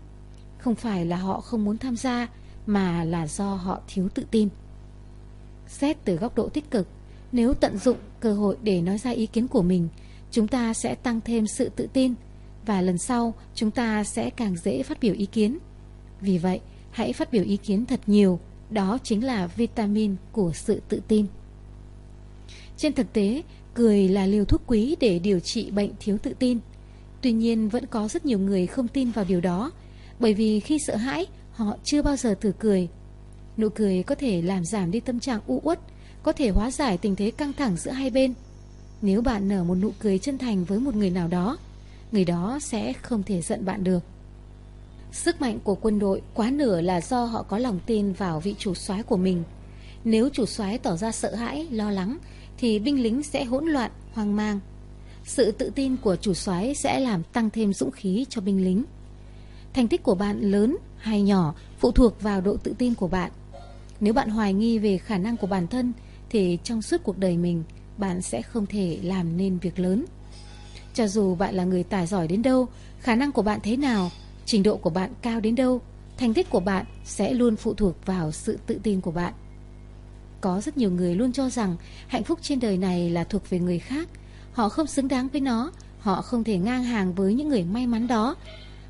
Không phải là họ không muốn tham gia, mà là do họ thiếu tự tin. Xét từ góc độ tích cực, nếu tận dụng cơ hội để nói ra ý kiến của mình, chúng ta sẽ tăng thêm sự tự tin và lần sau chúng ta sẽ càng dễ phát biểu ý kiến. Vì vậy, hãy phát biểu ý kiến thật nhiều, đó chính là vitamin của sự tự tin. Trên thực tế, cười là liều thuốc quý để điều trị bệnh thiếu tự tin. Tuy nhiên vẫn có rất nhiều người không tin vào điều đó, bởi vì khi sợ hãi, họ chưa bao giờ thử cười. Nụ cười có thể làm giảm đi tâm trạng u uất, có thể hóa giải tình thế căng thẳng giữa hai bên. Nếu bạn nở một nụ cười chân thành với một người nào đó, người đó sẽ không thể giận bạn được. Sức mạnh của quân đội quá nửa là do họ có lòng tin vào vị chủ soái của mình. Nếu chủ soái tỏ ra sợ hãi, lo lắng, thì binh lính sẽ hỗn loạn, hoang mang. Sự tự tin của chủ soái sẽ làm tăng thêm dũng khí cho binh lính. Thành tích của bạn lớn hay nhỏ phụ thuộc vào độ tự tin của bạn. Nếu bạn hoài nghi về khả năng của bản thân thì trong suốt cuộc đời mình bạn sẽ không thể làm nên việc lớn. Cho dù bạn là người tài giỏi đến đâu, khả năng của bạn thế nào, trình độ của bạn cao đến đâu, thành tích của bạn sẽ luôn phụ thuộc vào sự tự tin của bạn. Có rất nhiều người luôn cho rằng hạnh phúc trên đời này là thuộc về người khác, họ không xứng đáng với nó, Họ không thể ngang hàng với những người may mắn đó.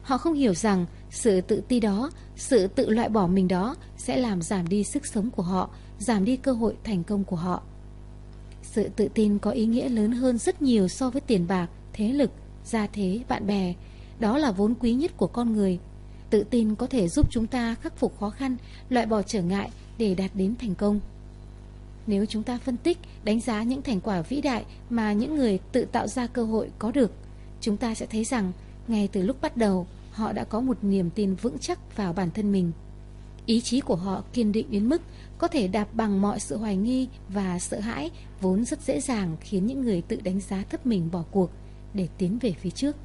Họ không hiểu rằng sự tự ti đó, sự tự loại bỏ mình đó sẽ làm giảm đi sức sống của họ, giảm đi cơ hội thành công của họ. Sự tự tin có ý nghĩa lớn hơn rất nhiều so với tiền bạc, thế lực, gia thế, bạn bè. Đó là vốn quý nhất của con người. Tự tin có thể giúp chúng ta khắc phục khó khăn, loại bỏ trở ngại để đạt đến thành công. Nếu chúng ta phân tích, đánh giá những thành quả vĩ đại mà những người tự tạo ra cơ hội có được, chúng ta sẽ thấy rằng ngay từ lúc bắt đầu, họ đã có một niềm tin vững chắc vào bản thân mình. Ý chí của họ kiên định đến mức có thể đạp bằng mọi sự hoài nghi và sợ hãi vốn rất dễ dàng khiến những người tự đánh giá thấp mình bỏ cuộc để tiến về phía trước.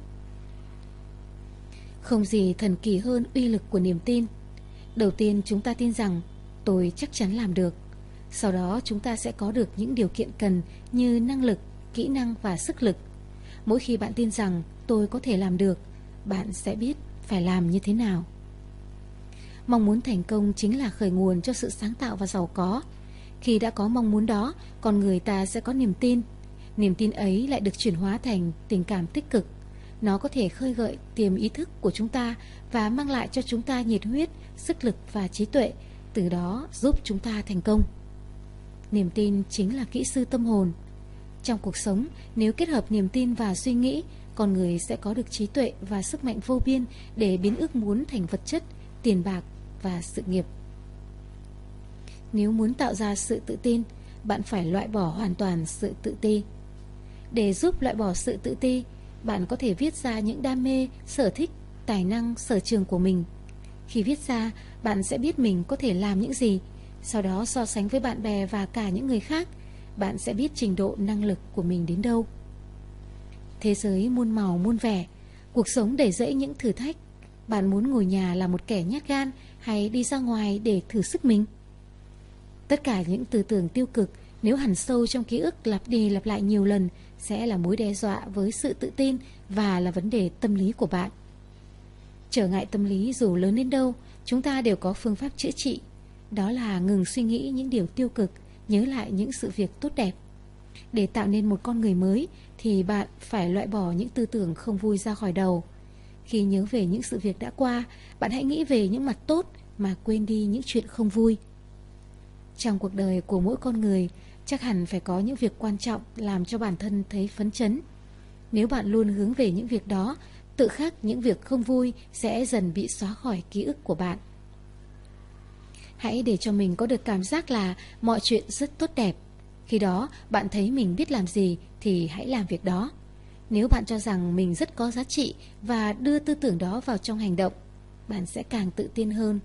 Không gì thần kỳ hơn uy lực của niềm tin. Đầu tiên chúng ta tin rằng tôi chắc chắn làm được. Sau đó chúng ta sẽ có được những điều kiện cần như năng lực, kỹ năng và sức lực. Mỗi khi bạn tin rằng tôi có thể làm được, bạn sẽ biết phải làm như thế nào. Mong muốn thành công chính là khởi nguồn cho sự sáng tạo và giàu có. Khi đã có mong muốn đó, con người ta sẽ có niềm tin. Niềm tin ấy lại được chuyển hóa thành tình cảm tích cực. Nó có thể khơi gợi tiềm ý thức của chúng ta và mang lại cho chúng ta nhiệt huyết, sức lực và trí tuệ, từ đó giúp chúng ta thành công. Niềm tin chính là kỹ sư tâm hồn. Trong cuộc sống, nếu kết hợp niềm tin và suy nghĩ, con người sẽ có được trí tuệ và sức mạnh vô biên để biến ước muốn thành vật chất, tiền bạc và sự nghiệp. Nếu muốn tạo ra sự tự tin, bạn phải loại bỏ hoàn toàn sự tự ti. Để giúp loại bỏ sự tự ti, bạn có thể viết ra những đam mê, sở thích, tài năng, sở trường của mình. Khi viết ra, bạn sẽ biết mình có thể làm những gì, sau đó so sánh với bạn bè và cả những người khác, bạn sẽ biết trình độ năng lực của mình đến đâu. Thế giới muôn màu muôn vẻ, cuộc sống đầy rẫy những thử thách. Bạn muốn ngồi nhà là một kẻ nhát gan hay đi ra ngoài để thử sức mình? Tất cả những tư tưởng tiêu cực nếu hẳn sâu trong ký ức lặp đi lặp lại nhiều lần sẽ là mối đe dọa với sự tự tin và là vấn đề tâm lý của bạn. Trở ngại tâm lý dù lớn đến đâu, chúng ta đều có phương pháp chữa trị. Đó là ngừng suy nghĩ những điều tiêu cực, nhớ lại những sự việc tốt đẹp. Để tạo nên một con người mới thì bạn phải loại bỏ những tư tưởng không vui ra khỏi đầu. Khi nhớ về những sự việc đã qua, bạn hãy nghĩ về những mặt tốt mà quên đi những chuyện không vui. Trong cuộc đời của mỗi con người, chắc hẳn phải có những việc quan trọng làm cho bản thân thấy phấn chấn. Nếu bạn luôn hướng về những việc đó, tự khắc những việc không vui sẽ dần bị xóa khỏi ký ức của bạn. Hãy để cho mình có được cảm giác là mọi chuyện rất tốt đẹp. Khi đó, bạn thấy mình biết làm gì thì hãy làm việc đó. Nếu bạn cho rằng mình rất có giá trị và đưa tư tưởng đó vào trong hành động, bạn sẽ càng tự tin hơn.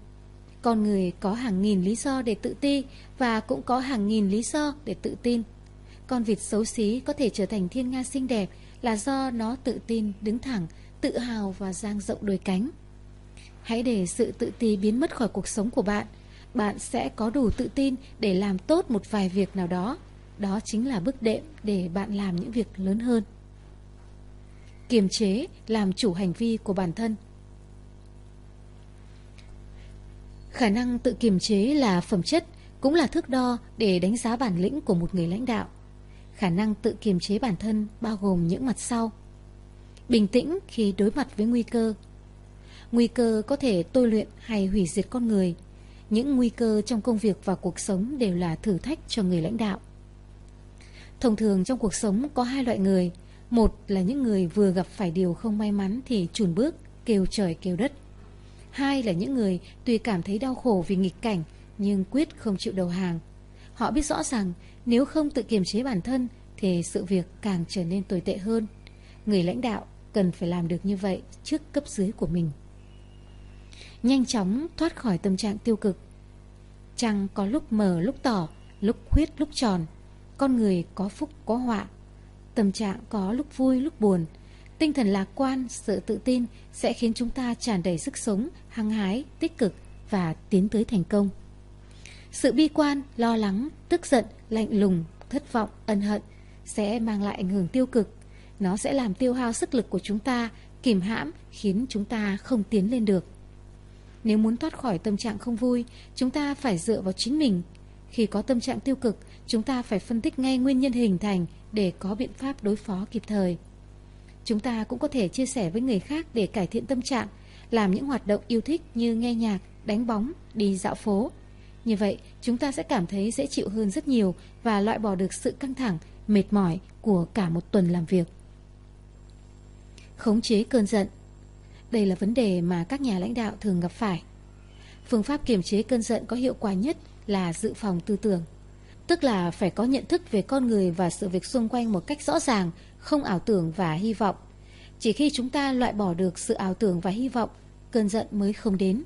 Con người có hàng nghìn lý do để tự ti và cũng có hàng nghìn lý do để tự tin. Con vịt xấu xí có thể trở thành thiên nga xinh đẹp là do nó tự tin, đứng thẳng, tự hào và dang rộng đôi cánh. Hãy để sự tự ti biến mất khỏi cuộc sống của bạn. Bạn sẽ có đủ tự tin để làm tốt một vài việc nào đó. Đó chính là bước đệm để bạn làm những việc lớn hơn. Kiềm chế làm chủ hành vi của bản thân. Khả năng tự kiềm chế là phẩm chất, cũng là thước đo để đánh giá bản lĩnh của một người lãnh đạo. Khả năng tự kiềm chế bản thân bao gồm những mặt sau. Bình tĩnh khi đối mặt với nguy cơ. Nguy cơ có thể tôi luyện hay hủy diệt con người. Những nguy cơ trong công việc và cuộc sống đều là thử thách cho người lãnh đạo. Thông thường trong cuộc sống có hai loại người. Một là những người vừa gặp phải điều không may mắn thì chùn bước, kêu trời kêu đất. Hai là những người tuy cảm thấy đau khổ vì nghịch cảnh nhưng quyết không chịu đầu hàng. Họ biết rõ rằng nếu không tự kiềm chế bản thân thì sự việc càng trở nên tồi tệ hơn. Người lãnh đạo cần phải làm được như vậy trước cấp dưới của mình. Nhanh chóng thoát khỏi tâm trạng tiêu cực. Trăng có lúc mờ lúc tỏ, lúc khuyết lúc tròn. Con người có phúc có họa. Tâm trạng có lúc vui lúc buồn. Tinh thần lạc quan, sự tự tin sẽ khiến chúng ta tràn đầy sức sống, hăng hái, tích cực và tiến tới thành công. Sự bi quan, lo lắng, tức giận, lạnh lùng, thất vọng, ân hận sẽ mang lại ảnh hưởng tiêu cực. Nó sẽ làm tiêu hao sức lực của chúng ta, kìm hãm, khiến chúng ta không tiến lên được. Nếu muốn thoát khỏi tâm trạng không vui, chúng ta phải dựa vào chính mình. Khi có tâm trạng tiêu cực, chúng ta phải phân tích ngay nguyên nhân hình thành để có biện pháp đối phó kịp thời. Chúng ta cũng có thể chia sẻ với người khác để cải thiện tâm trạng, làm những hoạt động yêu thích như nghe nhạc, đánh bóng, đi dạo phố. Như vậy, chúng ta sẽ cảm thấy dễ chịu hơn rất nhiều và loại bỏ được sự căng thẳng, mệt mỏi của cả một tuần làm việc. Khống chế cơn giận Đây là vấn đề mà các nhà lãnh đạo thường gặp phải. Phương pháp kiềm chế cơn giận có hiệu quả nhất là dự phòng tư tưởng. Tức là phải có nhận thức về con người và sự việc xung quanh một cách rõ ràng, không ảo tưởng và hy vọng. Chỉ khi chúng ta loại bỏ được sự ảo tưởng và hy vọng, cơn giận mới không đến.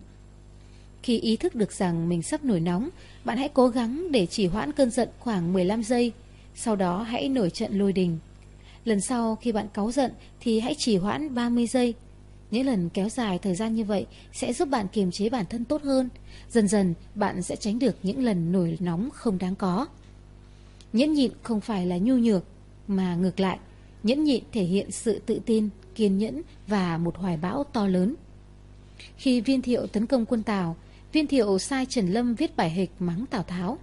Khi ý thức được rằng mình sắp nổi nóng, bạn hãy cố gắng để chỉ hoãn cơn giận khoảng 15 giây, sau đó hãy nổi trận lôi đình. Lần sau khi bạn cáu giận thì hãy chỉ hoãn 30 giây. Những lần kéo dài thời gian như vậy sẽ giúp bạn kiềm chế bản thân tốt hơn. Dần dần bạn sẽ tránh được những lần nổi nóng không đáng có. Nhẫn nhịn không phải là nhu nhược, mà ngược lại, nhẫn nhịn thể hiện sự tự tin, kiên nhẫn và một hoài bão to lớn. Khi viên thiệu tấn công quân Tào, viên thiệu sai Trần Lâm viết bài hịch mắng Tào Tháo.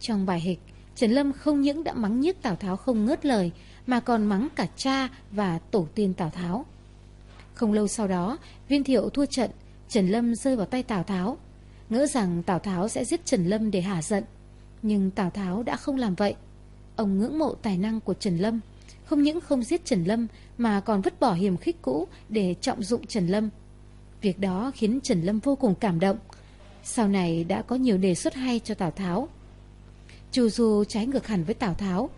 Trong bài hịch, Trần Lâm không những đã mắng nhiếc Tào Tháo không ngớt lời, mà còn mắng cả cha và tổ tiên Tào Tháo. Không lâu sau đó, viên thiệu thua trận, Trần Lâm rơi vào tay Tào Tháo. Ngỡ rằng Tào Tháo sẽ giết Trần Lâm để hả giận. Nhưng Tào Tháo đã không làm vậy. Ông ngưỡng mộ tài năng của Trần Lâm. Không những không giết Trần Lâm mà còn vứt bỏ hiểm khích cũ để trọng dụng Trần Lâm. Việc đó khiến Trần Lâm vô cùng cảm động. Sau này đã có nhiều đề xuất hay cho Tào Tháo. Chu Du trái ngược hẳn với Tào Tháo.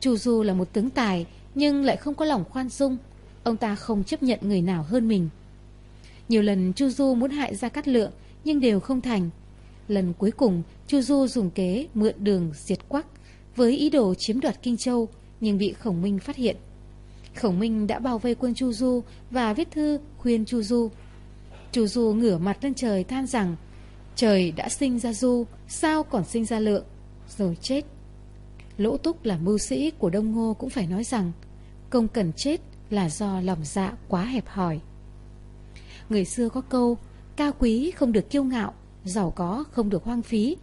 Chu Du là một tướng tài nhưng lại không có lòng khoan dung. Ông ta không chấp nhận người nào hơn mình. Nhiều lần Chu Du muốn hại ra cát lượng nhưng đều không thành. Lần cuối cùng, Chu Du dùng kế mượn đường diệt quắc với ý đồ chiếm đoạt Kinh Châu nhưng bị Khổng Minh phát hiện. Khổng Minh đã bao vây quân Chu Du và viết thư khuyên Chu Du. Chu Du ngửa mặt lên trời than rằng trời đã sinh ra Du, sao còn sinh ra lượng, rồi chết. Lỗ Túc là mưu sĩ của Đông Ngô cũng phải nói rằng công cần chết là do lòng dạ quá hẹp hòi. Người xưa có câu cao quý không được kiêu ngạo, giàu có không được hoang phí.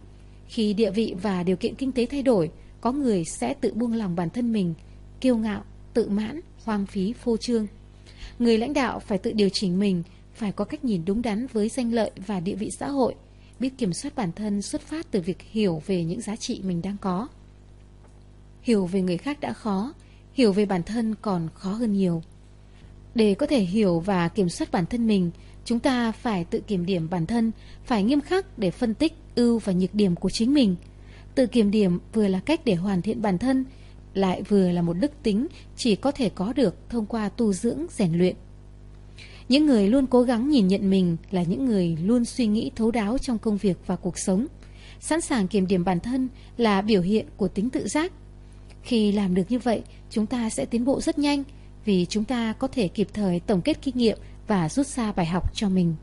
Khi địa vị và điều kiện kinh tế thay đổi, có người sẽ tự buông lòng bản thân mình, kiêu ngạo, tự mãn, hoang phí, phô trương. Người lãnh đạo phải tự điều chỉnh mình, phải có cách nhìn đúng đắn với danh lợi và địa vị xã hội, biết kiểm soát bản thân xuất phát từ việc hiểu về những giá trị mình đang có. Hiểu về người khác đã khó, hiểu về bản thân còn khó hơn nhiều. Để có thể hiểu và kiểm soát bản thân mình, chúng ta phải tự kiểm điểm bản thân, phải nghiêm khắc để phân tích ưu và nhược điểm của chính mình. Tự kiểm điểm vừa là cách để hoàn thiện bản thân, lại vừa là một đức tính chỉ có thể có được thông qua tu dưỡng, rèn luyện. Những người luôn cố gắng nhìn nhận mình là những người luôn suy nghĩ thấu đáo trong công việc và cuộc sống. Sẵn sàng kiểm điểm bản thân là biểu hiện của tính tự giác. Khi làm được như vậy, chúng ta sẽ tiến bộ rất nhanh vì chúng ta có thể kịp thời tổng kết kinh nghiệm và rút ra bài học cho mình.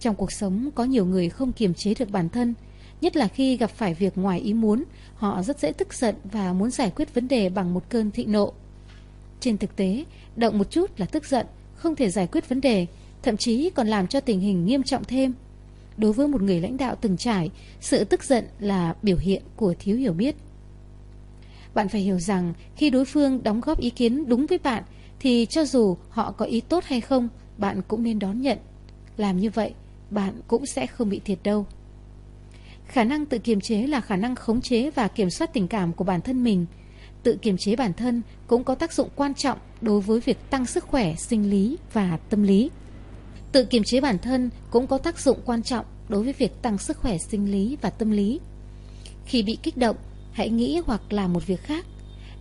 Trong cuộc sống có nhiều người không kiềm chế được bản thân, nhất là khi gặp phải việc ngoài ý muốn, họ rất dễ tức giận và muốn giải quyết vấn đề bằng một cơn thịnh nộ. Trên thực tế, động một chút là tức giận, không thể giải quyết vấn đề, thậm chí còn làm cho tình hình nghiêm trọng thêm. Đối với một người lãnh đạo từng trải, sự tức giận là biểu hiện của thiếu hiểu biết. Bạn phải hiểu rằng khi đối phương đóng góp ý kiến đúng với bạn thì cho dù họ có ý tốt hay không, bạn cũng nên đón nhận. Làm như vậy, bạn cũng sẽ không bị thiệt đâu. Khả năng tự kiềm chế là khả năng khống chế và kiểm soát tình cảm của bản thân mình. Tự kiềm chế bản thân cũng có tác dụng quan trọng đối với việc tăng sức khỏe sinh lý và tâm lý. Tự kiềm chế bản thân cũng có tác dụng quan trọng đối với việc tăng sức khỏe sinh lý và tâm lý. Khi bị kích động, hãy nghĩ hoặc làm một việc khác.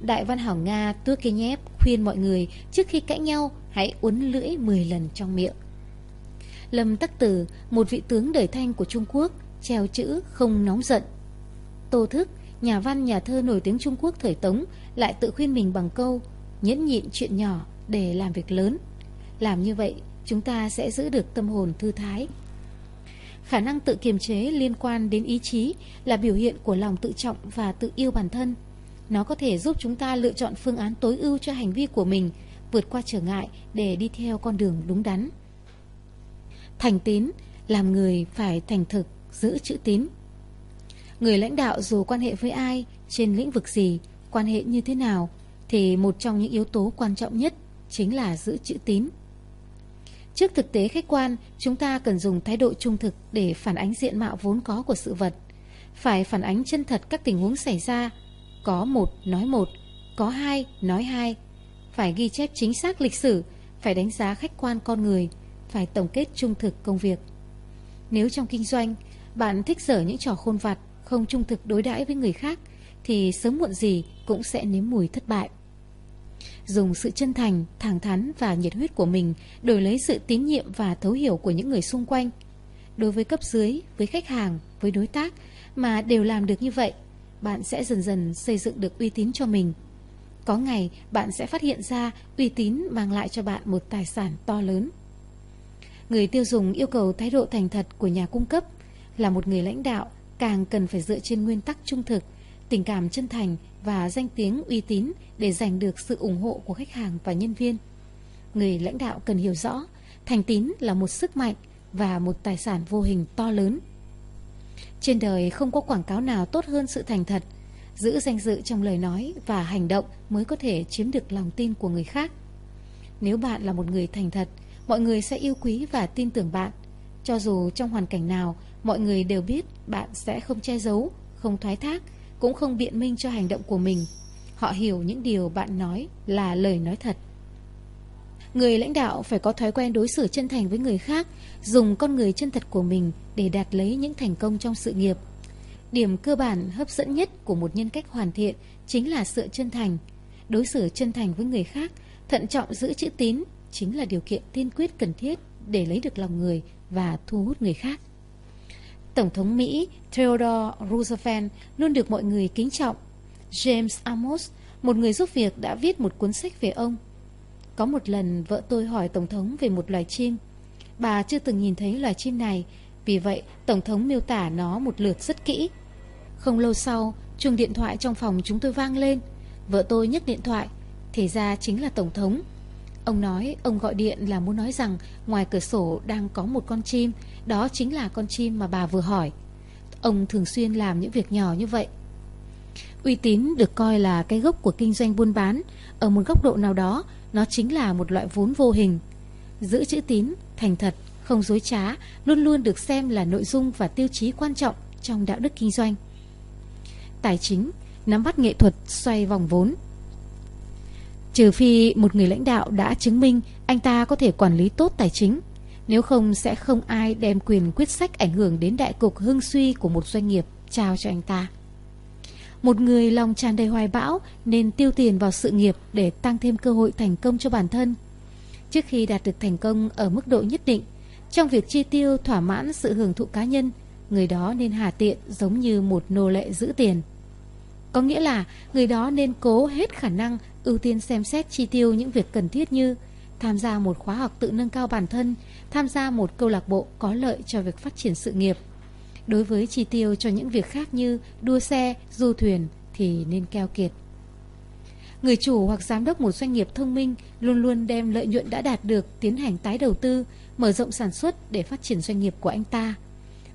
Đại văn hảo Nga Turgenev khuyên mọi người trước khi cãi nhau hãy uốn lưỡi 10 lần trong miệng. Lâm Tắc Tử, một vị tướng đời thanh của Trung Quốc, treo chữ không nóng giận. Tô Thức, nhà văn nhà thơ nổi tiếng Trung Quốc thời Tống, lại tự khuyên mình bằng câu nhẫn nhịn chuyện nhỏ để làm việc lớn. Làm như vậy, chúng ta sẽ giữ được tâm hồn thư thái. Khả năng tự kiềm chế liên quan đến ý chí là biểu hiện của lòng tự trọng và tự yêu bản thân. Nó có thể giúp chúng ta lựa chọn phương án tối ưu cho hành vi của mình, vượt qua trở ngại để đi theo con đường đúng đắn. Thành tín, làm người phải thành thực, giữ chữ tín. Người lãnh đạo dù quan hệ với ai, trên lĩnh vực gì, quan hệ như thế nào, thì một trong những yếu tố quan trọng nhất chính là giữ chữ tín. Trước thực tế khách quan, chúng ta cần dùng thái độ trung thực để phản ánh diện mạo vốn có của sự vật. Phải phản ánh chân thật các tình huống xảy ra. Có một nói một, có hai nói hai. Phải ghi chép chính xác lịch sử, phải đánh giá khách quan con người, phải tổng kết trung thực công việc. Nếu trong kinh doanh, bạn thích dở những trò khôn vặt, không trung thực đối đãi với người khác, thì sớm muộn gì cũng sẽ nếm mùi thất bại. Dùng sự chân thành, thẳng thắn và nhiệt huyết của mình đổi lấy sự tín nhiệm và thấu hiểu của những người xung quanh. Đối với cấp dưới, với khách hàng, với đối tác mà đều làm được như vậy, bạn sẽ dần dần xây dựng được uy tín cho mình. Có ngày bạn sẽ phát hiện ra uy tín mang lại cho bạn một tài sản to lớn. Người tiêu dùng yêu cầu thái độ thành thật của nhà cung cấp là một người lãnh đạo càng cần phải dựa trên nguyên tắc trung thực, tình cảm chân thành và danh tiếng uy tín để giành được sự ủng hộ của khách hàng và nhân viên. Người lãnh đạo cần hiểu rõ, thành tín là một sức mạnh và một tài sản vô hình to lớn. Trên đời không có quảng cáo nào tốt hơn sự thành thật, giữ danh dự trong lời nói và hành động mới có thể chiếm được lòng tin của người khác. Nếu bạn là một người thành thật, mọi người sẽ yêu quý và tin tưởng bạn. Cho dù trong hoàn cảnh nào, mọi người đều biết bạn sẽ không che giấu, không thoái thác, cũng không biện minh cho hành động của mình. Họ hiểu những điều bạn nói là lời nói thật. Người lãnh đạo phải có thói quen đối xử chân thành với người khác, dùng con người chân thật của mình để đạt lấy những thành công trong sự nghiệp. Điểm cơ bản hấp dẫn nhất của một nhân cách hoàn thiện chính là sự chân thành. Đối xử chân thành với người khác, thận trọng giữ chữ tín chính là điều kiện tiên quyết cần thiết để lấy được lòng người và thu hút người khác. Tổng thống Mỹ Theodore Roosevelt luôn được mọi người kính trọng. James Amos, một người giúp việc đã viết một cuốn sách về ông. Có một lần vợ tôi hỏi Tổng thống về một loài chim. Bà chưa từng nhìn thấy loài chim này, vì vậy Tổng thống miêu tả nó một lượt rất kỹ. Không lâu sau, chuông điện thoại trong phòng chúng tôi vang lên. Vợ tôi nhấc điện thoại, thì ra chính là Tổng thống. Ông nói ông gọi điện là muốn nói rằng ngoài cửa sổ đang có một con chim, đó chính là con chim mà bà vừa hỏi. Ông thường xuyên làm những việc nhỏ như vậy. Uy tín được coi là cái gốc của kinh doanh buôn bán, ở một góc độ nào đó, nó chính là một loại vốn vô hình. Giữ chữ tín, thành thật, không dối trá, luôn luôn được xem là nội dung và tiêu chí quan trọng trong đạo đức kinh doanh. Tài chính, nắm bắt nghệ thuật xoay vòng vốn, Trừ phi một người lãnh đạo đã chứng minh anh ta có thể quản lý tốt tài chính, nếu không sẽ không ai đem quyền quyết sách ảnh hưởng đến đại cục hưng suy của một doanh nghiệp trao cho anh ta. Một người lòng tràn đầy hoài bão nên tiêu tiền vào sự nghiệp để tăng thêm cơ hội thành công cho bản thân. Trước khi đạt được thành công ở mức độ nhất định, trong việc chi tiêu thỏa mãn sự hưởng thụ cá nhân, người đó nên hà tiện giống như một nô lệ giữ tiền. Có nghĩa là người đó nên cố hết khả năng ưu tiên xem xét chi tiêu những việc cần thiết như tham gia một khóa học tự nâng cao bản thân, tham gia một câu lạc bộ có lợi cho việc phát triển sự nghiệp. Đối với chi tiêu cho những việc khác như đua xe, du thuyền thì nên keo kiệt. Người chủ hoặc giám đốc một doanh nghiệp thông minh luôn luôn đem lợi nhuận đã đạt được tiến hành tái đầu tư, mở rộng sản xuất để phát triển doanh nghiệp của anh ta.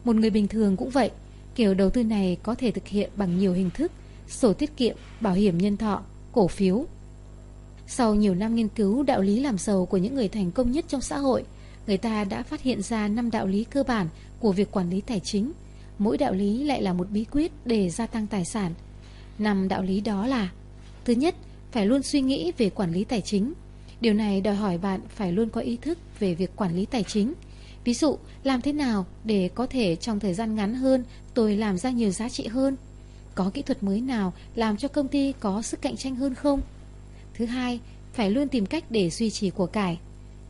Một người bình thường cũng vậy, kiểu đầu tư này có thể thực hiện bằng nhiều hình thức, sổ tiết kiệm, bảo hiểm nhân thọ, cổ phiếu, sau nhiều năm nghiên cứu đạo lý làm giàu của những người thành công nhất trong xã hội, người ta đã phát hiện ra năm đạo lý cơ bản của việc quản lý tài chính. Mỗi đạo lý lại là một bí quyết để gia tăng tài sản. Năm đạo lý đó là Thứ nhất, phải luôn suy nghĩ về quản lý tài chính. Điều này đòi hỏi bạn phải luôn có ý thức về việc quản lý tài chính. Ví dụ, làm thế nào để có thể trong thời gian ngắn hơn tôi làm ra nhiều giá trị hơn? Có kỹ thuật mới nào làm cho công ty có sức cạnh tranh hơn không? Thứ hai, phải luôn tìm cách để duy trì của cải.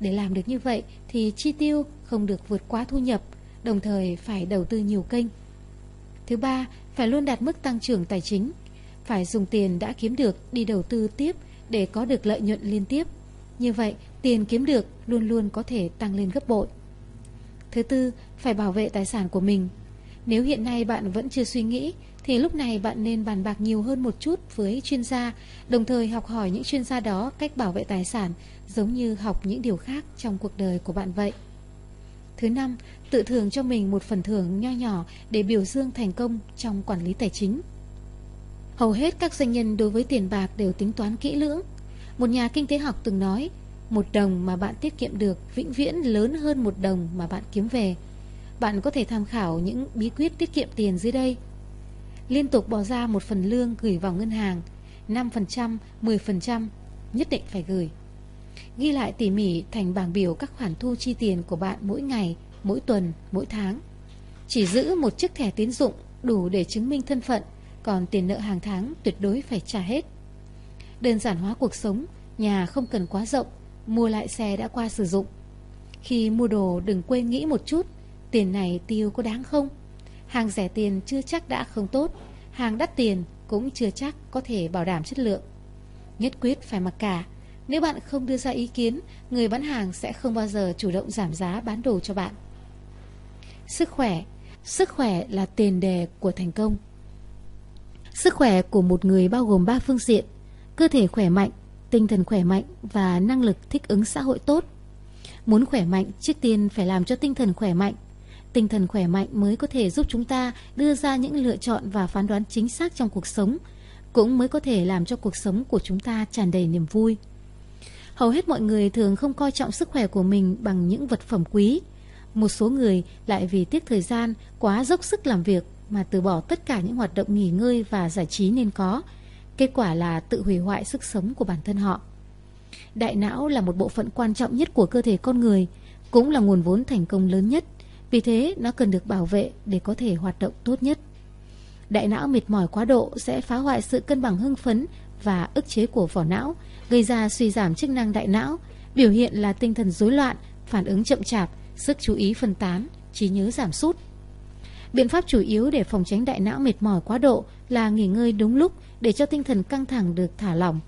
Để làm được như vậy thì chi tiêu không được vượt quá thu nhập, đồng thời phải đầu tư nhiều kênh. Thứ ba, phải luôn đạt mức tăng trưởng tài chính. Phải dùng tiền đã kiếm được đi đầu tư tiếp để có được lợi nhuận liên tiếp. Như vậy, tiền kiếm được luôn luôn có thể tăng lên gấp bội. Thứ tư, phải bảo vệ tài sản của mình. Nếu hiện nay bạn vẫn chưa suy nghĩ thì lúc này bạn nên bàn bạc nhiều hơn một chút với chuyên gia, đồng thời học hỏi những chuyên gia đó cách bảo vệ tài sản, giống như học những điều khác trong cuộc đời của bạn vậy. Thứ năm, tự thưởng cho mình một phần thưởng nho nhỏ để biểu dương thành công trong quản lý tài chính. Hầu hết các doanh nhân đối với tiền bạc đều tính toán kỹ lưỡng. Một nhà kinh tế học từng nói, một đồng mà bạn tiết kiệm được vĩnh viễn lớn hơn một đồng mà bạn kiếm về. Bạn có thể tham khảo những bí quyết tiết kiệm tiền dưới đây. Liên tục bỏ ra một phần lương gửi vào ngân hàng, 5%, 10%, nhất định phải gửi. Ghi lại tỉ mỉ thành bảng biểu các khoản thu chi tiền của bạn mỗi ngày, mỗi tuần, mỗi tháng. Chỉ giữ một chiếc thẻ tín dụng đủ để chứng minh thân phận, còn tiền nợ hàng tháng tuyệt đối phải trả hết. Đơn giản hóa cuộc sống, nhà không cần quá rộng, mua lại xe đã qua sử dụng. Khi mua đồ đừng quên nghĩ một chút, tiền này tiêu có đáng không? Hàng rẻ tiền chưa chắc đã không tốt, hàng đắt tiền cũng chưa chắc có thể bảo đảm chất lượng. Nhất quyết phải mặc cả, nếu bạn không đưa ra ý kiến, người bán hàng sẽ không bao giờ chủ động giảm giá bán đồ cho bạn. Sức khỏe Sức khỏe là tiền đề của thành công. Sức khỏe của một người bao gồm 3 phương diện, cơ thể khỏe mạnh, tinh thần khỏe mạnh và năng lực thích ứng xã hội tốt. Muốn khỏe mạnh, trước tiên phải làm cho tinh thần khỏe mạnh. Tinh thần khỏe mạnh mới có thể giúp chúng ta đưa ra những lựa chọn và phán đoán chính xác trong cuộc sống, cũng mới có thể làm cho cuộc sống của chúng ta tràn đầy niềm vui. Hầu hết mọi người thường không coi trọng sức khỏe của mình bằng những vật phẩm quý. Một số người lại vì tiếc thời gian quá dốc sức làm việc mà từ bỏ tất cả những hoạt động nghỉ ngơi và giải trí nên có. Kết quả là tự hủy hoại sức sống của bản thân họ. Đại não là một bộ phận quan trọng nhất của cơ thể con người, cũng là nguồn vốn thành công lớn nhất. Vì thế, nó cần được bảo vệ để có thể hoạt động tốt nhất. Đại não mệt mỏi quá độ sẽ phá hoại sự cân bằng hưng phấn và ức chế của vỏ não, gây ra suy giảm chức năng đại não, biểu hiện là tinh thần rối loạn, phản ứng chậm chạp, sức chú ý phân tán, trí nhớ giảm sút. Biện pháp chủ yếu để phòng tránh đại não mệt mỏi quá độ là nghỉ ngơi đúng lúc để cho tinh thần căng thẳng được thả lỏng.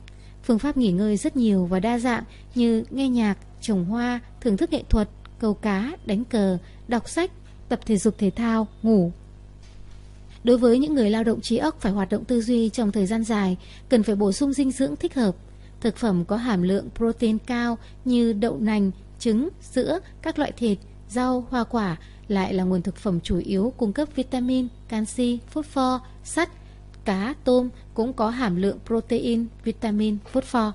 Phương pháp nghỉ ngơi rất nhiều và đa dạng như nghe nhạc, trồng hoa, thưởng thức nghệ thuật, câu cá, đánh cờ, đọc sách, tập thể dục thể thao, ngủ. Đối với những người lao động trí óc phải hoạt động tư duy trong thời gian dài, cần phải bổ sung dinh dưỡng thích hợp. Thực phẩm có hàm lượng protein cao như đậu nành, trứng, sữa, các loại thịt, rau, hoa quả lại là nguồn thực phẩm chủ yếu cung cấp vitamin, canxi, phosphor, sắt. Cá, tôm cũng có hàm lượng protein, vitamin, phosphor.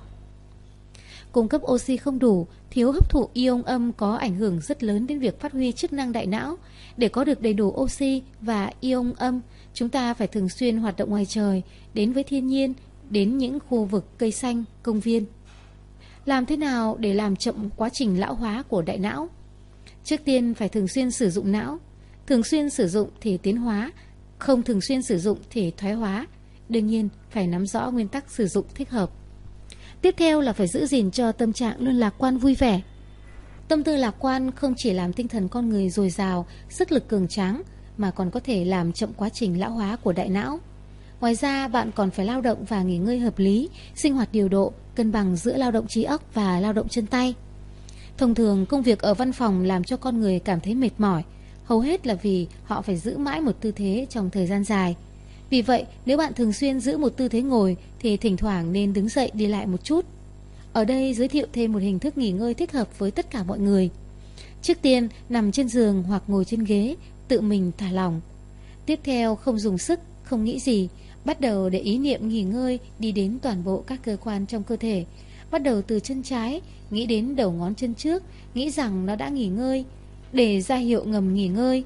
Cung cấp oxy không đủ, thiếu hấp thụ ion âm có ảnh hưởng rất lớn đến việc phát huy chức năng đại não. Để có được đầy đủ oxy và ion âm, chúng ta phải thường xuyên hoạt động ngoài trời, đến với thiên nhiên, đến những khu vực cây xanh, công viên. Làm thế nào để làm chậm quá trình lão hóa của đại não? Trước tiên phải thường xuyên sử dụng não. Thường xuyên sử dụng thì tiến hóa, không thường xuyên sử dụng thì thoái hóa. Đương nhiên, phải nắm rõ nguyên tắc sử dụng thích hợp. Tiếp theo là phải giữ gìn cho tâm trạng luôn lạc quan vui vẻ. Tâm tư lạc quan không chỉ làm tinh thần con người dồi dào, sức lực cường tráng, mà còn có thể làm chậm quá trình lão hóa của đại não. Ngoài ra, bạn còn phải lao động và nghỉ ngơi hợp lý, sinh hoạt điều độ, cân bằng giữa lao động trí óc và lao động chân tay. Thông thường, công việc ở văn phòng làm cho con người cảm thấy mệt mỏi, hầu hết là vì họ phải giữ mãi một tư thế trong thời gian dài. Vì vậy, nếu bạn thường xuyên giữ một tư thế ngồi thì thỉnh thoảng nên đứng dậy đi lại một chút. Ở đây giới thiệu thêm một hình thức nghỉ ngơi thích hợp với tất cả mọi người. Trước tiên, nằm trên giường hoặc ngồi trên ghế, tự mình thả lỏng. Tiếp theo, không dùng sức, không nghĩ gì, bắt đầu để ý niệm nghỉ ngơi đi đến toàn bộ các cơ quan trong cơ thể. Bắt đầu từ chân trái, nghĩ đến đầu ngón chân trước, nghĩ rằng nó đã nghỉ ngơi, để ra hiệu ngầm nghỉ ngơi.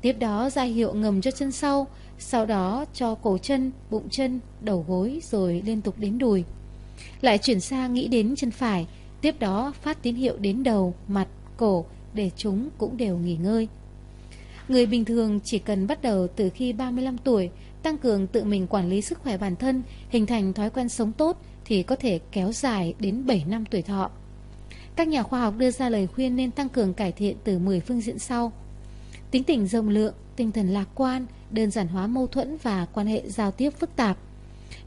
Tiếp đó ra hiệu ngầm cho chân sau, sau đó cho cổ chân, bụng chân, đầu gối rồi liên tục đến đùi. Lại chuyển sang nghĩ đến chân phải, tiếp đó phát tín hiệu đến đầu, mặt, cổ để chúng cũng đều nghỉ ngơi. Người bình thường chỉ cần bắt đầu từ khi 35 tuổi, tăng cường tự mình quản lý sức khỏe bản thân, hình thành thói quen sống tốt thì có thể kéo dài đến 7 năm tuổi thọ. Các nhà khoa học đưa ra lời khuyên nên tăng cường cải thiện từ 10 phương diện sau. Tính tình rộng lượng, tinh thần lạc quan, đơn giản hóa mâu thuẫn và quan hệ giao tiếp phức tạp.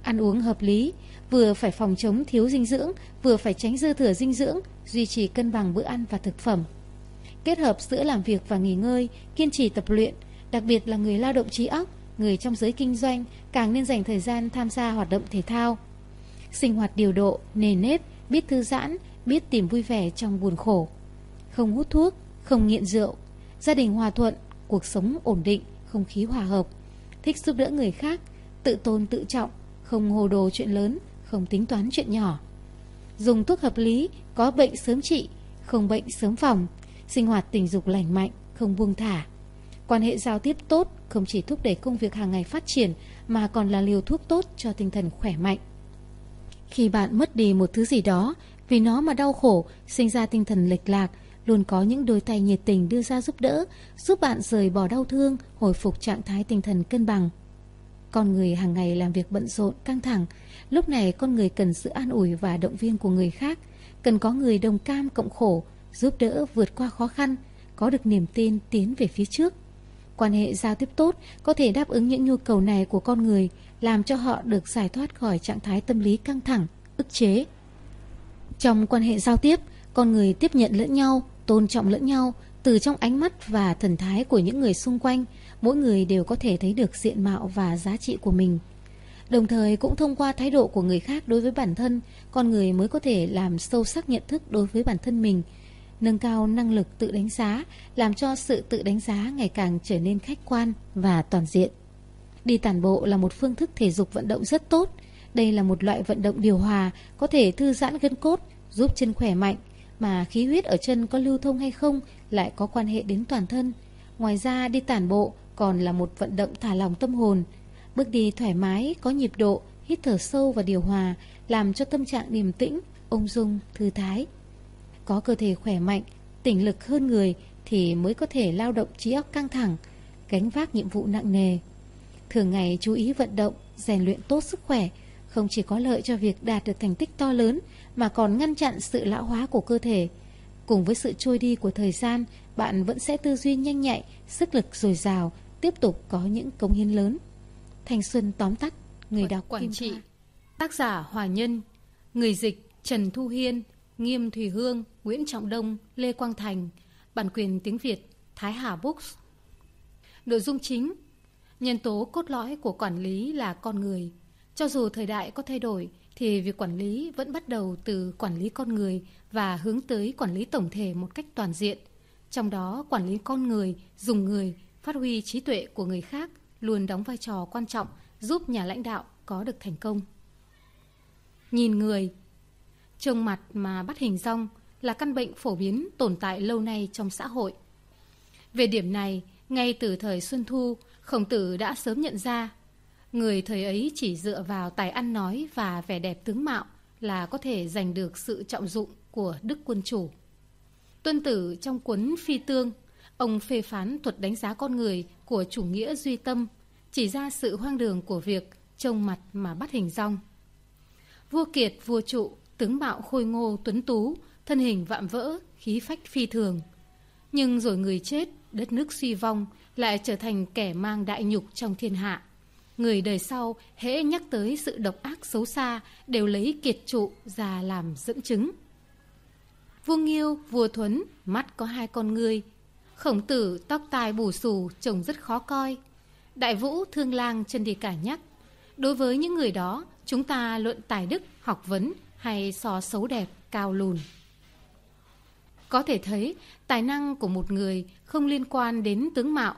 Ăn uống hợp lý, vừa phải phòng chống thiếu dinh dưỡng, vừa phải tránh dư thừa dinh dưỡng, duy trì cân bằng bữa ăn và thực phẩm. Kết hợp giữa làm việc và nghỉ ngơi, kiên trì tập luyện, đặc biệt là người lao động trí óc, người trong giới kinh doanh càng nên dành thời gian tham gia hoạt động thể thao. Sinh hoạt điều độ, nề nếp, biết thư giãn, biết tìm vui vẻ trong buồn khổ. Không hút thuốc, không nghiện rượu, gia đình hòa thuận, cuộc sống ổn định, không khí hòa hợp, thích giúp đỡ người khác, tự tôn tự trọng, không hồ đồ chuyện lớn, không tính toán chuyện nhỏ. dùng thuốc hợp lý, có bệnh sớm trị, không bệnh sớm phòng, sinh hoạt tình dục lành mạnh, không buông thả. Quan hệ giao tiếp tốt không chỉ thúc đẩy công việc hàng ngày phát triển mà còn là liều thuốc tốt cho tinh thần khỏe mạnh. Khi bạn mất đi một thứ gì đó, vì nó mà đau khổ, sinh ra tinh thần lệch lạc, luôn có những đôi tay nhiệt tình đưa ra giúp đỡ, giúp bạn rời bỏ đau thương, hồi phục trạng thái tinh thần cân bằng. Con người hàng ngày làm việc bận rộn, căng thẳng, lúc này con người cần sự an ủi và động viên của người khác, cần có người đồng cam cộng khổ, giúp đỡ vượt qua khó khăn, có được niềm tin tiến về phía trước. Quan hệ giao tiếp tốt có thể đáp ứng những nhu cầu này của con người, làm cho họ được giải thoát khỏi trạng thái tâm lý căng thẳng, ức chế. Trong quan hệ giao tiếp, con người tiếp nhận lẫn nhau, tôn trọng lẫn nhau, từ trong ánh mắt và thần thái của những người xung quanh, mỗi người đều có thể thấy được diện mạo và giá trị của mình. Đồng thời cũng thông qua thái độ của người khác đối với bản thân, con người mới có thể làm sâu sắc nhận thức đối với bản thân mình, nâng cao năng lực tự đánh giá, làm cho sự tự đánh giá ngày càng trở nên khách quan và toàn diện. Đi tản bộ là một phương thức thể dục vận động rất tốt. Đây là một loại vận động điều hòa, có thể thư giãn gân cốt, giúp chân khỏe mạnh, mà khí huyết ở chân có lưu thông hay không lại có quan hệ đến toàn thân. Ngoài ra đi tản bộ còn là một vận động thả lòng tâm hồn. Bước đi thoải mái, có nhịp độ, hít thở sâu và điều hòa, làm cho tâm trạng điềm tĩnh, ung dung, thư thái. Có cơ thể khỏe mạnh, tỉnh lực hơn người thì mới có thể lao động trí óc căng thẳng, gánh vác nhiệm vụ nặng nề. Thường ngày chú ý vận động, rèn luyện tốt sức khỏe, không chỉ có lợi cho việc đạt được thành tích to lớn mà còn ngăn chặn sự lão hóa của cơ thể. Cùng với sự trôi đi của thời gian, bạn vẫn sẽ tư duy nhanh nhạy, sức lực dồi dào, tiếp tục có những công hiến lớn. Thanh Xuân tóm tắt, người đọc Quảng Trị. Tác giả Hòa Nhân. Người dịch Trần Thu Hiên. Nghiêm Thùy Hương Nguyễn Trọng Đông Lê Quang Thành. Bản quyền tiếng Việt Thái Hà Books. Nội dung chính Nhân tố cốt lõi của quản lý là con người. Cho dù thời đại có thay đổi thì việc quản lý vẫn bắt đầu từ quản lý con người và hướng tới quản lý tổng thể một cách toàn diện. Trong đó, quản lý con người, dùng người, phát huy trí tuệ của người khác luôn đóng vai trò quan trọng giúp nhà lãnh đạo có được thành công. Nhìn người Trông mặt mà bắt hình rong là căn bệnh phổ biến tồn tại lâu nay trong xã hội. Về điểm này, ngay từ thời Xuân Thu, Khổng Tử đã sớm nhận ra Người thời ấy chỉ dựa vào tài ăn nói và vẻ đẹp tướng mạo là có thể giành được sự trọng dụng của đức quân chủ. Tuân tử trong cuốn Phi Tương, ông phê phán thuật đánh giá con người của chủ nghĩa duy tâm, chỉ ra sự hoang đường của việc trông mặt mà bắt hình rong. Vua Kiệt, vua trụ, tướng mạo khôi ngô tuấn tú, thân hình vạm vỡ, khí phách phi thường. Nhưng rồi người chết, đất nước suy vong, lại trở thành kẻ mang đại nhục trong thiên hạ. Người đời sau hễ nhắc tới sự độc ác xấu xa đều lấy kiệt trụ ra làm dẫn chứng. Vua Nghiêu, vua Thuấn, mắt có hai con ngươi. Khổng tử tóc tai bù xù trông rất khó coi. Đại vũ thương lang chân đi cả nhắc. Đối với những người đó, chúng ta luận tài đức, học vấn hay so xấu đẹp, cao lùn. Có thể thấy, tài năng của một người không liên quan đến tướng mạo.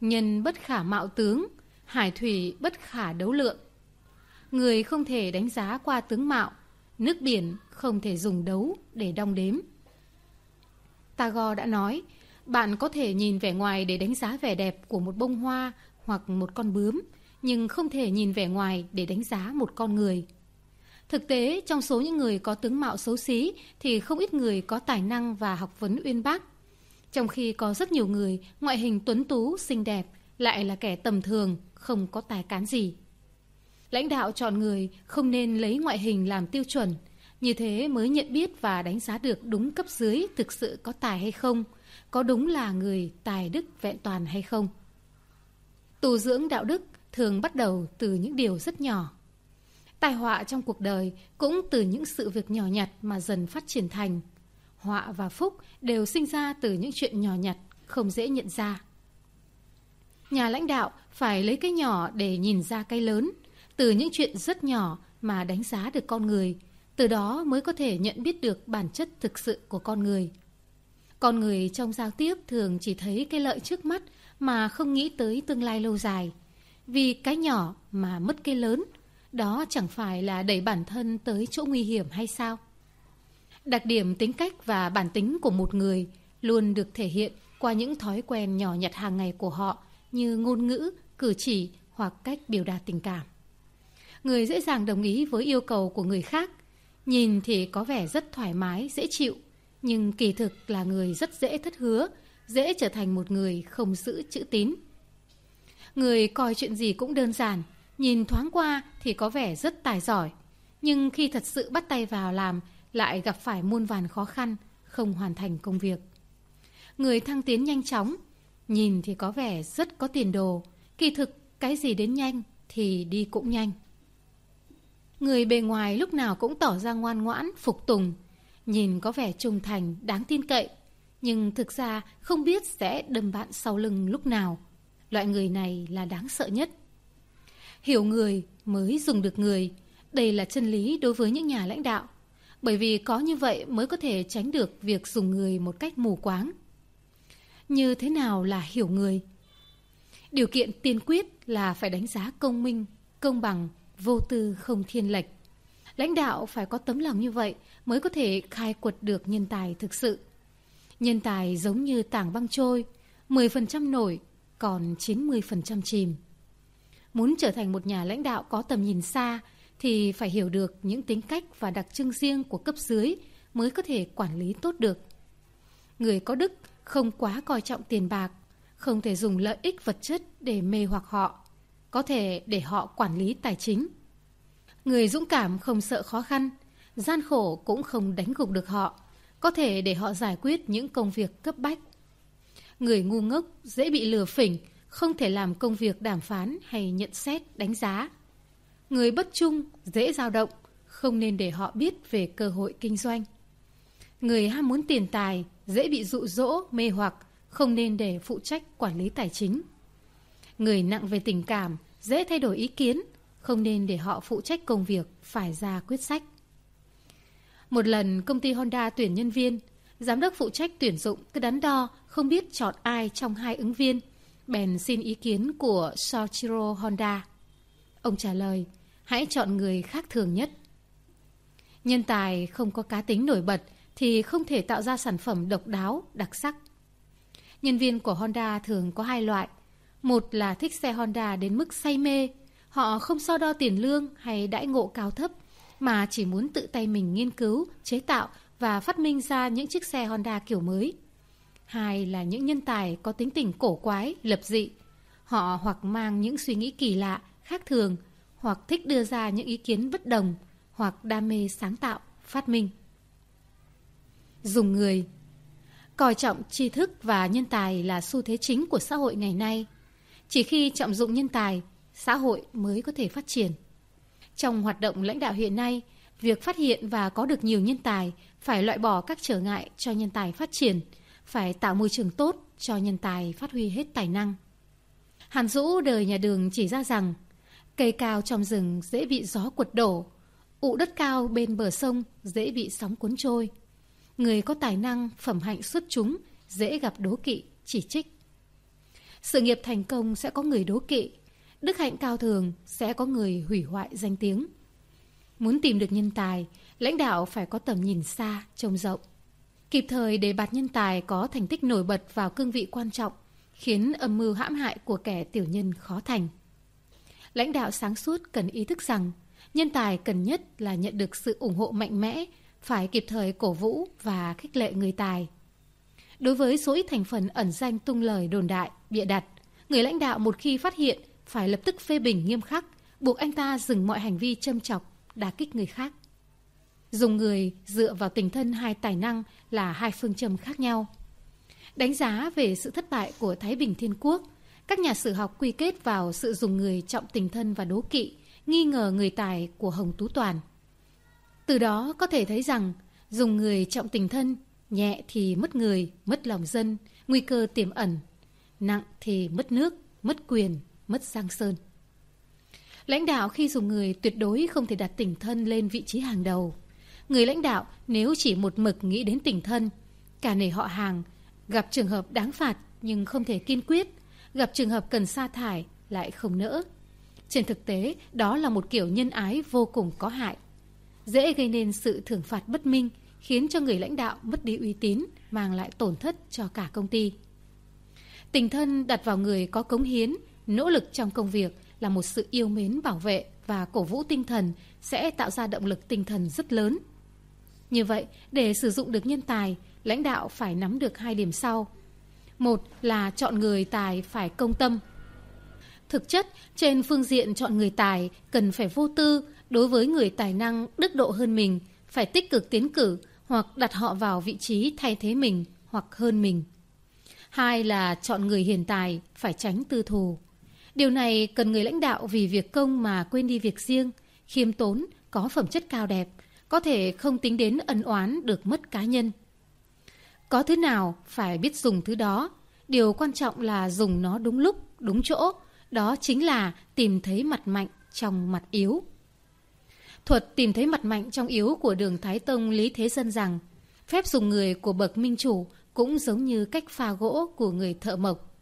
Nhân bất khả mạo tướng, hải thủy bất khả đấu lượng. Người không thể đánh giá qua tướng mạo, nước biển không thể dùng đấu để đong đếm. Tagore đã nói, bạn có thể nhìn vẻ ngoài để đánh giá vẻ đẹp của một bông hoa hoặc một con bướm, nhưng không thể nhìn vẻ ngoài để đánh giá một con người. Thực tế, trong số những người có tướng mạo xấu xí thì không ít người có tài năng và học vấn uyên bác. Trong khi có rất nhiều người ngoại hình tuấn tú, xinh đẹp lại là kẻ tầm thường, không có tài cán gì. Lãnh đạo chọn người không nên lấy ngoại hình làm tiêu chuẩn, như thế mới nhận biết và đánh giá được đúng cấp dưới thực sự có tài hay không, có đúng là người tài đức vẹn toàn hay không. Tu dưỡng đạo đức thường bắt đầu từ những điều rất nhỏ. Tài họa trong cuộc đời cũng từ những sự việc nhỏ nhặt mà dần phát triển thành. Họa và phúc đều sinh ra từ những chuyện nhỏ nhặt, không dễ nhận ra. Nhà lãnh đạo phải lấy cái nhỏ để nhìn ra cái lớn, từ những chuyện rất nhỏ mà đánh giá được con người, từ đó mới có thể nhận biết được bản chất thực sự của con người. Con người trong giao tiếp thường chỉ thấy cái lợi trước mắt mà không nghĩ tới tương lai lâu dài. Vì cái nhỏ mà mất cái lớn, đó chẳng phải là đẩy bản thân tới chỗ nguy hiểm hay sao? Đặc điểm tính cách và bản tính của một người luôn được thể hiện qua những thói quen nhỏ nhặt hàng ngày của họ như ngôn ngữ, cử chỉ hoặc cách biểu đạt tình cảm. Người dễ dàng đồng ý với yêu cầu của người khác, nhìn thì có vẻ rất thoải mái, dễ chịu, nhưng kỳ thực là người rất dễ thất hứa, dễ trở thành một người không giữ chữ tín. Người coi chuyện gì cũng đơn giản, nhìn thoáng qua thì có vẻ rất tài giỏi, nhưng khi thật sự bắt tay vào làm lại gặp phải muôn vàn khó khăn, không hoàn thành công việc. Người thăng tiến nhanh chóng, nhìn thì có vẻ rất có tiền đồ, kỳ thực cái gì đến nhanh thì đi cũng nhanh. Người bề ngoài lúc nào cũng tỏ ra ngoan ngoãn, phục tùng, nhìn có vẻ trung thành, đáng tin cậy, nhưng thực ra không biết sẽ đâm bạn sau lưng lúc nào. Loại người này là đáng sợ nhất. Hiểu người mới dùng được người, đây là chân lý đối với những nhà lãnh đạo. Bởi vì có như vậy mới có thể tránh được việc dùng người một cách mù quáng. Như thế nào là hiểu người? Điều kiện tiên quyết là phải đánh giá công minh, công bằng, vô tư không thiên lệch. Lãnh đạo phải có tấm lòng như vậy mới có thể khai quật được nhân tài thực sự. Nhân tài giống như tảng băng trôi, 10% nổi, còn 90% chìm. Muốn trở thành một nhà lãnh đạo có tầm nhìn xa thì phải hiểu được những tính cách và đặc trưng riêng của cấp dưới mới có thể quản lý tốt được. Người có đức không quá coi trọng tiền bạc, không thể dùng lợi ích vật chất để mê hoặc họ, có thể để họ quản lý tài chính. Người dũng cảm không sợ khó khăn, gian khổ cũng không đánh gục được họ, có thể để họ giải quyết những công việc cấp bách. Người ngu ngốc dễ bị lừa phỉnh, không thể làm công việc đàm phán hay nhận xét, đánh giá. Người bất trung, dễ dao động, không nên để họ biết về cơ hội kinh doanh. Người ham muốn tiền tài, dễ bị dụ dỗ, mê hoặc, không nên để phụ trách quản lý tài chính. Người nặng về tình cảm, dễ thay đổi ý kiến, không nên để họ phụ trách công việc phải ra quyết sách. Một lần công ty Honda tuyển nhân viên, giám đốc phụ trách tuyển dụng cứ đắn đo không biết chọn ai trong hai ứng viên, bèn xin ý kiến của Soichiro Honda. Ông trả lời, hãy chọn người khác thường nhất. Nhân tài không có cá tính nổi bật thì không thể tạo ra sản phẩm độc đáo, đặc sắc. Nhân viên của Honda thường có hai loại. Một là thích xe Honda đến mức say mê, họ không so đo tiền lương hay đãi ngộ cao thấp, mà chỉ muốn tự tay mình nghiên cứu, chế tạo và phát minh ra những chiếc xe Honda kiểu mới. Hai là những nhân tài có tính tình cổ quái, lập dị. Họ hoặc mang những suy nghĩ kỳ lạ, khác thường, hoặc thích đưa ra những ý kiến bất đồng, hoặc đam mê sáng tạo, phát minh. Dùng người Coi trọng tri thức và nhân tài là xu thế chính của xã hội ngày nay. Chỉ khi trọng dụng nhân tài, xã hội mới có thể phát triển. Trong hoạt động lãnh đạo hiện nay, việc phát hiện và có được nhiều nhân tài phải loại bỏ các trở ngại cho nhân tài phát triển, phải tạo môi trường tốt cho nhân tài phát huy hết tài năng. Hàn Dũ đời nhà đường chỉ ra rằng cây cao trong rừng dễ bị gió quật đổ, ụ đất cao bên bờ sông dễ bị sóng cuốn trôi. Người có tài năng, phẩm hạnh xuất chúng dễ gặp đố kỵ, chỉ trích. Sự nghiệp thành công sẽ có người đố kỵ, đức hạnh cao thường sẽ có người hủy hoại danh tiếng. Muốn tìm được nhân tài, lãnh đạo phải có tầm nhìn xa, trông rộng. Kịp thời để bạt nhân tài có thành tích nổi bật vào cương vị quan trọng, khiến âm mưu hãm hại của kẻ tiểu nhân khó thành. Lãnh đạo sáng suốt cần ý thức rằng, nhân tài cần nhất là nhận được sự ủng hộ mạnh mẽ, phải kịp thời cổ vũ và khích lệ người tài. Đối với số ít thành phần ẩn danh tung lời đồn đại, bịa đặt, người lãnh đạo một khi phát hiện phải lập tức phê bình nghiêm khắc, buộc anh ta dừng mọi hành vi châm chọc, đả kích người khác. Dùng người dựa vào tình thân hai tài năng là hai phương châm khác nhau. Đánh giá về sự thất bại của Thái Bình Thiên Quốc, các nhà sử học quy kết vào sự dùng người trọng tình thân và đố kỵ, nghi ngờ người tài của Hồng Tú Toàn. Từ đó có thể thấy rằng dùng người trọng tình thân, nhẹ thì mất người, mất lòng dân, nguy cơ tiềm ẩn, nặng thì mất nước, mất quyền, mất giang sơn. Lãnh đạo khi dùng người tuyệt đối không thể đặt tình thân lên vị trí hàng đầu. Người lãnh đạo nếu chỉ một mực nghĩ đến tình thân, cả nể họ hàng, gặp trường hợp đáng phạt nhưng không thể kiên quyết, gặp trường hợp cần sa thải lại không nỡ. Trên thực tế, đó là một kiểu nhân ái vô cùng có hại. Dễ gây nên sự thưởng phạt bất minh, khiến cho người lãnh đạo mất đi uy tín, mang lại tổn thất cho cả công ty. Tình thân đặt vào người có cống hiến, nỗ lực trong công việc là một sự yêu mến bảo vệ và cổ vũ tinh thần sẽ tạo ra động lực tinh thần rất lớn. Như vậy, để sử dụng được nhân tài, lãnh đạo phải nắm được hai điểm sau. Một là chọn người tài phải công tâm. Thực chất, trên phương diện chọn người tài cần phải vô tư đối với người tài năng đức độ hơn mình, phải tích cực tiến cử hoặc đặt họ vào vị trí thay thế mình hoặc hơn mình. Hai là chọn người hiền tài, phải tránh tư thù. Điều này cần người lãnh đạo vì việc công mà quên đi việc riêng, khiêm tốn, có phẩm chất cao đẹp, có thể không tính đến ân oán được mất cá nhân. Có thứ nào phải biết dùng thứ đó, điều quan trọng là dùng nó đúng lúc, đúng chỗ, đó chính là tìm thấy mặt mạnh trong mặt yếu. Thuật tìm thấy mặt mạnh trong yếu của đường Thái Tông Lý Thế Dân rằng phép dùng người của bậc minh chủ cũng giống như cách pha gỗ của người thợ mộc.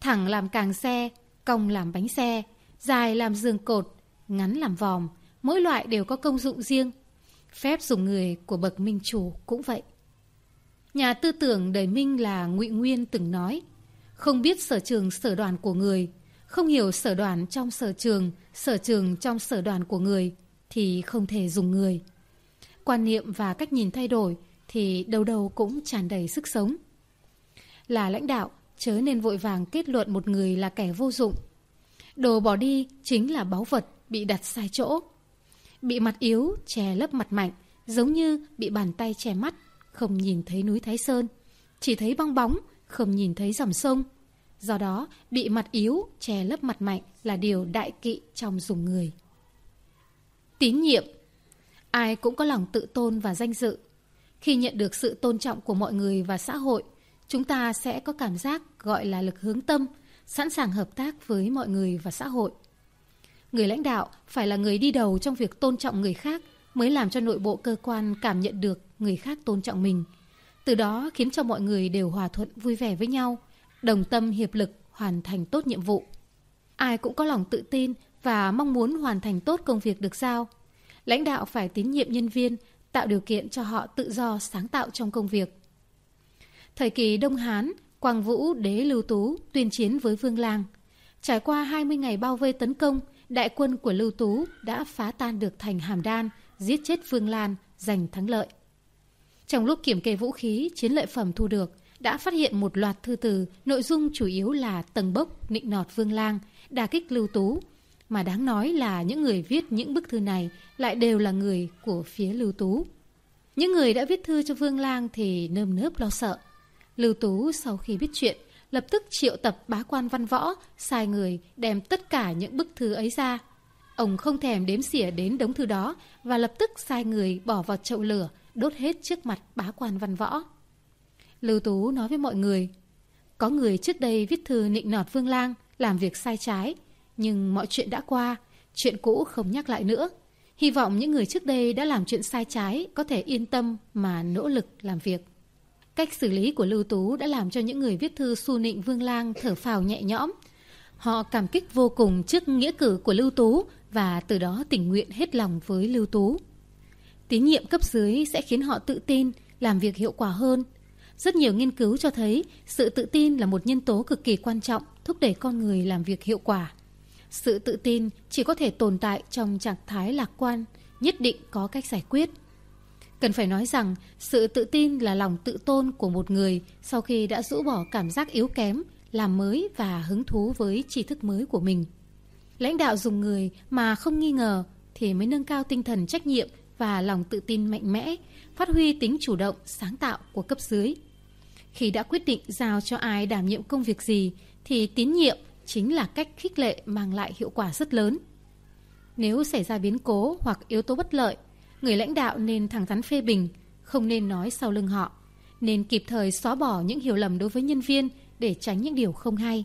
Thẳng làm càng xe, cong làm bánh xe, dài làm giường cột, ngắn làm vòm, mỗi loại đều có công dụng riêng. Phép dùng người của bậc minh chủ cũng vậy. Nhà tư tưởng đời Minh là Ngụy Nguyên từng nói, không biết sở trường sở đoàn của người, không hiểu sở đoàn trong sở trường, sở trường trong sở đoàn của người thì không thể dùng người. Quan niệm và cách nhìn thay đổi thì đầu đầu cũng tràn đầy sức sống. Là lãnh đạo, chớ nên vội vàng kết luận một người là kẻ vô dụng. Đồ bỏ đi chính là báu vật bị đặt sai chỗ. Bị mặt yếu, che lấp mặt mạnh, giống như bị bàn tay che mắt, không nhìn thấy núi Thái Sơn. Chỉ thấy bong bóng, không nhìn thấy dòng sông. Do đó, bị mặt yếu, che lấp mặt mạnh là điều đại kỵ trong dùng người. Tín nhiệm Ai cũng có lòng tự tôn và danh dự. Khi nhận được sự tôn trọng của mọi người và xã hội, chúng ta sẽ có cảm giác gọi là lực hướng tâm, sẵn sàng hợp tác với mọi người và xã hội. Người lãnh đạo phải là người đi đầu trong việc tôn trọng người khác mới làm cho nội bộ cơ quan cảm nhận được người khác tôn trọng mình. Từ đó khiến cho mọi người đều hòa thuận vui vẻ với nhau, đồng tâm hiệp lực hoàn thành tốt nhiệm vụ. Ai cũng có lòng tự tin và mong muốn hoàn thành tốt công việc được giao. Lãnh đạo phải tín nhiệm nhân viên, tạo điều kiện cho họ tự do sáng tạo trong công việc. Thời kỳ Đông Hán, Quang Vũ đế Lưu Tú tuyên chiến với Vương Lang. Trải qua 20 ngày bao vây tấn công, đại quân của Lưu Tú đã phá tan được thành Hàm Đan, giết chết Vương Lan, giành thắng lợi. Trong lúc kiểm kê vũ khí, chiến lợi phẩm thu được, đã phát hiện một loạt thư từ, nội dung chủ yếu là tầng bốc, nịnh nọt Vương Lang, đà kích Lưu Tú. Mà đáng nói là những người viết những bức thư này lại đều là người của phía Lưu Tú. Những người đã viết thư cho Vương Lang thì nơm nớp lo sợ. Lưu Tú sau khi biết chuyện, lập tức triệu tập bá quan văn võ, sai người đem tất cả những bức thư ấy ra. Ông không thèm đếm xỉa đến đống thư đó và lập tức sai người bỏ vào chậu lửa, đốt hết trước mặt bá quan văn võ. Lưu Tú nói với mọi người, có người trước đây viết thư nịnh nọt Vương Lang, làm việc sai trái, nhưng mọi chuyện đã qua, chuyện cũ không nhắc lại nữa. Hy vọng những người trước đây đã làm chuyện sai trái có thể yên tâm mà nỗ lực làm việc. Cách xử lý của Lưu Tú đã làm cho những người viết thư su nịnh Vương Lang thở phào nhẹ nhõm. Họ cảm kích vô cùng trước nghĩa cử của Lưu Tú và từ đó tình nguyện hết lòng với Lưu Tú. Tín nhiệm cấp dưới sẽ khiến họ tự tin, làm việc hiệu quả hơn. Rất nhiều nghiên cứu cho thấy sự tự tin là một nhân tố cực kỳ quan trọng thúc đẩy con người làm việc hiệu quả. Sự tự tin chỉ có thể tồn tại trong trạng thái lạc quan, nhất định có cách giải quyết. Cần phải nói rằng, sự tự tin là lòng tự tôn của một người sau khi đã rũ bỏ cảm giác yếu kém, làm mới và hứng thú với tri thức mới của mình. Lãnh đạo dùng người mà không nghi ngờ thì mới nâng cao tinh thần trách nhiệm và lòng tự tin mạnh mẽ, phát huy tính chủ động, sáng tạo của cấp dưới. Khi đã quyết định giao cho ai đảm nhiệm công việc gì thì tín nhiệm chính là cách khích lệ mang lại hiệu quả rất lớn. Nếu xảy ra biến cố hoặc yếu tố bất lợi, người lãnh đạo nên thẳng thắn phê bình, không nên nói sau lưng họ, nên kịp thời xóa bỏ những hiểu lầm đối với nhân viên để tránh những điều không hay.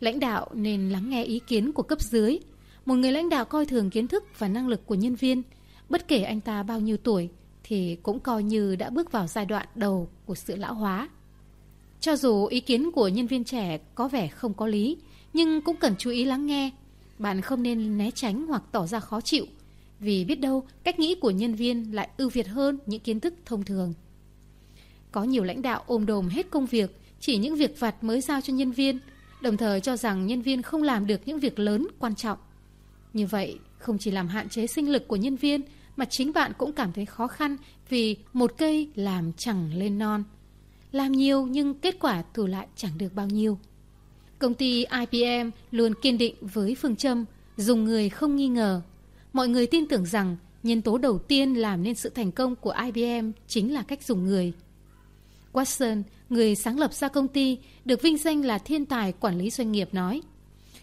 Lãnh đạo nên lắng nghe ý kiến của cấp dưới. Một người lãnh đạo coi thường kiến thức và năng lực của nhân viên, bất kể anh ta bao nhiêu tuổi, thì cũng coi như đã bước vào giai đoạn đầu của sự lão hóa. Cho dù ý kiến của nhân viên trẻ có vẻ không có lý, nhưng cũng cần chú ý lắng nghe. Bạn không nên né tránh hoặc tỏ ra khó chịu. vì biết đâu cách nghĩ của nhân viên lại ưu việt hơn những kiến thức thông thường. Có nhiều lãnh đạo ôm đồm hết công việc, chỉ những việc vặt mới giao cho nhân viên, đồng thời cho rằng nhân viên không làm được những việc lớn quan trọng. Như vậy, không chỉ làm hạn chế sinh lực của nhân viên, mà chính bạn cũng cảm thấy khó khăn vì một cây làm chẳng lên non. Làm nhiều nhưng kết quả thu lại chẳng được bao nhiêu. Công ty IBM luôn kiên định với phương châm dùng người không nghi ngờ. Mọi người tin tưởng rằng nhân tố đầu tiên làm nên sự thành công của IBM chính là cách dùng người. Watson, người sáng lập ra công ty, được vinh danh là thiên tài quản lý doanh nghiệp nói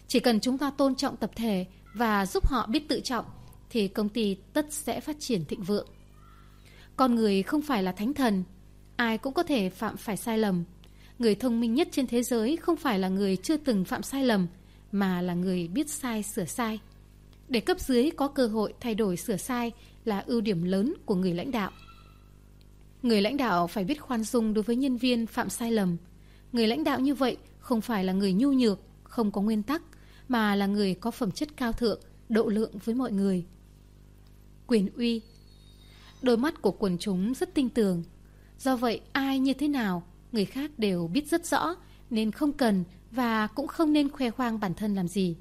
Chỉ cần chúng ta tôn trọng tập thể và giúp họ biết tự trọng, thì công ty tất sẽ phát triển thịnh vượng. Con người không phải là thánh thần, ai cũng có thể phạm phải sai lầm. Người thông minh nhất trên thế giới không phải là người chưa từng phạm sai lầm, mà là người biết sai sửa sai. Để cấp dưới có cơ hội thay đổi sửa sai là ưu điểm lớn của người lãnh đạo. Người lãnh đạo phải biết khoan dung đối với nhân viên phạm sai lầm. Người lãnh đạo như vậy không phải là người nhu nhược, không có nguyên tắc, mà là người có phẩm chất cao thượng, độ lượng với mọi người. Quyền uy Đôi mắt của quần chúng rất tinh tường. Do vậy, ai như thế nào, người khác đều biết rất rõ, nên không cần và cũng không nên khoe khoang bản thân làm gì.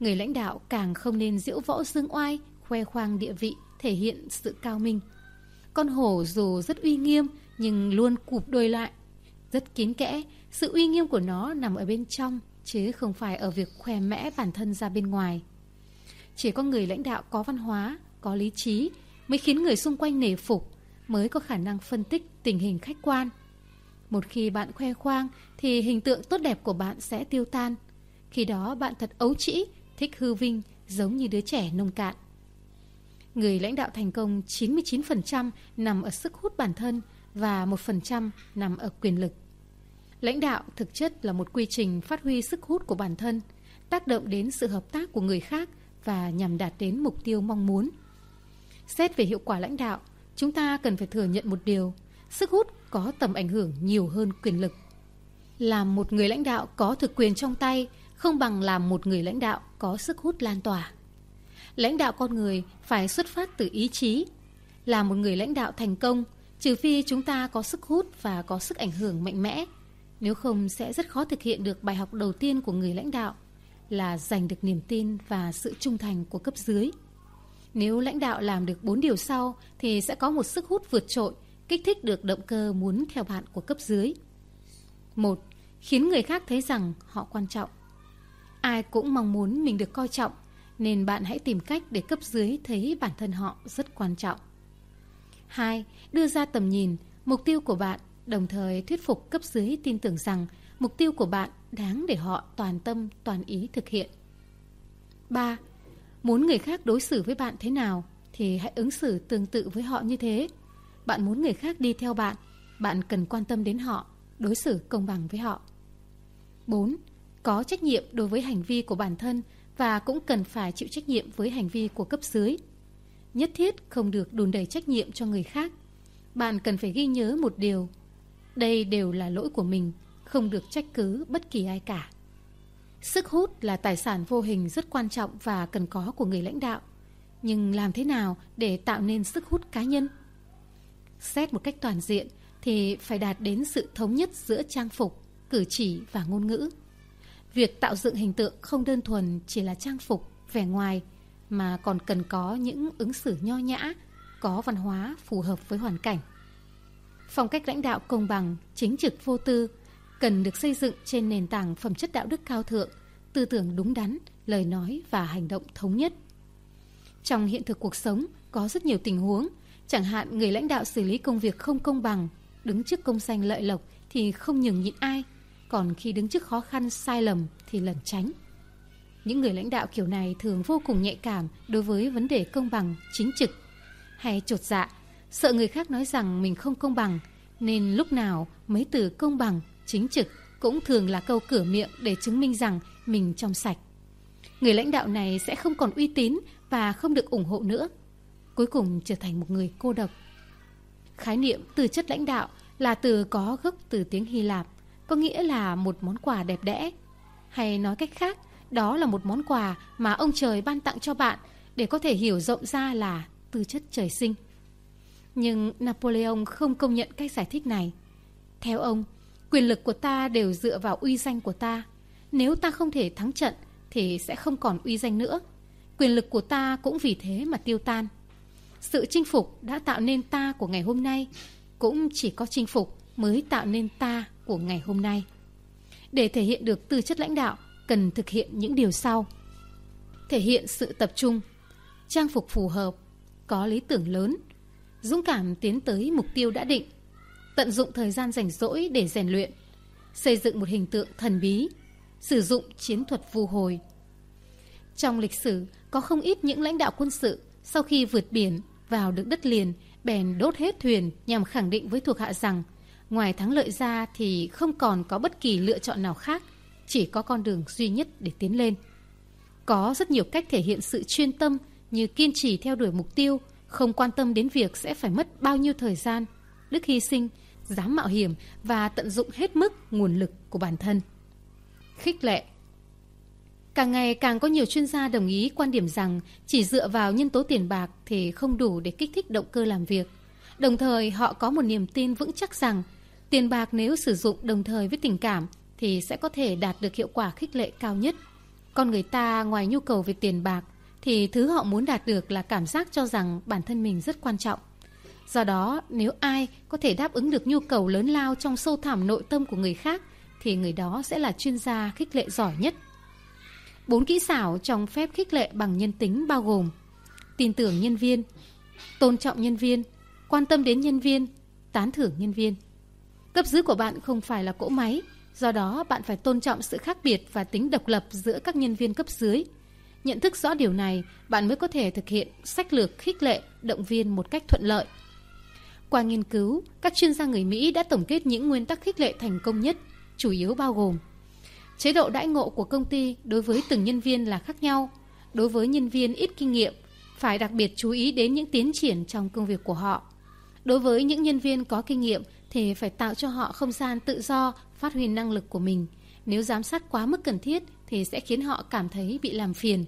Người lãnh đạo càng không nên diễu võ dương oai, khoe khoang địa vị, thể hiện sự cao minh. Con hổ dù rất uy nghiêm nhưng luôn cụp đôi lại. Rất kín kẽ, sự uy nghiêm của nó nằm ở bên trong chứ không phải ở việc khoe mẽ bản thân ra bên ngoài. Chỉ có người lãnh đạo có văn hóa, có lý trí mới khiến người xung quanh nể phục, mới có khả năng phân tích tình hình khách quan. Một khi bạn khoe khoang thì hình tượng tốt đẹp của bạn sẽ tiêu tan. Khi đó bạn thật ấu trĩ, thích hư vinh giống như đứa trẻ nông cạn. Người lãnh đạo thành công 99% nằm ở sức hút bản thân và 1% nằm ở quyền lực. Lãnh đạo thực chất là một quy trình phát huy sức hút của bản thân, tác động đến sự hợp tác của người khác và nhằm đạt đến mục tiêu mong muốn. Xét về hiệu quả lãnh đạo, chúng ta cần phải thừa nhận một điều, sức hút có tầm ảnh hưởng nhiều hơn quyền lực. Làm một người lãnh đạo có thực quyền trong tay không bằng làm một người lãnh đạo có sức hút lan tỏa. Lãnh đạo con người phải xuất phát từ ý chí. Là một người lãnh đạo thành công, trừ phi chúng ta có sức hút và có sức ảnh hưởng mạnh mẽ. Nếu không sẽ rất khó thực hiện được bài học đầu tiên của người lãnh đạo là giành được niềm tin và sự trung thành của cấp dưới. Nếu lãnh đạo làm được bốn điều sau thì sẽ có một sức hút vượt trội, kích thích được động cơ muốn theo bạn của cấp dưới. một Khiến người khác thấy rằng họ quan trọng. Ai cũng mong muốn mình được coi trọng, nên bạn hãy tìm cách để cấp dưới thấy bản thân họ rất quan trọng. 2. Đưa ra tầm nhìn, mục tiêu của bạn, đồng thời thuyết phục cấp dưới tin tưởng rằng mục tiêu của bạn đáng để họ toàn tâm, toàn ý thực hiện. 3. Muốn người khác đối xử với bạn thế nào thì hãy ứng xử tương tự với họ như thế. Bạn muốn người khác đi theo bạn, bạn cần quan tâm đến họ, đối xử công bằng với họ. 4. Có trách nhiệm đối với hành vi của bản thân và cũng cần phải chịu trách nhiệm với hành vi của cấp dưới. Nhất thiết không được đùn đẩy trách nhiệm cho người khác. Bạn cần phải ghi nhớ một điều. Đây đều là lỗi của mình, không được trách cứ bất kỳ ai cả. Sức hút là tài sản vô hình rất quan trọng và cần có của người lãnh đạo. Nhưng làm thế nào để tạo nên sức hút cá nhân? Xét một cách toàn diện thì phải đạt đến sự thống nhất giữa trang phục, cử chỉ và ngôn ngữ. Việc tạo dựng hình tượng không đơn thuần chỉ là trang phục, vẻ ngoài, mà còn cần có những ứng xử nho nhã, có văn hóa phù hợp với hoàn cảnh. Phong cách lãnh đạo công bằng, chính trực vô tư, cần được xây dựng trên nền tảng phẩm chất đạo đức cao thượng, tư tưởng đúng đắn, lời nói và hành động thống nhất. Trong hiện thực cuộc sống, có rất nhiều tình huống, chẳng hạn người lãnh đạo xử lý công việc không công bằng, đứng trước công danh lợi lộc thì không nhường nhịn ai, còn khi đứng trước khó khăn sai lầm thì lẩn tránh. Những người lãnh đạo kiểu này thường vô cùng nhạy cảm đối với vấn đề công bằng, chính trực hay trột dạ, sợ người khác nói rằng mình không công bằng, nên lúc nào mấy từ công bằng, chính trực cũng thường là câu cửa miệng để chứng minh rằng mình trong sạch. Người lãnh đạo này sẽ không còn uy tín và không được ủng hộ nữa. Cuối cùng trở thành một người cô độc. Khái niệm từ chất lãnh đạo là từ có gốc từ tiếng Hy Lạp, có nghĩa là một món quà đẹp đẽ. Hay nói cách khác, đó là một món quà mà ông trời ban tặng cho bạn để có thể hiểu rộng ra là tư chất trời sinh. Nhưng Napoleon không công nhận cách giải thích này. Theo ông, quyền lực của ta đều dựa vào uy danh của ta. Nếu ta không thể thắng trận thì sẽ không còn uy danh nữa. Quyền lực của ta cũng vì thế mà tiêu tan. Sự chinh phục đã tạo nên ta của ngày hôm nay, cũng chỉ có chinh phục mới tạo nên ta của ngày hôm nay. Để thể hiện được tư chất lãnh đạo, cần thực hiện những điều sau. Thể hiện sự tập trung, trang phục phù hợp, có lý tưởng lớn, dũng cảm tiến tới mục tiêu đã định, tận dụng thời gian rảnh rỗi để rèn luyện, xây dựng một hình tượng thần bí, sử dụng chiến thuật vu hồi. Trong lịch sử, có không ít những lãnh đạo quân sự sau khi vượt biển vào được đất liền bèn đốt hết thuyền nhằm khẳng định với thuộc hạ rằng ngoài thắng lợi ra thì không còn có bất kỳ lựa chọn nào khác, chỉ có con đường duy nhất để tiến lên. Có rất nhiều cách thể hiện sự chuyên tâm như kiên trì theo đuổi mục tiêu, không quan tâm đến việc sẽ phải mất bao nhiêu thời gian, đức hy sinh, dám mạo hiểm và tận dụng hết mức nguồn lực của bản thân. Khích lệ Càng ngày càng có nhiều chuyên gia đồng ý quan điểm rằng chỉ dựa vào nhân tố tiền bạc thì không đủ để kích thích động cơ làm việc. Đồng thời, họ có một niềm tin vững chắc rằng tiền bạc nếu sử dụng đồng thời với tình cảm thì sẽ có thể đạt được hiệu quả khích lệ cao nhất. Con người ta ngoài nhu cầu về tiền bạc thì thứ họ muốn đạt được là cảm giác cho rằng bản thân mình rất quan trọng. Do đó, nếu ai có thể đáp ứng được nhu cầu lớn lao trong sâu thẳm nội tâm của người khác thì người đó sẽ là chuyên gia khích lệ giỏi nhất. Bốn kỹ xảo trong phép khích lệ bằng nhân tính bao gồm tin tưởng nhân viên, tôn trọng nhân viên, quan tâm đến nhân viên, tán thưởng nhân viên. Cấp dưới của bạn không phải là cỗ máy, do đó bạn phải tôn trọng sự khác biệt và tính độc lập giữa các nhân viên cấp dưới. Nhận thức rõ điều này, bạn mới có thể thực hiện sách lược khích lệ, động viên một cách thuận lợi. Qua nghiên cứu, các chuyên gia người Mỹ đã tổng kết những nguyên tắc khích lệ thành công nhất, chủ yếu bao gồm Chế độ đãi ngộ của công ty đối với từng nhân viên là khác nhau. Đối với nhân viên ít kinh nghiệm, phải đặc biệt chú ý đến những tiến triển trong công việc của họ. Đối với những nhân viên có kinh nghiệm thì phải tạo cho họ không gian tự do, phát huy năng lực của mình. Nếu giám sát quá mức cần thiết thì sẽ khiến họ cảm thấy bị làm phiền.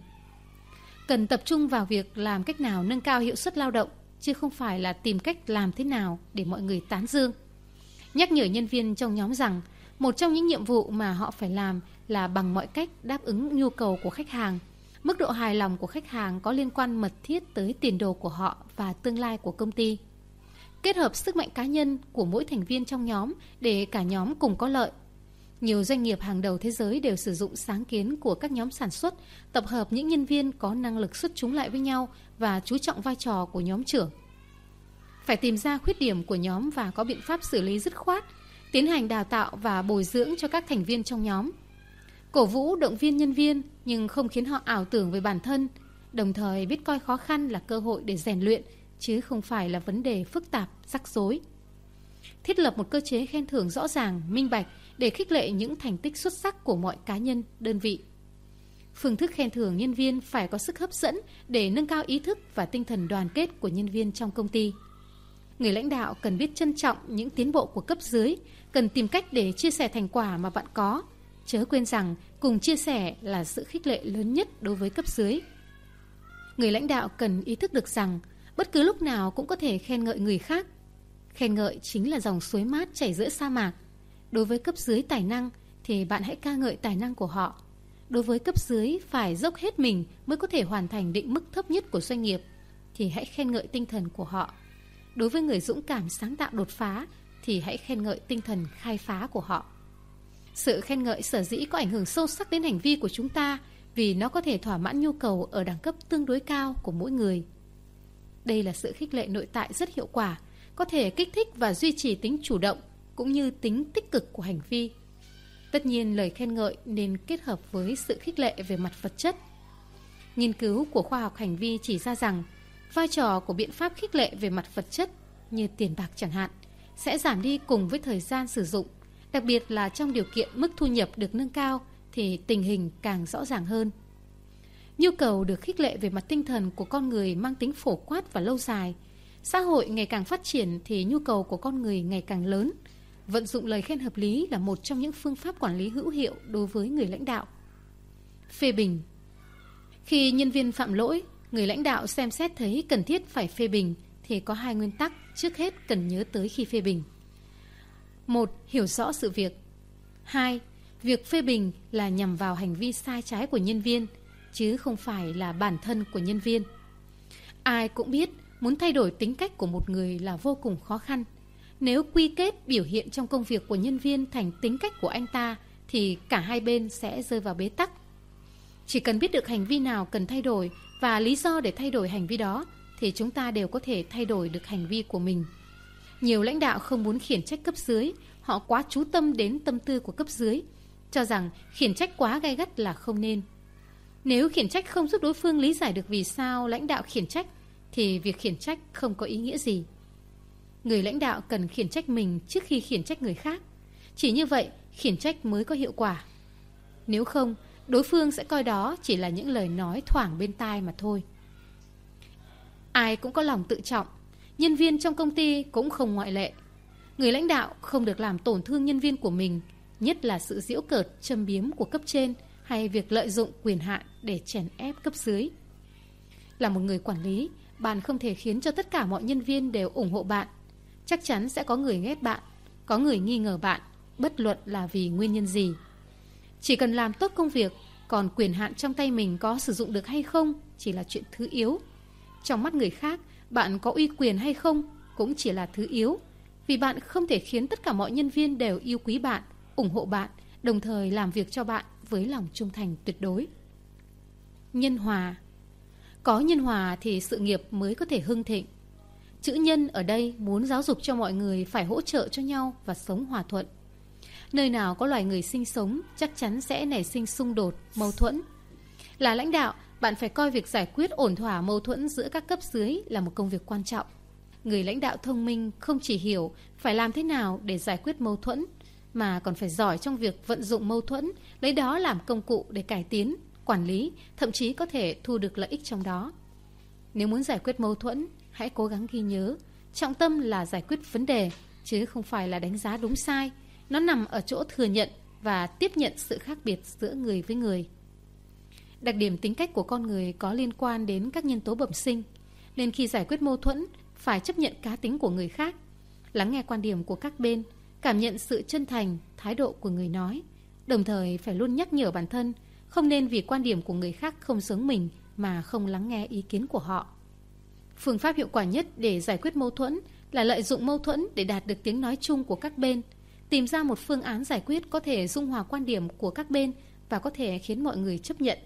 Cần tập trung vào việc làm cách nào nâng cao hiệu suất lao động, chứ không phải là tìm cách làm thế nào để mọi người tán dương. Nhắc nhở nhân viên trong nhóm rằng một trong những nhiệm vụ mà họ phải làm là bằng mọi cách đáp ứng nhu cầu của khách hàng. Mức độ hài lòng của khách hàng có liên quan mật thiết tới tiền đồ của họ và tương lai của công ty. Kết hợp sức mạnh cá nhân của mỗi thành viên trong nhóm để cả nhóm cùng có lợi. Nhiều doanh nghiệp hàng đầu thế giới đều sử dụng sáng kiến của các nhóm sản xuất, tập hợp những nhân viên có năng lực xuất chúng lại với nhau và chú trọng vai trò của nhóm trưởng. Phải tìm ra khuyết điểm của nhóm và có biện pháp xử lý dứt khoát tiến hành đào tạo và bồi dưỡng cho các thành viên trong nhóm. Cổ vũ động viên nhân viên nhưng không khiến họ ảo tưởng về bản thân, đồng thời biết coi khó khăn là cơ hội để rèn luyện chứ không phải là vấn đề phức tạp, rắc rối. Thiết lập một cơ chế khen thưởng rõ ràng, minh bạch để khích lệ những thành tích xuất sắc của mọi cá nhân, đơn vị. Phương thức khen thưởng nhân viên phải có sức hấp dẫn để nâng cao ý thức và tinh thần đoàn kết của nhân viên trong công ty. Người lãnh đạo cần biết trân trọng những tiến bộ của cấp dưới, cần tìm cách để chia sẻ thành quả mà bạn có. Chớ quên rằng cùng chia sẻ là sự khích lệ lớn nhất đối với cấp dưới. Người lãnh đạo cần ý thức được rằng bất cứ lúc nào cũng có thể khen ngợi người khác. Khen ngợi chính là dòng suối mát chảy giữa sa mạc. Đối với cấp dưới tài năng thì bạn hãy ca ngợi tài năng của họ. Đối với cấp dưới phải dốc hết mình mới có thể hoàn thành định mức thấp nhất của doanh nghiệp thì hãy khen ngợi tinh thần của họ. Đối với người dũng cảm sáng tạo đột phá thì hãy khen ngợi tinh thần khai phá của họ. Sự khen ngợi sở dĩ có ảnh hưởng sâu sắc đến hành vi của chúng ta vì nó có thể thỏa mãn nhu cầu ở đẳng cấp tương đối cao của mỗi người. Đây là sự khích lệ nội tại rất hiệu quả, có thể kích thích và duy trì tính chủ động cũng như tính tích cực của hành vi. Tất nhiên lời khen ngợi nên kết hợp với sự khích lệ về mặt vật chất. Nghiên cứu của khoa học hành vi chỉ ra rằng vai trò của biện pháp khích lệ về mặt vật chất như tiền bạc chẳng hạn sẽ giảm đi cùng với thời gian sử dụng, đặc biệt là trong điều kiện mức thu nhập được nâng cao thì tình hình càng rõ ràng hơn. Nhu cầu được khích lệ về mặt tinh thần của con người mang tính phổ quát và lâu dài. Xã hội ngày càng phát triển thì nhu cầu của con người ngày càng lớn. Vận dụng lời khen hợp lý là một trong những phương pháp quản lý hữu hiệu đối với người lãnh đạo. Phê bình Khi nhân viên phạm lỗi, Người lãnh đạo xem xét thấy cần thiết phải phê bình thì có hai nguyên tắc trước hết cần nhớ tới khi phê bình. Một, hiểu rõ sự việc. Hai, việc phê bình là nhằm vào hành vi sai trái của nhân viên, chứ không phải là bản thân của nhân viên. Ai cũng biết muốn thay đổi tính cách của một người là vô cùng khó khăn. Nếu quy kết biểu hiện trong công việc của nhân viên thành tính cách của anh ta thì cả hai bên sẽ rơi vào bế tắc. Chỉ cần biết được hành vi nào cần thay đổi và lý do để thay đổi hành vi đó thì chúng ta đều có thể thay đổi được hành vi của mình. Nhiều lãnh đạo không muốn khiển trách cấp dưới, họ quá chú tâm đến tâm tư của cấp dưới, cho rằng khiển trách quá gay gắt là không nên. Nếu khiển trách không giúp đối phương lý giải được vì sao lãnh đạo khiển trách, thì việc khiển trách không có ý nghĩa gì. Người lãnh đạo cần khiển trách mình trước khi khiển trách người khác. Chỉ như vậy, khiển trách mới có hiệu quả. Nếu không, đối phương sẽ coi đó chỉ là những lời nói thoảng bên tai mà thôi. Ai cũng có lòng tự trọng, nhân viên trong công ty cũng không ngoại lệ. Người lãnh đạo không được làm tổn thương nhân viên của mình, nhất là sự giễu cợt, châm biếm của cấp trên hay việc lợi dụng quyền hạn để chèn ép cấp dưới. Là một người quản lý, bạn không thể khiến cho tất cả mọi nhân viên đều ủng hộ bạn. Chắc chắn sẽ có người ghét bạn, có người nghi ngờ bạn, bất luận là vì nguyên nhân gì. Chỉ cần làm tốt công việc, còn quyền hạn trong tay mình có sử dụng được hay không chỉ là chuyện thứ yếu. Trong mắt người khác, bạn có uy quyền hay không cũng chỉ là thứ yếu. Vì bạn không thể khiến tất cả mọi nhân viên đều yêu quý bạn, ủng hộ bạn, đồng thời làm việc cho bạn với lòng trung thành tuyệt đối. Nhân hòa Có nhân hòa thì sự nghiệp mới có thể hưng thịnh. Chữ nhân ở đây muốn giáo dục cho mọi người phải hỗ trợ cho nhau và sống hòa thuận. Nơi nào có loài người sinh sống chắc chắn sẽ nảy sinh xung đột, mâu thuẫn. Là lãnh đạo, bạn phải coi việc giải quyết ổn thỏa mâu thuẫn giữa các cấp dưới là một công việc quan trọng. Người lãnh đạo thông minh không chỉ hiểu phải làm thế nào để giải quyết mâu thuẫn, mà còn phải giỏi trong việc vận dụng mâu thuẫn, lấy đó làm công cụ để cải tiến, quản lý, thậm chí có thể thu được lợi ích trong đó. Nếu muốn giải quyết mâu thuẫn, hãy cố gắng ghi nhớ, trọng tâm là giải quyết vấn đề, chứ không phải là đánh giá đúng sai. Nó nằm ở chỗ thừa nhận và tiếp nhận sự khác biệt giữa người với người. Đặc điểm tính cách của con người có liên quan đến các nhân tố bẩm sinh, nên khi giải quyết mâu thuẫn, phải chấp nhận cá tính của người khác, lắng nghe quan điểm của các bên, cảm nhận sự chân thành, thái độ của người nói, đồng thời phải luôn nhắc nhở bản thân, không nên vì quan điểm của người khác không giống mình mà không lắng nghe ý kiến của họ. Phương pháp hiệu quả nhất để giải quyết mâu thuẫn là lợi dụng mâu thuẫn để đạt được tiếng nói chung của các bên, tìm ra một phương án giải quyết có thể dung hòa quan điểm của các bên và có thể khiến mọi người chấp nhận.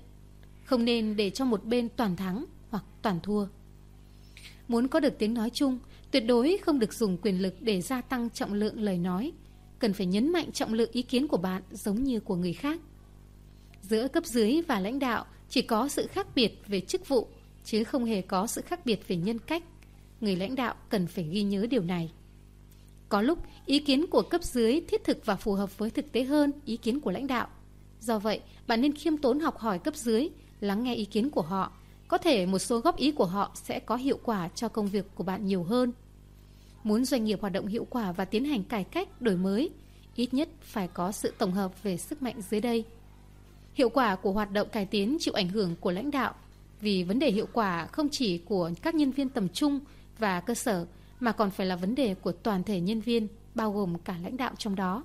Không nên để cho một bên toàn thắng hoặc toàn thua. Muốn có được tiếng nói chung, tuyệt đối không được dùng quyền lực để gia tăng trọng lượng lời nói. Cần phải nhấn mạnh trọng lượng ý kiến của bạn giống như của người khác. Giữa cấp dưới và lãnh đạo chỉ có sự khác biệt về chức vụ, chứ không hề có sự khác biệt về nhân cách. Người lãnh đạo cần phải ghi nhớ điều này. Có lúc, ý kiến của cấp dưới thiết thực và phù hợp với thực tế hơn ý kiến của lãnh đạo. Do vậy, bạn nên khiêm tốn học hỏi cấp dưới, lắng nghe ý kiến của họ. Có thể một số góp ý của họ sẽ có hiệu quả cho công việc của bạn nhiều hơn. Muốn doanh nghiệp hoạt động hiệu quả và tiến hành cải cách, đổi mới, ít nhất phải có sự tổng hợp về sức mạnh dưới đây. Hiệu quả của hoạt động cải tiến chịu ảnh hưởng của lãnh đạo, vì vấn đề hiệu quả không chỉ của các nhân viên tầm trung và cơ sở, mà còn phải là vấn đề của toàn thể nhân viên, bao gồm cả lãnh đạo trong đó.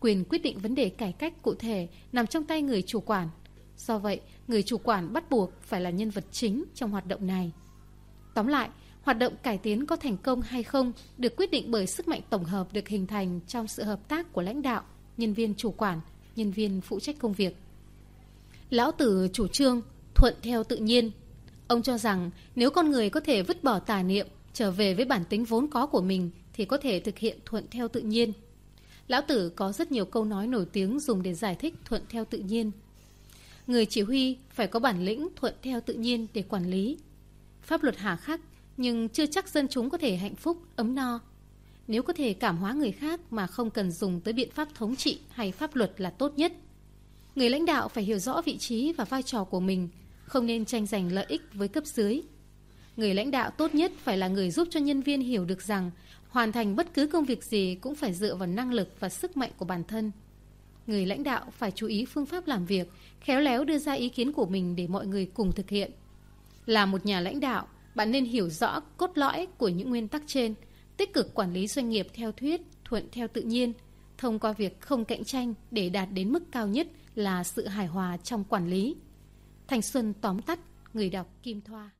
Quyền quyết định vấn đề cải cách cụ thể nằm trong tay người chủ quản. Do vậy, người chủ quản bắt buộc phải là nhân vật chính trong hoạt động này. Tóm lại, hoạt động cải tiến có thành công hay không được quyết định bởi sức mạnh tổng hợp được hình thành trong sự hợp tác của lãnh đạo, nhân viên chủ quản, nhân viên phụ trách công việc. Lão Tử chủ trương thuận theo tự nhiên. Ông cho rằng nếu con người có thể vứt bỏ tà niệm, trở về với bản tính vốn có của mình thì có thể thực hiện thuận theo tự nhiên. Lão Tử có rất nhiều câu nói nổi tiếng dùng để giải thích thuận theo tự nhiên. Người chỉ huy phải có bản lĩnh thuận theo tự nhiên để quản lý. Pháp luật hà khắc, nhưng chưa chắc dân chúng có thể hạnh phúc, ấm no. Nếu có thể cảm hóa người khác mà không cần dùng tới biện pháp thống trị hay pháp luật là tốt nhất. Người lãnh đạo phải hiểu rõ vị trí và vai trò của mình, không nên tranh giành lợi ích với cấp dưới. Người lãnh đạo tốt nhất phải là người giúp cho nhân viên hiểu được rằng hoàn thành bất cứ công việc gì cũng phải dựa vào năng lực và sức mạnh của bản thân. Người lãnh đạo phải chú ý phương pháp làm việc, khéo léo đưa ra ý kiến của mình để mọi người cùng thực hiện. Là một nhà lãnh đạo, bạn nên hiểu rõ cốt lõi của những nguyên tắc trên, tích cực quản lý doanh nghiệp theo thuyết, thuận theo tự nhiên, thông qua việc không cạnh tranh để đạt đến mức cao nhất là sự hài hòa trong quản lý. Thành Xuân tóm tắt, người đọc Kim Thoa.